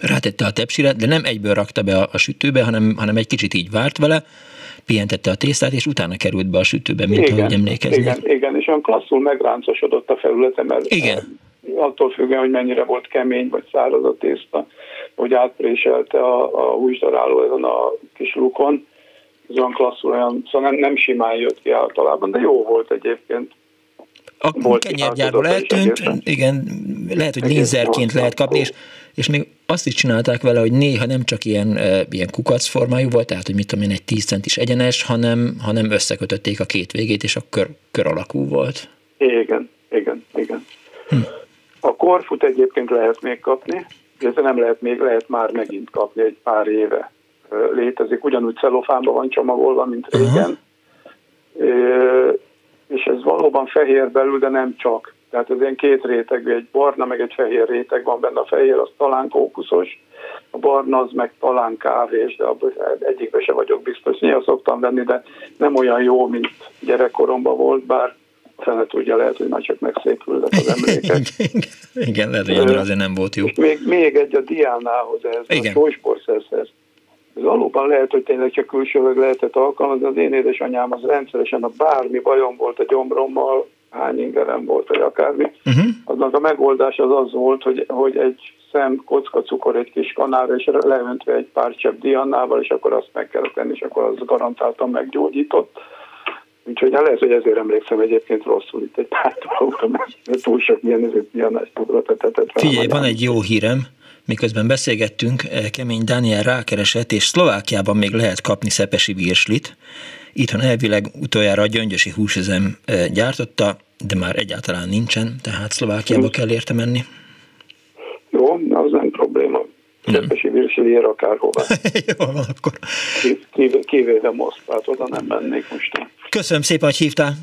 rátette a tepsire, de nem egyből rakta be a, a sütőbe, hanem, hanem egy kicsit így várt vele, pihentette a tésztát, és utána került be a sütőbe, mint igen, ahogy emlékeznek. Igen, igen, és olyan klasszul megráncosodott a felülete, mert igen. attól függően, hogy mennyire volt kemény vagy száraz a tészta, hogy átpréselte a, a húsdaráló ezen a kis lukon, ez olyan klasszul, olyan, szóval nem, nem simán jött ki általában, de jó volt egyébként. A kenyérgyárból eltűnt, igen, lehet, hogy lézerként lehet kapni, és, és még azt is csinálták vele, hogy néha nem csak ilyen, ilyen kukac formájú volt, tehát hogy mit tudom én, egy 10 centis egyenes, hanem, hanem összekötötték a két végét, és a kör, kör alakú volt. Igen, igen, igen. Hm. A korfut egyébként lehet még kapni, de nem lehet még, lehet már megint kapni egy pár éve létezik, ugyanúgy celofánban van csomagolva, mint régen. Uh-huh. És ez valóban fehér belül, de nem csak. Tehát ez ilyen két rétegű, egy barna meg egy fehér réteg van benne. A fehér az talán kókuszos, a barna az meg talán kávés, de abban egyikbe se vagyok biztos. Néha szoktam venni, de nem olyan jó, mint gyerekkoromban volt, bár fene tudja, lehet, hogy már csak megszépülnek az emlékek. igen, lehet, hogy azért nem volt jó. És még, még egy a Diánához, ez igen. a sósportszerhez. Ez valóban lehet, hogy tényleg csak külsőleg lehetett alkalmazni. Az én édesanyám az rendszeresen, a bármi bajom volt a gyomrommal, hány ingerem volt, vagy akármi, uh-huh. aznak a megoldás az az volt, hogy, hogy egy szem kocka cukor egy kis kanára, és leöntve egy pár csepp diannával, és akkor azt meg kellett tenni, és akkor az garantáltan meggyógyított. Úgyhogy hát lehet, hogy ezért emlékszem egyébként rosszul itt egy pár dolgokra, mert túl sok ilyen diannás tudra tetett. Figyelj, van egy jó hírem, miközben beszélgettünk, eh, Kemény Dániel rákeresett, és Szlovákiában még lehet kapni szepesi virslit. Itthon elvileg utoljára a gyöngyösi húsüzem eh, gyártotta, de már egyáltalán nincsen, tehát Szlovákiába kell érte menni. Jó, az nem probléma. Szepesi virsli ér akárhova. Jó, van akkor. Kivéve Moszkvát, oda nem mennék most. Köszönöm szépen, hogy hívtál.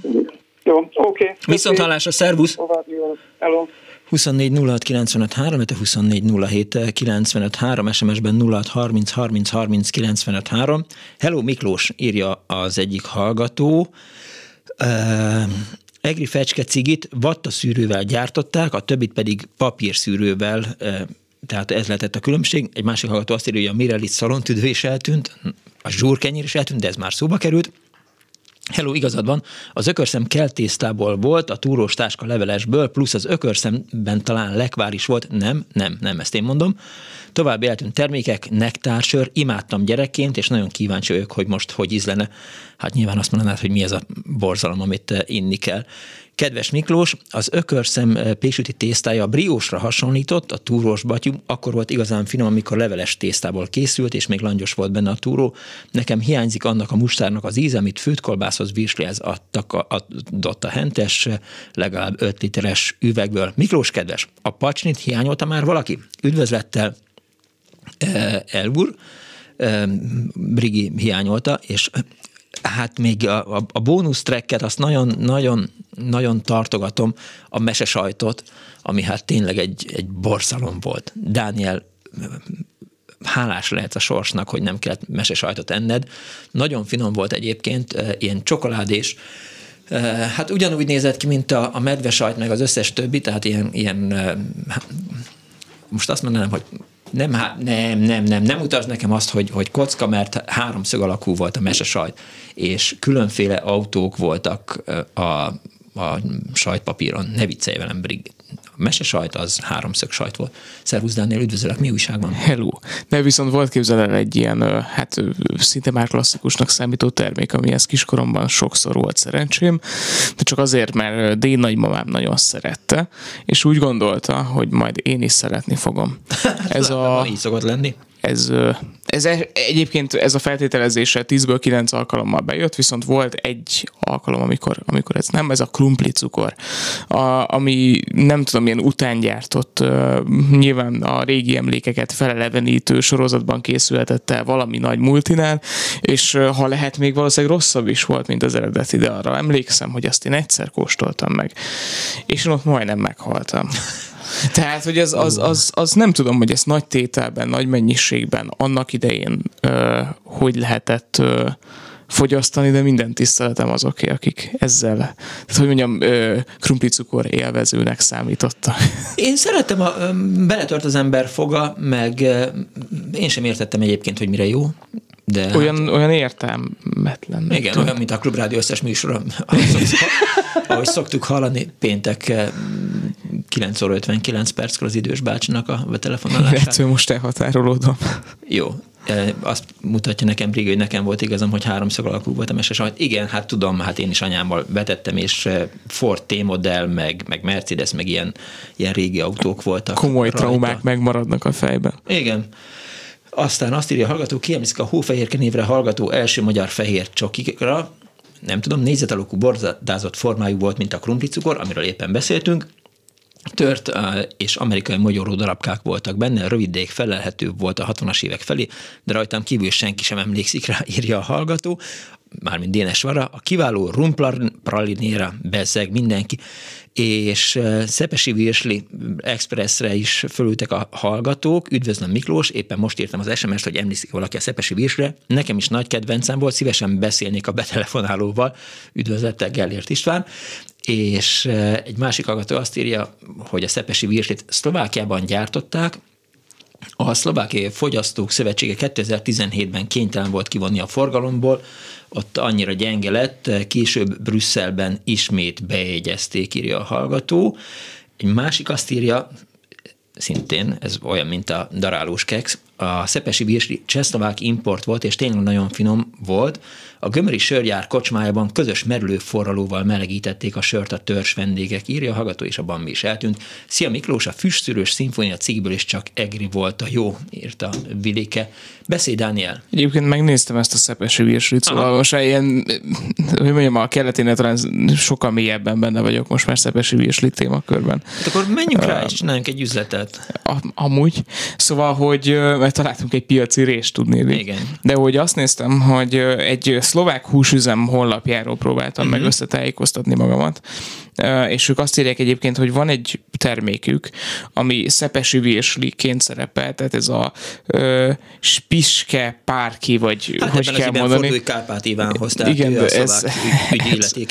Jó, oké. Okay. Viszont hallásra, szervusz! Hello. 24 06 95 3, 24 07 95 3, SMS-ben 06 30 30 30 95 3. Hello Miklós, írja az egyik hallgató. Uh, Egri fecske cigit vatta szűrővel gyártották, a többit pedig papírszűrővel, uh, tehát ez lehetett a különbség. Egy másik hallgató azt írja, hogy a Mirelit szalontüdő is eltűnt, a zsúrkenyér is eltűnt, de ez már szóba került. Hello, igazad van, az ökörszem keltésztából volt, a túrós táska levelesből, plusz az ökörszemben talán lekvár is volt, nem, nem, nem, ezt én mondom. További eltűnt termékek, nektársör, imádtam gyerekként, és nagyon kíváncsi vagyok, hogy most hogy ízlene. Hát nyilván azt mondanád, hogy mi ez a borzalom, amit eh, inni kell. Kedves Miklós, az ökörszem eh, péksüti tésztája a briósra hasonlított, a túrós batyú, akkor volt igazán finom, amikor leveles tésztából készült, és még langyos volt benne a túró. Nekem hiányzik annak a mustárnak az íze, amit főtkolbászhoz virslihez adtak a, adott a hentes, legalább 5 literes üvegből. Miklós kedves, a pacsnit hiányolta már valaki? Üdvözlettel, Elbur, eh, Brigi hiányolta, és hát még a, a, a bónusz tracket azt nagyon, nagyon, nagyon tartogatom, a mesesajtot, ami hát tényleg egy, egy borszalom volt. Dániel hálás lehet a sorsnak, hogy nem kellett mesesajtot enned. Nagyon finom volt egyébként, ilyen csokoládés, Hát ugyanúgy nézett ki, mint a, a medvesajt, meg az összes többi, tehát ilyen, ilyen most azt mondanám, hogy nem, nem, nem, nem, nem utasd nekem azt, hogy, hogy kocka, mert háromszög alakú volt a mesesajt, és különféle autók voltak a, a sajtpapíron. Ne viccelj velem, Brig mese sajt az háromszög sajt volt. Szervusz Dániel, üdvözöllek, mi újság van? Hello. De viszont volt képzel el egy ilyen, hát szinte már klasszikusnak számító termék, amihez kiskoromban sokszor volt szerencsém, de csak azért, mert Dén nagymamám nagyon szerette, és úgy gondolta, hogy majd én is szeretni fogom. Ez a... Így szokott lenni ez, ez e, egyébként ez a feltételezése 10-ből 9 alkalommal bejött, viszont volt egy alkalom, amikor, amikor ez nem, ez a krumpli cukor, a, ami nem tudom, ilyen utángyártott, uh, nyilván a régi emlékeket felelevenítő sorozatban készülhetett el valami nagy multinál, és ha lehet, még valószínűleg rosszabb is volt, mint az eredeti, de arra emlékszem, hogy azt én egyszer kóstoltam meg, és én ott majdnem meghaltam. Tehát, hogy az, az, az, az nem tudom, hogy ezt nagy tételben, nagy mennyiségben annak idején ö, hogy lehetett ö, fogyasztani, de minden tiszteletem azoké, akik ezzel, tehát hogy mondjam, krumplicukor élvezőnek számítottak. Én szeretem, a, beletört az ember foga, meg én sem értettem egyébként, hogy mire jó. De olyan, hát, olyan értelmetlen. Igen, tudom. olyan, mint a Klubrádió összes műsora, ahogy szoktuk hallani péntek 9 óra 59 perckor az idős bácsinak a telefonálását. Ettől most elhatárolódom. Jó, azt mutatja nekem Briga, hogy nekem volt igazam, hogy háromszög alakú volt a meses Igen, hát tudom, hát én is anyámmal vetettem, és Ford T-modell, meg, meg Mercedes, meg ilyen, ilyen régi autók voltak. Komoly rajta. traumák megmaradnak a fejben. Igen. Aztán azt írja a hallgató, kiemlékszik a hófehérke névre hallgató első magyar fehér csokikra, nem tudom, nézetalakú bordázott formájú volt, mint a krumplicukor, amiről éppen beszéltünk, tört, és amerikai magyaró darabkák voltak benne, rövidéig felelhető volt a 60-as évek felé, de rajtam kívül senki sem emlékszik rá, írja a hallgató, mármint Dénes Vara, a kiváló rumpralinéra bezeg mindenki, és Szepesi Virsli Expressre is fölültek a hallgatók, üdvözlöm Miklós, éppen most írtam az SMS-t, hogy emlékszik valaki a Szepesi Virsre, nekem is nagy kedvencem volt, szívesen beszélnék a betelefonálóval, üdvözlettel Gellért István, és egy másik hallgató azt írja, hogy a szepesi virslit Szlovákiában gyártották, a Szlovákiai Fogyasztók Szövetsége 2017-ben kénytelen volt kivonni a forgalomból, ott annyira gyenge lett, később Brüsszelben ismét bejegyezték, írja a hallgató. Egy másik azt írja, szintén, ez olyan, mint a darálós keks, a szepesi virsli csehszlovák import volt, és tényleg nagyon finom volt, a gömöri sörgyár kocsmájában közös merülő forralóval melegítették a sört a törzs vendégek, írja a hallgató, és a Bambi is eltűnt. Szia Miklós, a füstszűrős szimfónia cikkből is csak Egri volt a jó, írta Vilike. Beszélj, Dániel. Egyébként megnéztem ezt a szepesi virslit, szóval most ilyen, hogy mondjam, a keleténél talán sokkal mélyebben benne vagyok most már szepesi virsli témakörben. Hát akkor menjünk uh, rá, és csináljunk egy üzletet. Amúgy. Szóval, hogy mert találtunk egy piaci részt tudni. Igen. De hogy azt néztem, hogy egy szlovák húsüzem honlapjáról próbáltam uh-huh. meg összetájékoztatni magamat, és ők azt írják egyébként, hogy van egy termékük, ami szepesi virsliként szerepel, tehát ez a ö, spiske párki, vagy hát hogy kell mondani. Kárpát Ivánhoz, tehát Igen, ő a ez, ügy,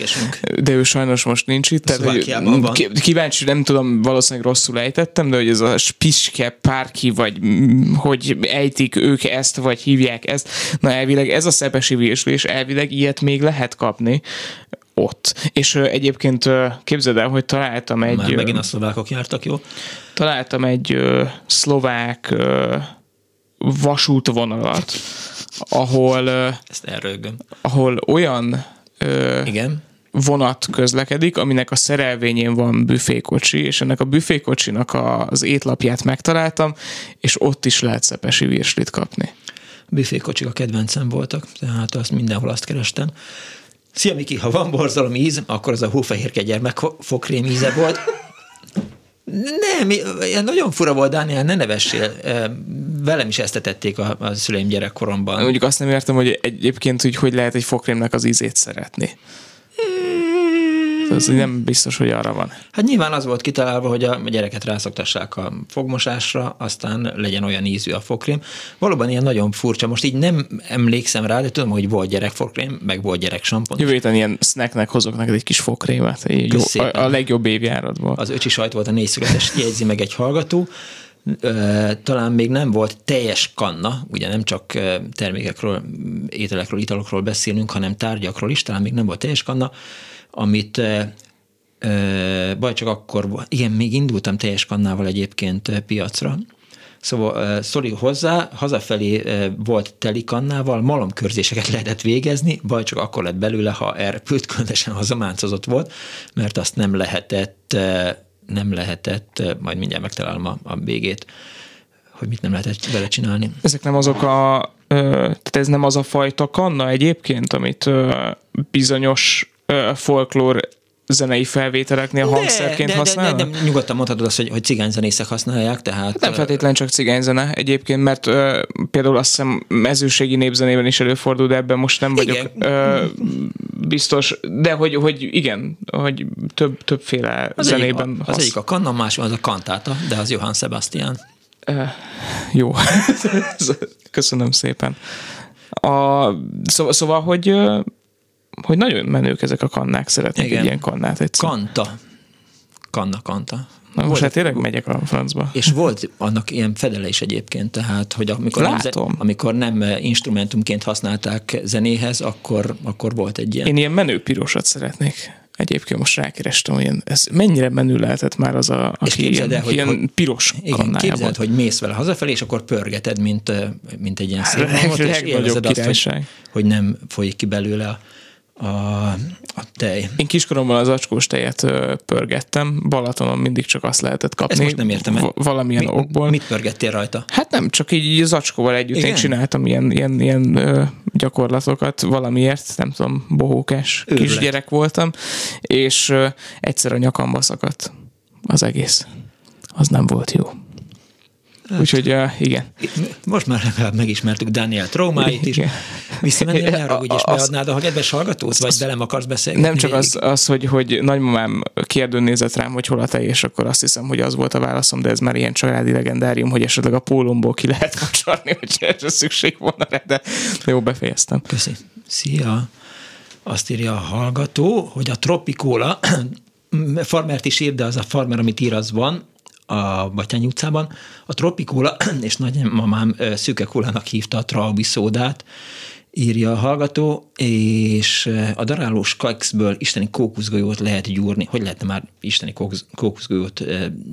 De ő sajnos most nincs itt. Tehát, hogy van. Kíváncsi, nem tudom, valószínűleg rosszul ejtettem, de hogy ez a spiske párki, vagy hogy ejtik ők ezt, vagy hívják ezt. Na elvileg ez a szepesi virsli, és elvileg ilyet még lehet kapni ott. És egyébként képzeld el, hogy találtam egy... Már megint a szlovákok jártak, jó? Találtam egy szlovák vasútvonalat, ahol... Ezt elrögöm. Ahol olyan Igen vonat közlekedik, aminek a szerelvényén van büfékocsi, és ennek a büfékocsinak az étlapját megtaláltam, és ott is lehet szepesi virslit kapni. Büfékocsik a kedvencem voltak, tehát azt mindenhol azt kerestem. Szia Miki, ha van borzalom íz, akkor az a hófehérke gyermekfokrém íze volt. Nem, nagyon fura volt, Dániel, ne nevessél. Velem is ezt tették a, a szüleim gyerekkoromban. Mondjuk azt nem értem, hogy egyébként hogy, hogy lehet egy fokrémnek az ízét szeretni. Ez nem biztos, hogy arra van. Hát nyilván az volt kitalálva, hogy a gyereket rászoktassák a fogmosásra, aztán legyen olyan ízű a fogkrém. Valóban ilyen nagyon furcsa. Most így nem emlékszem rá, de tudom, hogy volt gyerek fogkrém, meg volt gyerek sampon. Jövő héten ilyen snacknek hozok neked egy kis fogkrémet. Jó, a, a, legjobb évjáratból. Az öcsi sajt volt a négy születes, jegyzi meg egy hallgató talán még nem volt teljes kanna, ugye nem csak termékekről, ételekről, italokról beszélünk, hanem tárgyakról is, talán még nem volt teljes kanna, amit baj csak akkor, igen, még indultam teljes kannával egyébként piacra, Szóval szori hozzá, hazafelé volt teli kannával, malomkörzéseket lehetett végezni, baj csak akkor lett belőle, ha elrepült, különösen hazamáncozott volt, mert azt nem lehetett, nem lehetett, majd mindjárt megtalálom a, a végét, hogy mit nem lehetett vele csinálni. Ezek nem azok a, tehát ez nem az a fajta kanna egyébként, amit bizonyos folklór zenei felvételeknél hangszerként de, használnak? De, de, de, nyugodtan mondhatod azt, hogy, hogy cigányzenészek használják, tehát... Hát nem feltétlenül csak cigányzene egyébként, mert ö, például azt hiszem mezőségi népzenében is előfordul, de ebben most nem vagyok ö, biztos, de hogy, hogy igen, hogy több, többféle az zenében egyik, a, Az egyik a kanna, más az a kantáta, de az Johann Sebastian. Ö, jó, köszönöm szépen. A, szóval, szóval, hogy hogy nagyon menők ezek a kannák, szeretnék Igen. egy ilyen kannát egyszer. Kanta. Kanna, kanta. Na most hát tényleg megyek a francba. És volt annak ilyen fedele is egyébként, tehát, hogy amikor, Látom. nem, amikor nem instrumentumként használták zenéhez, akkor, akkor volt egy ilyen. Én ilyen menő pirosat szeretnék. Egyébként most rákerestem, hogy ez mennyire menő lehetett már az a, aki és ilyen, el, hogy, ilyen hogy, piros igen, képzeld, hogy mész vele hazafelé, és akkor pörgeted, mint, mint egy ilyen szép és élvezed azt, hogy, hogy nem folyik ki belőle a a, a tej. Én kiskoromban az acskós tejet pörgettem, Balatonon mindig csak azt lehetett kapni. Ezt most nem értem. V- valamilyen Mi, okból. Mit pörgettél rajta? Hát nem, csak így az acskóval együtt Igen? én csináltam ilyen, ilyen, ilyen gyakorlatokat valamiért, nem tudom, bohókás Őrület. kisgyerek voltam, és egyszer a nyakamba szakadt az egész. Az nem volt jó. Hát, Úgyhogy uh, igen. Most már legalább megismertük Daniel traumáit is. Visszamennél arra, hogy is beadnád a kedves hallgatót, vagy velem akarsz beszélni? Nem csak az, az hogy, hogy nagymamám kérdőn nézett rám, hogy hol a tej, és akkor azt hiszem, hogy az volt a válaszom, de ez már ilyen családi legendárium, hogy esetleg a pólomból ki lehet kapcsolni, hogy erre szükség volna rá, de jó, befejeztem. Köszi. Szia! Azt írja a hallgató, hogy a Tropikóla, farmert is ír, de az a farmer, amit ír, az van, a Batyány utcában. A Tropikóla, és nagymamám szűke kólának hívta a Traubi szódát, írja a hallgató, és a darálós kexből isteni kókuszgolyót lehet gyúrni. Hogy lehetne már isteni kókuszgolyót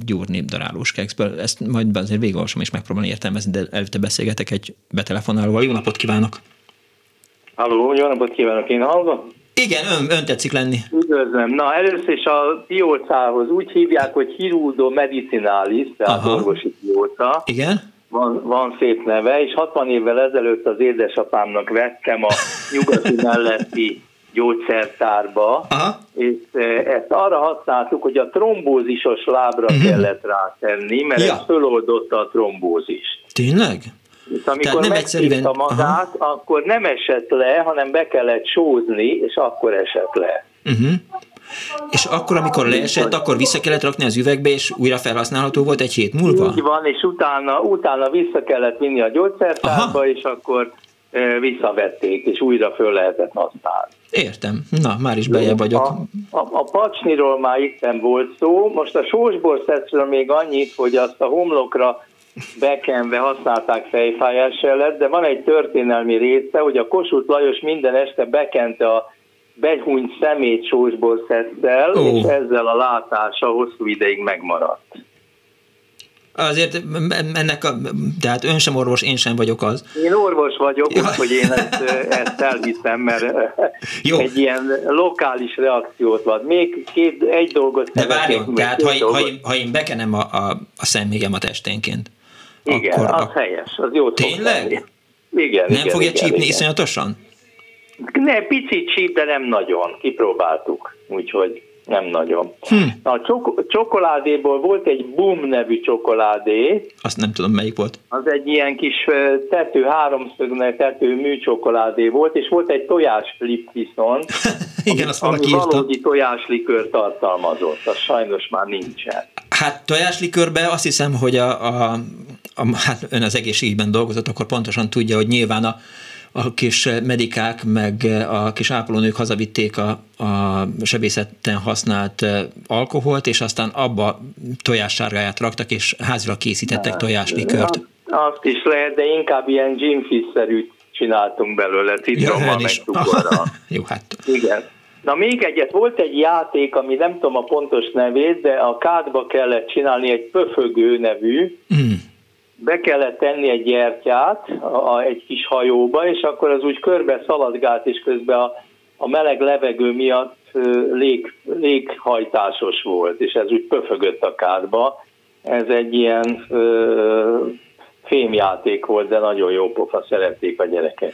gyúrni darálós kexből? Ezt majd azért végigolvasom és megpróbálom értelmezni, de előtte beszélgetek egy betelefonálóval. Jó napot kívánok! Halló, jó napot kívánok, én hallgatom? Igen, ön, ön tetszik lenni. Üdvözlöm. Na, először is a piócához úgy hívják, hogy Hirudo medicinalis, tehát Aha. orvosi pióca. Igen. Van, van szép neve, és 60 évvel ezelőtt az édesapámnak vettem a nyugati melletti gyógyszertárba, Aha. és e, ezt arra használtuk, hogy a trombózisos lábra uh-huh. kellett rátenni, mert ja. ez föloldotta a trombózist. Tényleg? És amikor nem egyszerűen... magát, Aha. akkor nem esett le, hanem be kellett sózni, és akkor esett le. Uh-huh. És akkor, amikor leesett, akkor vissza kellett rakni az üvegbe, és újra felhasználható volt egy hét múlva? Úgy van, és utána, utána vissza kellett vinni a gyógyszertárba, Aha. és akkor visszavették, és újra föl lehetett használni. Értem. Na, már is bejebb vagyok. A, a, a pacsniról már itt volt szó. Most a sósborszeszről még annyit, hogy azt a homlokra bekenve használták fejfájás ellen, de van egy történelmi része, hogy a Kossuth Lajos minden este bekente a behunyt szemét sósból szedtel, oh. és ezzel a látása hosszú ideig megmaradt. Azért ennek a, tehát ön sem orvos, én sem vagyok az. Én orvos vagyok, ja. úgyhogy én ezt, ezt elhiszem, mert Jó. egy ilyen lokális reakciót van. Még két, egy dolgot De várjon, tehát ha, ha, én, ha én bekenem a, a, a szemmégemet esténként, igen, akkor az a... helyes, az jó Tényleg? Igen, Nem igen, fogja igen, csípni igen. iszonyatosan? Ne, picit csíp, de nem nagyon. Kipróbáltuk, úgyhogy nem nagyon. Hm. A csok- csokoládéból volt egy Boom nevű csokoládé. Azt nem tudom, melyik volt. Az egy ilyen kis tető, háromszögnek tető műcsokoládé volt, és volt egy tojásflip viszont. Igen, azt valaki ami valódi tojáslikör tartalmazott, az sajnos már nincsen. Hát tojáslikörbe azt hiszem, hogy a, a, a, hát ön az egészségügyben dolgozott, akkor pontosan tudja, hogy nyilván a, a kis medikák, meg a kis ápolónők hazavitték a, a sebészetten használt alkoholt, és aztán abba tojássárgáját raktak, és házilag készítettek tojáslikört. Azt is lehet, de inkább ilyen gymfish-szerűt csináltunk belőle, citrommal, ja, meg Jó, hát. Igen. Na még egyet, volt egy játék, ami nem tudom a pontos nevét, de a kádba kellett csinálni egy pöfögő nevű, mm. Be kellett tenni egy gyertyát a, egy kis hajóba, és akkor az úgy körbe szaladgált, és közben a, a meleg levegő miatt lég, léghajtásos volt, és ez úgy pöfögött a kádba. Ez egy ilyen ö, fémjáték volt, de nagyon jó pofa, szerették a gyerekek.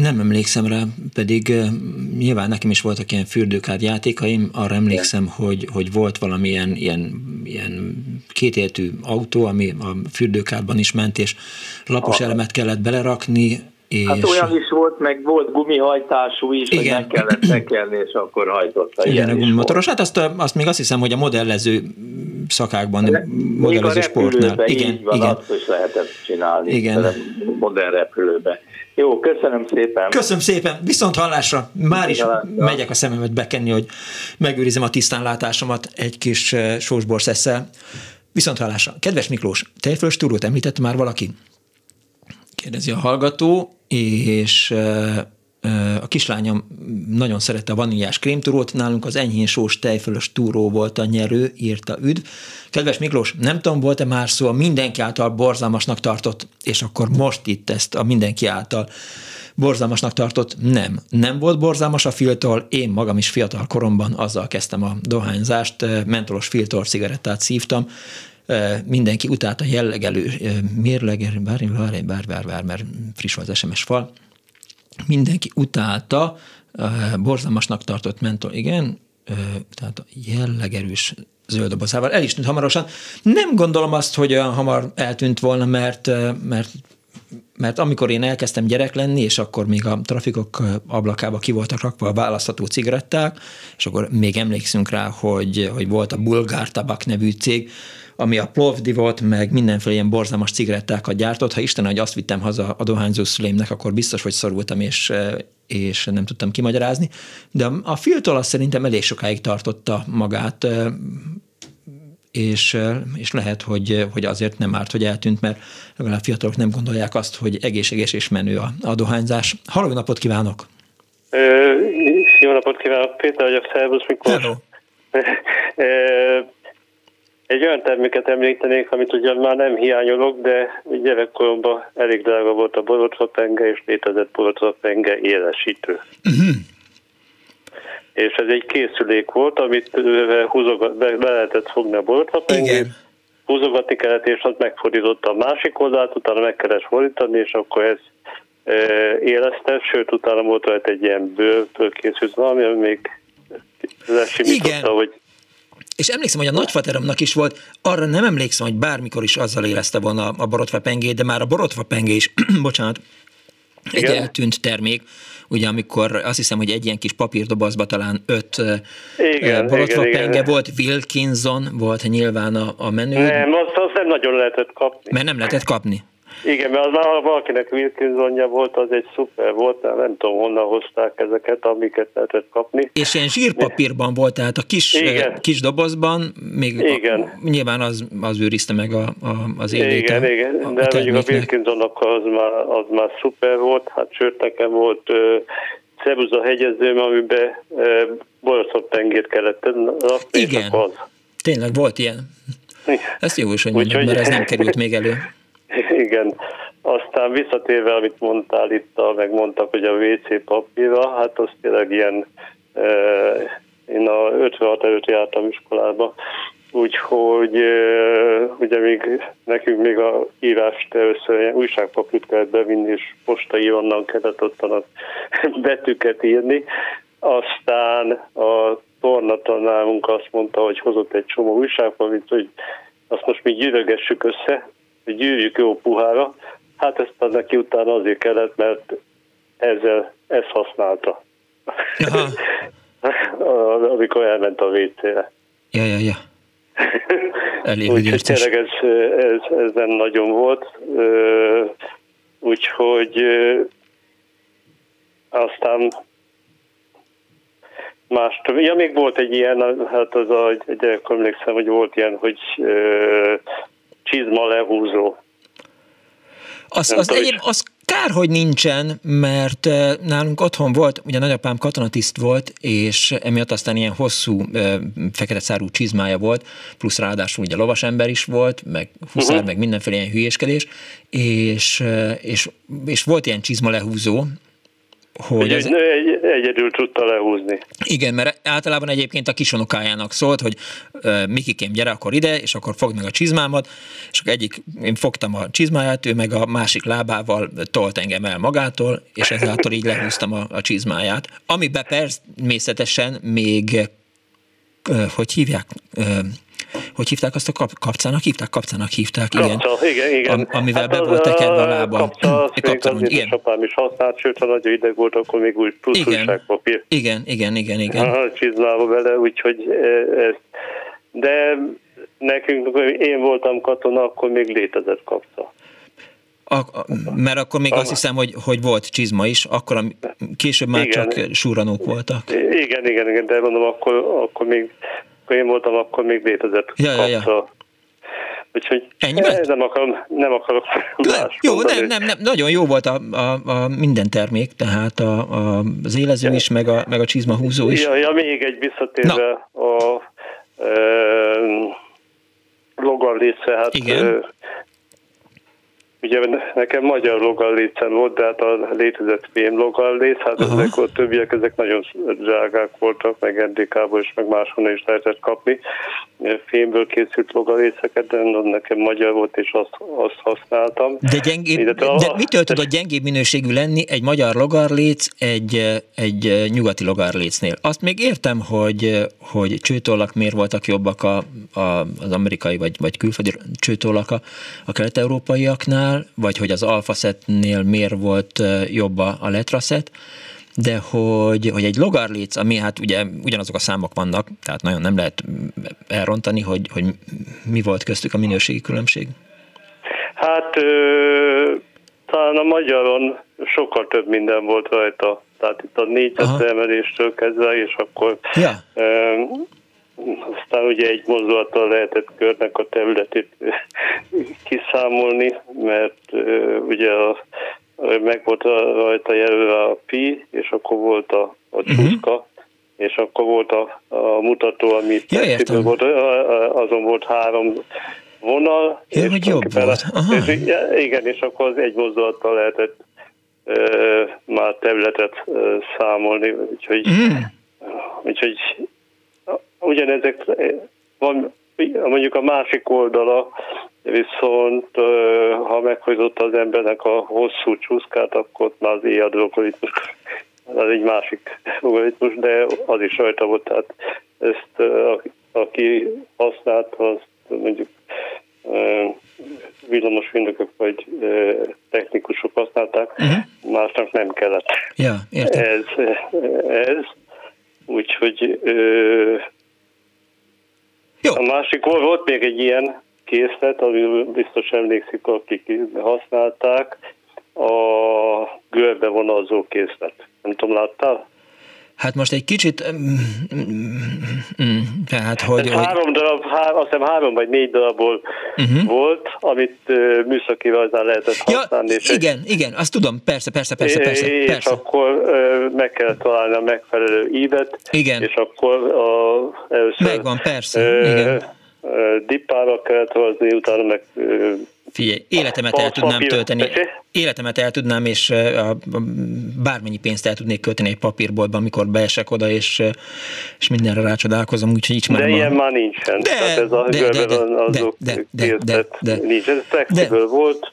Nem emlékszem rá, pedig nyilván nekem is voltak ilyen fürdőkád játékaim, arra emlékszem, hogy, hogy volt valamilyen ilyen, ilyen kétértű autó, ami a fürdőkádban is ment, és lapos Aha. elemet kellett belerakni, és... Hát olyan is volt, meg volt gumihajtású is, Igen. hogy meg kellett tekerni, és akkor hajtotta. Igen, a gumimotoros. Hát azt, azt még azt hiszem, hogy a modellező szakákban, De modellező sportnál. Igen, van, igen. azt is lehetett csinálni. Igen. Modern repülőbe. Jó, köszönöm szépen. Köszönöm szépen, viszont hallásra. Már is megyek a szememet bekenni, hogy megőrizem a tisztánlátásomat egy kis eh, sósborszesszel. Viszont hallásra. Kedves Miklós, tejfölös túrót említett már valaki? Kérdezi a hallgató, és a kislányom nagyon szerette a vaníliás krémtúrót, nálunk az enyhén sós tejfölös túró volt a nyerő, írta üdv. Kedves Miklós, nem tudom, volt-e már szó a mindenki által borzalmasnak tartott, és akkor most itt ezt a mindenki által borzalmasnak tartott, nem. Nem volt borzalmas a filtol, én magam is fiatal koromban azzal kezdtem a dohányzást, mentolos filtor cigarettát szívtam, mindenki utálta jellegelő, mérlegelő, bár, bár, bár, bár, bár, mert friss volt az SMS fal, mindenki utálta, borzalmasnak tartott mentol, igen, tehát jellegerős zöld dobozával. El is tűnt hamarosan. Nem gondolom azt, hogy olyan hamar eltűnt volna, mert, mert mert amikor én elkezdtem gyerek lenni, és akkor még a trafikok ablakába ki voltak rakva a választható cigaretták, és akkor még emlékszünk rá, hogy, hogy volt a Bulgár Tabak nevű cég, ami a Plovdi volt, meg mindenféle ilyen borzalmas cigarettákat gyártott. Ha Isten, hogy azt vittem haza a dohányzó szüleimnek, akkor biztos, hogy szorultam, és, és nem tudtam kimagyarázni. De a, filtól azt szerintem elég sokáig tartotta magát, és, és lehet, hogy, hogy azért nem árt, hogy eltűnt, mert legalább fiatalok nem gondolják azt, hogy egészséges és menő a, a dohányzás. Halló, napot kívánok! Jó napot kívánok, Péter vagyok, szervusz? Hello. Egy olyan terméket említenék, amit ugye már nem hiányolok, de gyerekkoromban elég drága volt a borotva-penge, és létezett borotva-penge élesítő. Uh-huh. És ez egy készülék volt, amit húzogat, be, be lehetett fogni a borotva-pengét, húzogatni kellett, és az megfordította a másik oldalt, utána meg kellett fordítani, és akkor ez e, élesztett, sőt, utána volt rajta egy ilyen bőrből készült valami, ami még lesimította, hogy és emlékszem, hogy a nagyfateromnak is volt, arra nem emlékszem, hogy bármikor is azzal érezte volna a borotva pengét, de már a borotva pengé is, bocsánat, Igen. egy eltűnt termék, ugye amikor azt hiszem, hogy egy ilyen kis papírdobozba talán öt igen, borotva igen, penge igen. volt, Wilkinson volt nyilván a, a menő. Nem, azt, azt nem nagyon lehetett kapni. Mert nem lehetett kapni. Igen, mert az már valakinek Wilkinsonja volt, az egy szuper volt, nem tudom honnan hozták ezeket, amiket lehetett kapni. És ilyen zsírpapírban volt, tehát a kis, igen. kis dobozban, még igen. A, nyilván az, az őrizte meg a, a, az éléte. Igen, igen, a, de a mondjuk a Wilkinsonnak az már, az már szuper volt, hát sőt nekem volt uh, Cebuza hegyezőm, amiben uh, boroszott tengét kellett rakni, Igen, az. tényleg volt ilyen. Ezt jó is, hogy mondjuk, mert ez nem került még elő. Igen. Aztán visszatérve, amit mondtál itt, meg mondtak, hogy a WC papírra, hát az tényleg ilyen, én a 56 előtt jártam iskolába, úgyhogy ugye még nekünk még a írást először újságpapírt kellett bevinni, és postai onnan kellett ott a betűket írni. Aztán a tornatanárunk azt mondta, hogy hozott egy csomó újságpapírt, hogy azt most mi gyűrögessük össze, gyűrjük jó puhára. Hát ezt az neki utána azért kellett, mert ezzel ezt használta. Amikor elment a WC-re. Ja, ja, ja. Elég Úgyhogy tényleg ez, ez, ez nem nagyon volt. Úgyhogy aztán más, ja, még volt egy ilyen, hát az a, egy, emlékszem, hogy volt ilyen, hogy csizma lehúzó. Az, az, egyéb, az kár, hogy nincsen, mert nálunk otthon volt, ugye nagyapám katonatiszt volt, és emiatt aztán ilyen hosszú fekete szárú csizmája volt, plusz ráadásul ugye lovas ember is volt, meg huszár, uh-huh. meg mindenféle ilyen hülyéskedés, és, és, és volt ilyen csizma lehúzó, hogy ez... egy, egyedül tudta lehúzni. Igen, mert általában egyébként a kisonokájának szólt, hogy uh, Mikikém, gyere akkor ide, és akkor fogd meg a csizmámat, és akkor egyik, én fogtam a csizmáját, ő meg a másik lábával tolt engem el magától, és ezáltal így lehúztam a, a csizmáját. Amiben persze mészletesen még, uh, hogy hívják, uh, hogy hívták azt a kap, kapcának? Hívták, kapcának hívták, igen. Kapca, igen, igen. Am, amivel hát be volt tekerve a lába. Kapca, kapca, az igen. apám is használt, sőt, ha nagy ideg volt, akkor még úgy plusz igen. újságpapír. Igen, igen, igen, igen. Aha, csizmába vele, úgyhogy e, ez. De nekünk, én voltam katona, akkor még létezett kapca. A, mert akkor még a, azt hiszem, hogy, hogy volt csizma is, akkor később már igen. csak súranók voltak. Igen, igen, igen, de mondom, akkor, akkor még amikor én voltam, akkor még létezett ja, ja, ja. Úgyhogy Ennyiben? nem, akarom, nem akarok Le, Jó, nem, nem, nem, nagyon jó volt a, a, a minden termék, tehát a, a, az élező ja. is, meg a, meg a csizma húzó is. Ja, ja még egy visszatérve Na. a e, logan része, hát Igen. Ugye nekem magyar logallécen volt, de hát a létezett fém logallét, hát Aha. ezek a többiek, ezek nagyon drágák voltak, meg NDK-ból is, meg máshonnan is lehetett kapni. Fémből készült logaléceket, de nekem magyar volt, és azt, azt használtam. De, gyengébb, de, a, de mitől tudod gyengébb minőségű lenni egy magyar logarléc egy, egy nyugati logarlécnél? Azt még értem, hogy, hogy csőtollak miért voltak jobbak a, a, az amerikai vagy, vagy külföldi csőtollak a, a kelet-európaiaknál, Alfaszetnál, vagy hogy az Alfaszetnél miért volt jobb a, a letraszet, de hogy, hogy egy logarléc, ami hát ugye ugyanazok a számok vannak, tehát nagyon nem lehet elrontani, hogy, hogy mi volt köztük a minőségi különbség? Hát ö, talán a magyaron sokkal több minden volt rajta. Tehát itt a négyzet emeléstől kezdve, és akkor ja. ö, aztán ugye egy mozdulattal lehetett körnek a területét kiszámolni, mert ugye a, meg volt rajta jelölve a pi, és akkor volt a, a mhm. csúszka, uh-huh. és akkor volt a, a mutató, amit ja, volt, azon volt három vonal. Ja, és hogy jobb volt. Aha. És, igen, és akkor az egy mozdulattal lehetett ö, már területet ö, számolni, úgyhogy, mm. úgyhogy ugyanezek van, mondjuk a másik oldala, viszont ha meghozott az embernek a hosszú csúszkát, akkor már az éjad algoritmus, az egy másik algoritmus, de az is rajta volt, tehát ezt aki használt, azt mondjuk villamosműnökök vagy technikusok használták, uh-huh. másnak nem kellett. Ja, értem. Ez, ez. Úgyhogy Jó. a másik volt még egy ilyen készlet, ami biztos emlékszik, akik használták, a görbe vonalzó készlet. Nem tudom, láttál? Hát most egy kicsit, mm, mm, tehát hogy... hogy... Három darab, há, azt hiszem három vagy négy darabból uh-huh. volt, amit uh, műszaki rajzán lehetett használni. Ja, és igen, egy... igen, azt tudom, persze, persze, persze, persze. És persze. akkor uh, meg kell találni a megfelelő ívet, igen. és akkor a, először... Megvan, persze, uh, igen. Uh, dippára kellett hozni, utána meg uh, Figyelj, életemet el tudnám papír, tölteni, tessé? életemet el tudnám, és a, a, bármennyi pénzt el tudnék költeni egy papírboltban, amikor beesek oda, és, és mindenre rácsodálkozom, úgyhogy így már De ilyen már nincsen. De, Tehát ez a de, de, de, azok de, de, de, de, de, nincs. Ez de volt,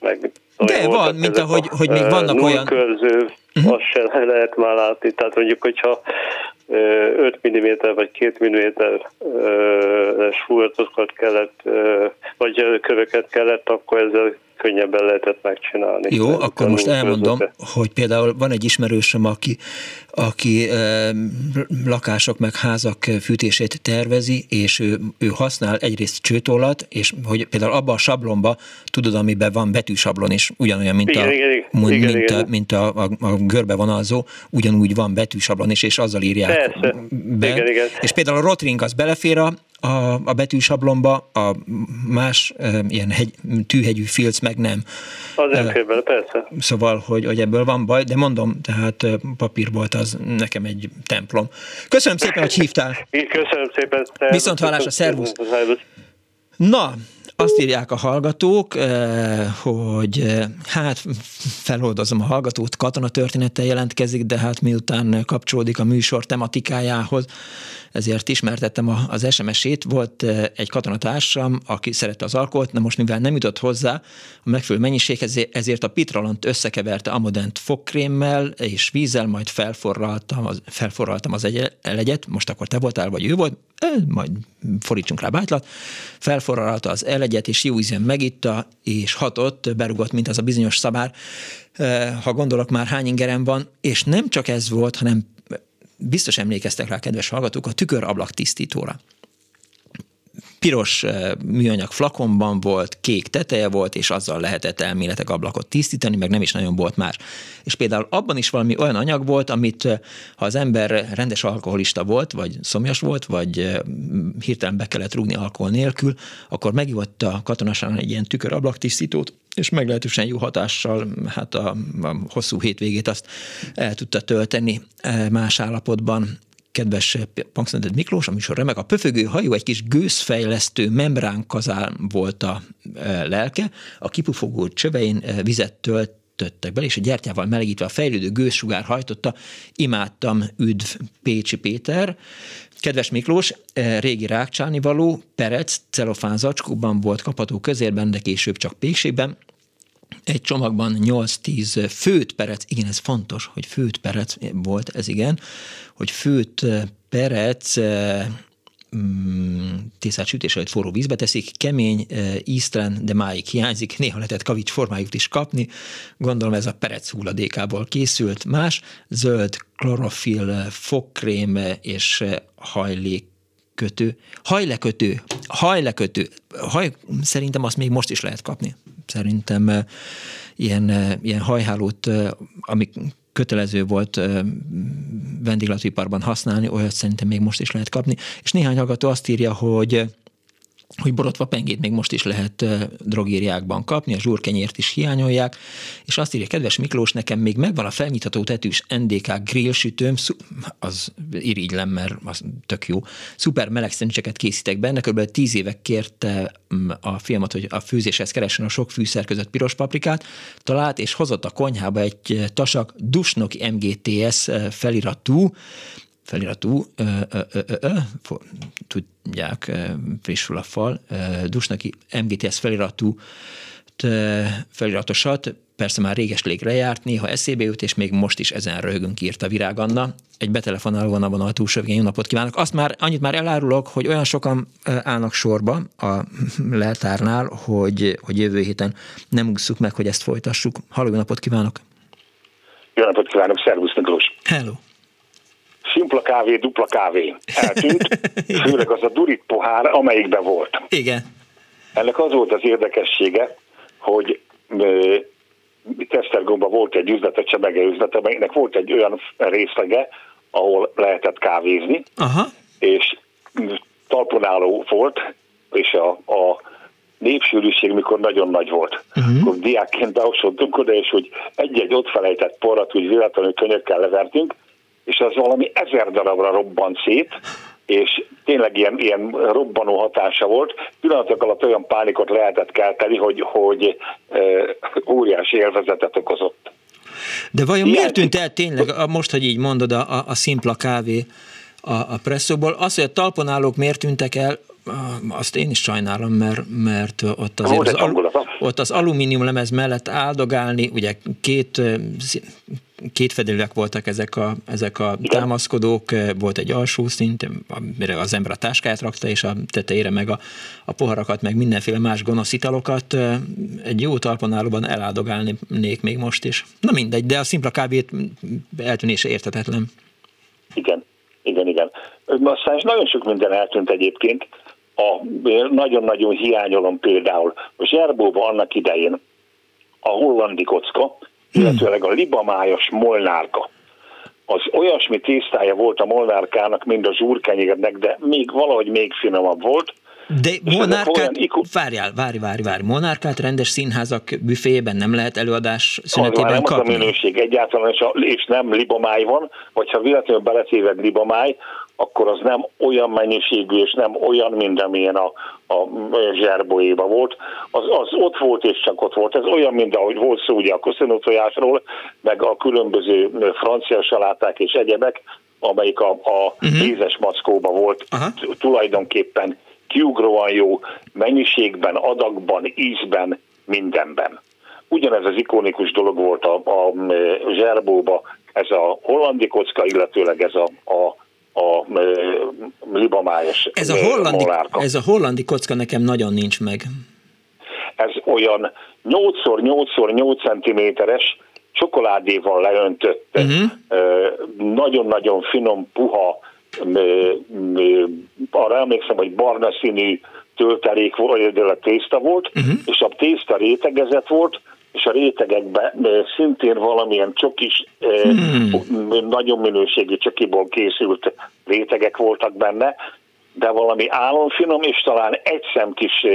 meg de van, mint ahogy, a, hogy még vannak olyan... Körző, uh-huh. Mhm. azt se lehet már látni. Tehát mondjuk, hogyha 5 mm vagy 2 mm súlyatokat kellett, vagy köveket kellett, akkor ezzel könnyebben lehetett megcsinálni. Jó, akkor most elmondom, hogy például van egy ismerősöm, aki, aki e, lakások meg házak fűtését tervezi, és ő, ő használ egyrészt csőtollat, és hogy például abba a sablonba, tudod, amiben van betűsablon is, ugyanolyan, mint, igen, a, igen, mint, igen, mint, igen. A, mint a, a, a görbevonalzó, ugyanúgy van betűsablon is, és azzal írják Persze. be. Igen, igen. És például a rotring az belefér a, a, a betűsablonba, a más e, ilyen hegy, tűhegyű filc meg nem. Az nem fér bele, persze. Szóval, hogy, hogy ebből van baj, de mondom, tehát papír volt az nekem egy templom. Köszönöm szépen, hogy hívtál. Köszönöm szépen. Viszont hallásra, szervusz. Na, azt írják a hallgatók, hogy hát feloldozom a hallgatót, katona történettel jelentkezik, de hát miután kapcsolódik a műsor tematikájához, ezért ismertettem az SMS-ét. Volt eh, egy katonatársam, aki szerette az alkoholt, de most mivel nem jutott hozzá a megfelelő mennyiséghez, ezért a pitralant összekeverte amodent fogkrémmel és vízzel, majd felforraltam az, felforraltam az elegyet, most akkor te voltál, vagy ő volt, majd fordítsunk rá bájtlat, felforralta az elegyet, és jó ízen megitta, és hatott, berugott, mint az a bizonyos szabár, eh, ha gondolok már hány ingerem van, és nem csak ez volt, hanem biztos emlékeztek rá, kedves hallgatók, a tükörablak tisztítóra piros eh, műanyag flakonban volt, kék teteje volt, és azzal lehetett elméletek ablakot tisztítani, meg nem is nagyon volt más. És például abban is valami olyan anyag volt, amit eh, ha az ember rendes alkoholista volt, vagy szomjas volt, vagy eh, hirtelen be kellett rúgni alkohol nélkül, akkor megivott a katonaságon egy ilyen tükörablak tisztítót, és meglehetősen jó hatással hát a, a hosszú hétvégét azt el tudta tölteni más állapotban kedves Pankszented Miklós, a műsor remek. A pöfögő hajó egy kis gőzfejlesztő membránkazán volt a lelke, a kipufogó csövein vizet tölt töttek bele, és a gyertyával melegítve a fejlődő gőzsugár hajtotta. Imádtam, üdv Pécsi Péter. Kedves Miklós, régi rákcsáni való, perec, celofán zacskóban volt kapható közérben, de később csak pékségben egy csomagban 8-10 főt perec, igen, ez fontos, hogy főt perec volt, ez igen, hogy főt perec mm, tészát sütés előtt forró vízbe teszik, kemény, íztelen, de máig hiányzik, néha lehetett kavics formájút is kapni, gondolom ez a perec hulladékából készült, más, zöld klorofil, fogkrém és hajlék kötő, hajlekötő, hajlekötő, haj, szerintem azt még most is lehet kapni. Szerintem ilyen, ilyen hajhálót, ami kötelező volt vendéglátóiparban használni, olyat szerintem még most is lehet kapni. És néhány hallgató azt írja, hogy hogy borotva pengét még most is lehet drogériákban kapni, a zsúrkenyért is hiányolják, és azt írja, kedves Miklós, nekem még megvan a felnyitható tetűs NDK grillsütőm, az irigylem, mert az tök jó. Szuper meleg szendvicseket készítek benne, kb. tíz évek kérte mm, a filmet, hogy a főzéshez keressen a sok fűszer között piros paprikát, talált és hozott a konyhába egy tasak Dusnoki MGTS feliratú, feliratú, ö, ö, ö, ö, tudják, frissül a fal, Dusnaki MGTS feliratú feliratosat, persze már réges légre járt, néha eszébe jut, és még most is ezen röhögünk, írta Virág Anna. Egy betelefonnál van a túlsó végén, jó napot kívánok. Azt már, annyit már elárulok, hogy olyan sokan állnak sorba a leltárnál, hogy, hogy jövő héten nem ússzuk meg, hogy ezt folytassuk. Halló, jó napot kívánok! Jó napot kívánok, szervusz Miklós! Hello! Szimpla kávé, dupla kávé eltűnt, főleg az a durit pohár, amelyikben volt. Igen. Ennek az volt az érdekessége, hogy Tesztergomba volt egy üzlet, egy csemege üzlet, amelynek volt egy olyan részlege, ahol lehetett kávézni, Aha. és talponáló volt, és a, a népsűrűség, mikor nagyon nagy volt. Uh-huh. Akkor diákként beosodtunk oda, és hogy egy-egy ott felejtett porrat úgy véletlenül könyökkel levertünk, és az valami ezer darabra robbant szét, és tényleg ilyen, ilyen robbanó hatása volt. Pillanatok alatt olyan pánikot lehetett kelteni, hogy, hogy e, óriási élvezetet okozott. De vajon Ilyen... miért tűnt el tényleg, most, hogy így mondod, a, a, szimpla kávé a, a presszóból, az, hogy a talponállók miért tűntek el, azt én is sajnálom, mert, mert ott azért az, al, ott az alumínium lemez mellett áldogálni, ugye két két fedélek voltak ezek a, ezek a támaszkodók, volt egy alsó szint, amire az ember a táskáját rakta, és a tetejére meg a, a poharakat, meg mindenféle más gonosz italokat. Egy jó talponálóban eláldogálnék még most is. Na mindegy, de a szimpla kábét eltűnése értetetlen. Igen, igen, igen. Aztán nagyon sok minden eltűnt egyébként. A, nagyon-nagyon hiányolom például, a Zserbóban annak idején a hollandi kocka, illetőleg a libamájas molnárka. Az olyasmi tésztája volt a molnárkának, mint a zsúrkenyérnek, de még valahogy még finomabb volt. De monárkát, ikon... várjál, várj, várj, várj, monárkát rendes színházak büféjében nem lehet előadás szünetében nem kapni? Nem a minőség egyáltalán, és nem libamáj van, vagy ha véletlenül beletéved libamáj, akkor az nem olyan mennyiségű, és nem olyan, mint amilyen a, a zserboéba volt. Az, az ott volt, és csak ott volt. Ez olyan, mint ahogy volt szó ugye a koszinotojásról, meg a különböző francia saláták és egyebek, amelyik a, a uh-huh. vízes mackóba volt uh-huh. tulajdonképpen kiugróan jó mennyiségben, adagban, ízben, mindenben. Ugyanez az ikonikus dolog volt a, a zserbóba, ez a hollandi kocka, illetőleg ez a, a a libamájas ez a, hollandi, ez a hollandi kocka nekem nagyon nincs meg. Ez olyan 8x8x8 cm-es csokoládéval leöntött, uh-huh. nagyon-nagyon finom, puha, arra emlékszem, hogy barna színű töltelék vagy tészta volt, uh-huh. és a tészta rétegezett volt, és a rétegekben szintén valamilyen csokis, hmm. nagyon minőségi csokiból készült rétegek voltak benne, de valami álomfinom, és talán egy szem kis,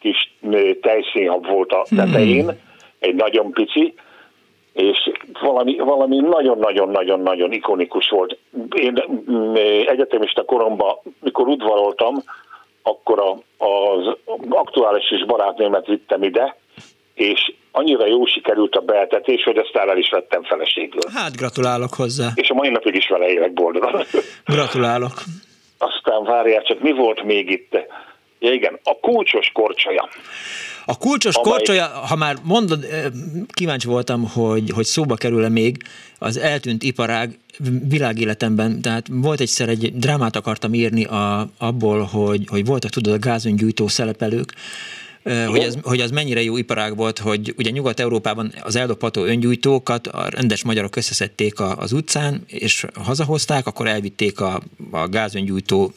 kis tejszínhab volt a hmm. tetején, hmm. egy nagyon pici, és valami, valami nagyon-nagyon-nagyon-nagyon ikonikus volt. Én egyetemista koromban, mikor udvaroltam, akkor a, az aktuális is barátnémet vittem ide, és annyira jó sikerült a beeltetés, hogy aztán el is vettem feleségül. Hát gratulálok hozzá. És a mai napig is vele élek boldogan. Gratulálok. Aztán várjál, csak mi volt még itt? Ja, igen, a kulcsos korcsolya. A kulcsos amely... korcsolya, ha már mondod, kíváncsi voltam, hogy, hogy szóba kerül-e még az eltűnt iparág világéletemben, tehát volt egyszer egy drámát akartam írni a, abból, hogy, hogy voltak tudod a gázöngyújtó szelepelők, hogy az, hogy az mennyire jó iparág volt, hogy ugye Nyugat-Európában az eldobható öngyújtókat a rendes magyarok összeszedték az utcán, és hazahozták, akkor elvitték a, a gázöngyújtó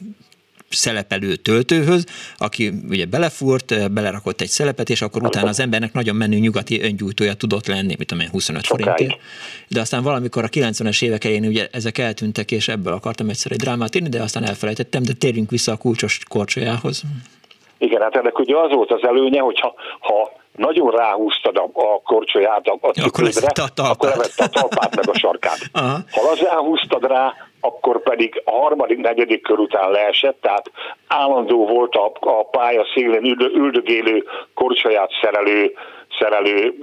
szelepelő töltőhöz, aki ugye belefúrt, belerakott egy szelepet, és akkor utána az embernek nagyon menő nyugati öngyújtója tudott lenni, mit tudom én, 25 forintért. De aztán valamikor a 90-es évek elején ugye ezek eltűntek, és ebből akartam egyszer egy drámát írni, de aztán elfelejtettem, de térjünk vissza a kulcsos korcsolyához. Igen, hát ennek ugye az volt az előnye, hogyha ha nagyon ráhúztad a, a korcsolyát a, a cipődre, akkor levette a talpát meg a sarkát. Aha. Ha lazán húztad rá, akkor pedig a harmadik, negyedik kör után leesett, tehát állandó volt a, a pálya szélén üldögélő korcsolyát szerelő szerelő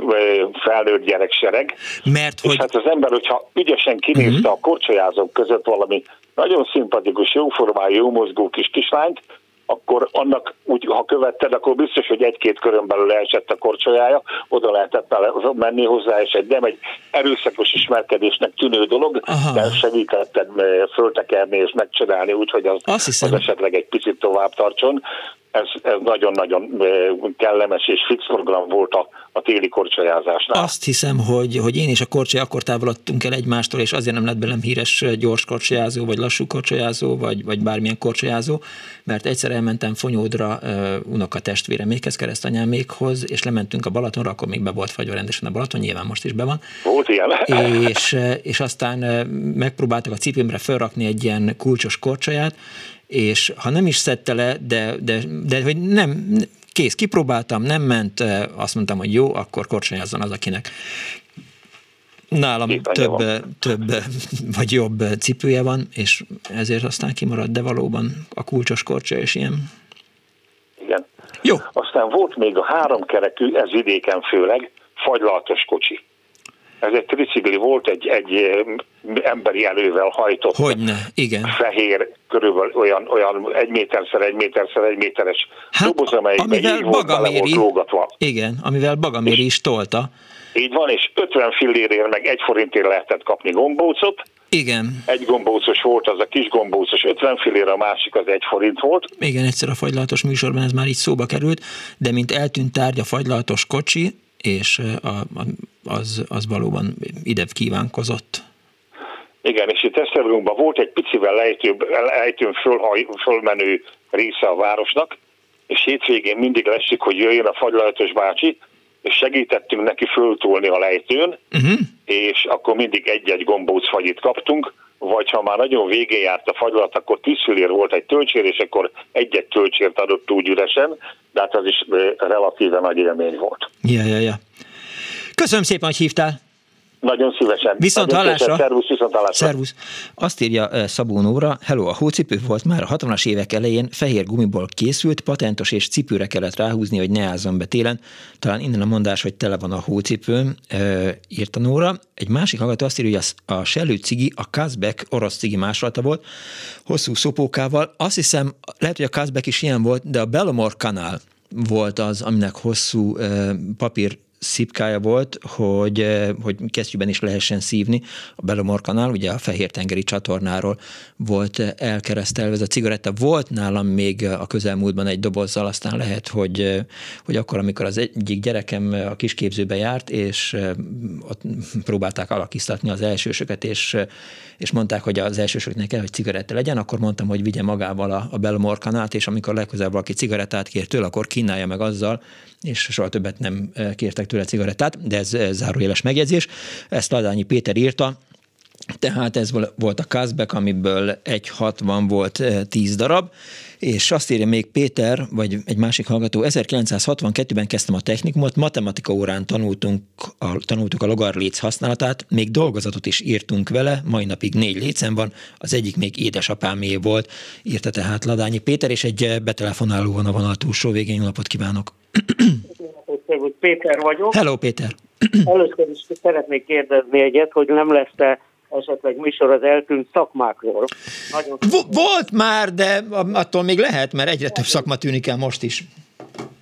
felnőtt gyereksereg. Mert és hogy... hát az ember, hogyha ügyesen kinézte uh-huh. a korcsolyázók között valami nagyon szimpatikus, jóformájú, jó mozgó kis kislányt, akkor annak úgy, ha követted, akkor biztos, hogy egy-két körön belül leesett a korcsolyája, oda lehetett menni hozzá, és egy nem egy erőszakos ismerkedésnek tűnő dolog, Aha. de segítetted föltekerni és megcsinálni úgy, hogy az, az esetleg egy picit tovább tartson ez, ez nagyon-nagyon kellemes és fix program volt a, a téli korcsolyázásnál. Azt hiszem, hogy, hogy én és a korcsoly akkor távolodtunk el egymástól, és azért nem lett belem híres gyors korcsolyázó, vagy lassú korcsolyázó, vagy, vagy bármilyen korcsolyázó, mert egyszer elmentem Fonyódra uh, unoka testvéremékhez, keresztanyámékhoz, és lementünk a Balatonra, akkor még be volt fagyva rendesen a Balaton, nyilván most is be van. Volt ilyen. És, és aztán megpróbáltak a cipőmre felrakni egy ilyen kulcsos korcsolyát, és ha nem is szedte le, de, de, de hogy nem, kész, kipróbáltam, nem ment, azt mondtam, hogy jó, akkor korcsonyazzon az, akinek nálam több, több vagy jobb cipője van, és ezért aztán kimarad, de valóban a kulcsos korcsa is ilyen. Igen. Jó. Aztán volt még a háromkerekű, ez vidéken főleg, fagylaltos kocsi. Ez egy tricikli volt, egy, egy emberi elővel hajtott. Hogyne, igen. Fehér, körülbelül olyan, olyan egy méterszer, egy méterszer, egy méteres hát, doboz, amelyikben így volt, volt lógatva. Igen, amivel Bagaméri is tolta. Így van, és 50 fillérért meg egy forintért lehetett kapni gombócot. Igen. Egy gombócos volt, az a kis gombócos 50 fillér, a másik az egy forint volt. Igen, egyszer a fagylatos műsorban ez már így szóba került, de mint eltűnt tárgy a fagylatos kocsi, és az, az valóban ide kívánkozott. Igen, és itt Esztergomban volt egy picivel lejtő, lejtőn fölhaj, fölmenő része a városnak, és hétvégén mindig leszik, hogy jöjjön a fagylaltos bácsi, és segítettünk neki föltolni a lejtőn, uh-huh. és akkor mindig egy-egy gombóc fagyit kaptunk, vagy ha már nagyon végén járt a fagylat, akkor tízfülér volt egy tölcsér, és akkor egy-egy tölcsért adott úgy üresen, de hát az is relatíve nagy élmény volt. Ja, ja, ja. Köszönöm szépen, hogy hívtál. Nagyon szívesen. Viszont Nagyon hallásra. Szervusz, viszont hallásra. Szervusz. Azt írja Szabó Nóra, hello, a hócipő volt már a 60-as évek elején, fehér gumiból készült, patentos és cipőre kellett ráhúzni, hogy ne ázzon be télen. Talán innen a mondás, hogy tele van a hócipőm, e, írta Nóra. Egy másik hallgató azt írja, hogy a, a Sellő cigi, a Kazbek orosz cigi másolata volt, hosszú szopókával. Azt hiszem, lehet, hogy a Kazbek is ilyen volt, de a Belomor kanál volt az, aminek hosszú papír szipkája volt, hogy, eh, hogy kesztyűben is lehessen szívni. A Belomor kanál, ugye a Fehér-tengeri csatornáról volt eh, elkeresztelve ez a cigaretta. Volt nálam még eh, a közelmúltban egy dobozzal, aztán lehet, hogy, hogy akkor, amikor az egyik gyerekem a kisképzőbe járt, és ott próbálták alakítatni az elsősöket, és, és mondták, hogy az elsősöknek kell, hogy cigaretta legyen, akkor mondtam, hogy vigye magával a, a Belomor kanált, és amikor legközelebb valaki cigarettát kér tőle, akkor kínálja meg azzal, és soha többet nem kértek tőle cigarettát, de ez zárójeles megjegyzés. Ezt Ladányi Péter írta, tehát ez volt a Kazbek, amiből 1,60 volt 10 darab, és azt írja még Péter, vagy egy másik hallgató, 1962-ben kezdtem a technikumot, matematika órán tanultunk a, tanultuk a logarléc használatát, még dolgozatot is írtunk vele, mai napig négy lécem van, az egyik még édesapámé volt, írta tehát Ladányi Péter, és egy betelefonáló van a vonal túlsó végén, napot kívánok! Péter vagyok. Hello, Péter. Először is szeretnék kérdezni egyet, hogy nem lesz-e esetleg műsor az eltűnt szakmákról. Nagyon Volt már, de attól még lehet, mert egyre több szakma tűnik el most is.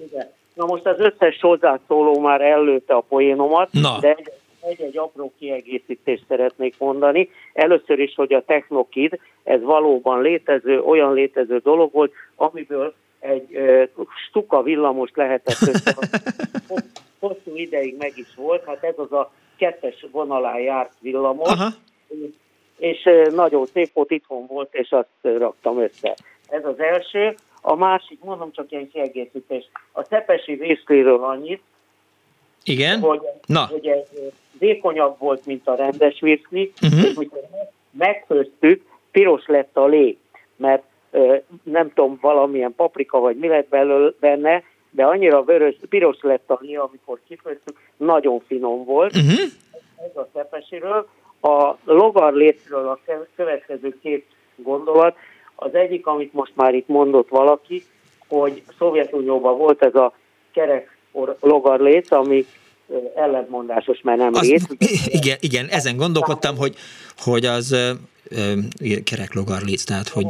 Igen. Na most az összes hozzászóló már előtte a poénomat, Na. de egy-egy apró kiegészítést szeretnék mondani. Először is, hogy a Technokid, ez valóban létező, olyan létező dolog volt, amiből egy uh, stuka villamos lehetett össze. Hosszú ideig meg is volt, hát ez az a kettes vonalán járt villamos, Aha. És nagyon szép volt, itthon volt, és azt raktam össze. Ez az első. A másik, mondom csak ilyen kiegészítés. A Szepesi vészléről annyit, igen? Hogy, Na. hogy ez vékonyabb volt, mint a rendes viszli, uh-huh. és mikor megfőztük, piros lett a lé, mert nem tudom, valamilyen paprika vagy mi lett belőle, benne, de annyira vörös, piros lett a lé, amikor kifőztük, nagyon finom volt. Uh-huh. Ez a szepesiről. A logarlétről a következő két gondolat. Az egyik, amit most már itt mondott valaki, hogy Szovjetunióban volt ez a kerek logarlét, ami ellentmondásos, mert nem az, lét. Igen, igen, ezen gondolkodtam, hogy, hogy az kerek logarlét, tehát hogy,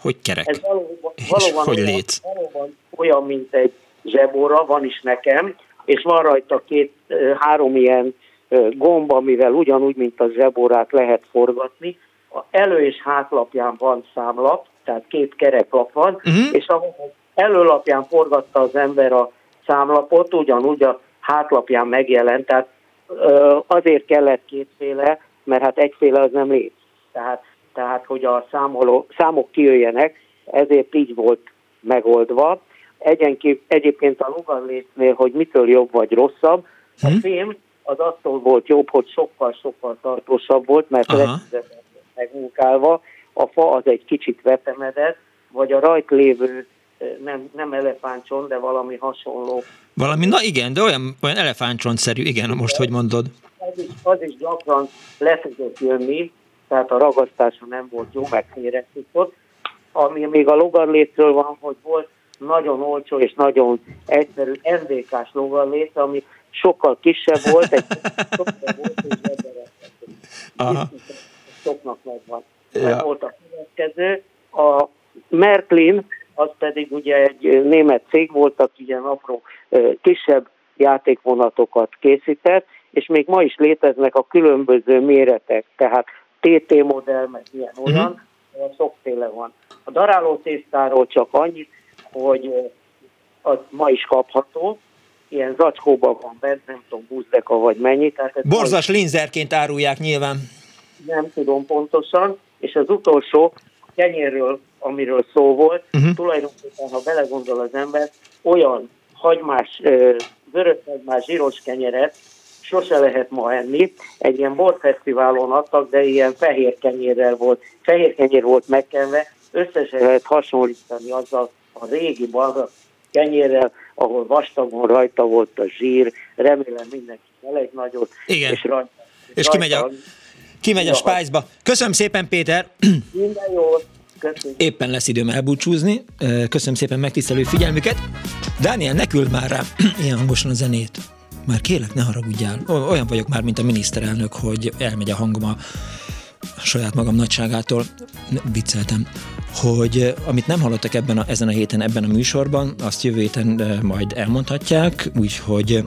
hogy kerek. Ez valóban, valóban, hogy lét. Valóban olyan, mint egy zsebóra, van is nekem, és van rajta két, három ilyen gomb, amivel ugyanúgy, mint a zsebórát lehet forgatni. A elő- és hátlapján van számlap, tehát két kereklap van, uh-huh. és ahol előlapján forgatta az ember a számlapot, ugyanúgy a hátlapján megjelent, tehát azért kellett kétféle, mert hát egyféle az nem légy. Tehát, tehát hogy a számoló, számok kijöjjenek, ezért így volt megoldva. Egyenként, egyébként a logarlétnél, hogy mitől jobb vagy rosszabb, a hmm. Az attól volt jobb, hogy sokkal-sokkal tartósabb volt, mert megmunkálva, a fa az egy kicsit vetemedett, vagy a rajt lévő nem, nem elefántcsont, de valami hasonló. Valami, na igen, de olyan, olyan elefántcsontszerű, igen, most, hogy mondod. Az is, az is gyakran le tudott jönni, tehát a ragasztása nem volt jó, meg ott. Ami még a logarlétről van, hogy volt nagyon olcsó és nagyon egyszerű NDK-s logarlét, ami sokkal kisebb volt, egy sokkal volt, és Soknak megvan. Ja. Volt a következő. A Merklin, az pedig ugye egy német cég volt, aki ilyen apró, kisebb játékvonatokat készített, és még ma is léteznek a különböző méretek, tehát TT modell, meg ilyen olyan, uh-huh. sokféle van. A daráló tésztáról csak annyit, hogy az ma is kapható, ilyen zacskóban van bent, nem tudom, buzdeka vagy mennyi. Tehát Borzas majd... linzerként árulják nyilván. Nem tudom pontosan, és az utolsó kenyérről, amiről szó volt, uh-huh. tulajdonképpen, ha belegondol az ember, olyan hagymás, vöröshagymás zsíros kenyeret sose lehet ma enni. Egy ilyen borfesztiválon adtak, de ilyen fehér kenyérrel volt, fehér kenyér volt megkenve, összesen lehet hasonlítani azzal a régi balra kenyérrel, ahol vastagon rajta volt a zsír, remélem mindenki elég nagyot, Igen. és rajta. És kimegy a, kimegy a spájzba. Köszönöm szépen, Péter! Minden jót! Köszönöm. Éppen lesz időm elbúcsúzni. Köszönöm szépen megtisztelő figyelmüket. Dániel, ne küld már rá ilyen hangosan a zenét. Már kérlek, ne haragudjál. Olyan vagyok már, mint a miniszterelnök, hogy elmegy a hangom a saját magam nagyságától. Vicceltem hogy amit nem hallottak ebben a, ezen a héten, ebben a műsorban, azt jövő héten majd elmondhatják, úgyhogy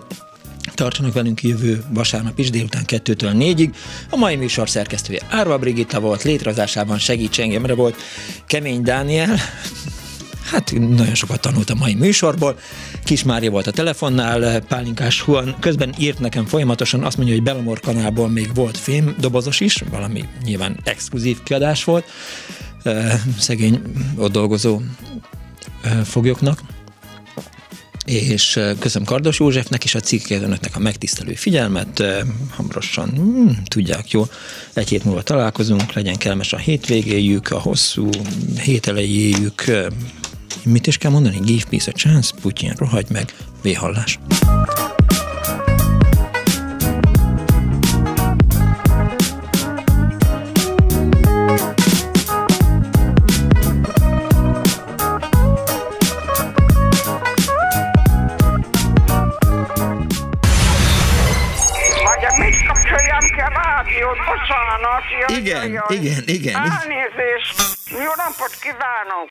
Tartsanak velünk jövő vasárnap is délután 2-től 4-ig. A mai műsor szerkesztője Árva Brigitta volt, létrehozásában segíts engemre volt Kemény Dániel, hát nagyon sokat tanult a mai műsorból. Kis Mária volt a telefonnál, Pálinkás Huan közben írt nekem folyamatosan, azt mondja, hogy Belamor kanálból még volt fém dobozos is, valami nyilván exkluzív kiadás volt, szegény ott dolgozó foglyoknak és köszönöm Kardos Józsefnek és a cikket önöknek a megtisztelő figyelmet. Hamarosan hmm, tudják, jó, egy hét múlva találkozunk, legyen kellemes a hétvégéjük, a hosszú hételejéjük. Mit is kell mondani? Give peace a chance, Putyin, rohagy meg, véhallás. Igen, jaj, igen, igen. Elnézést. Jó napot kívánok.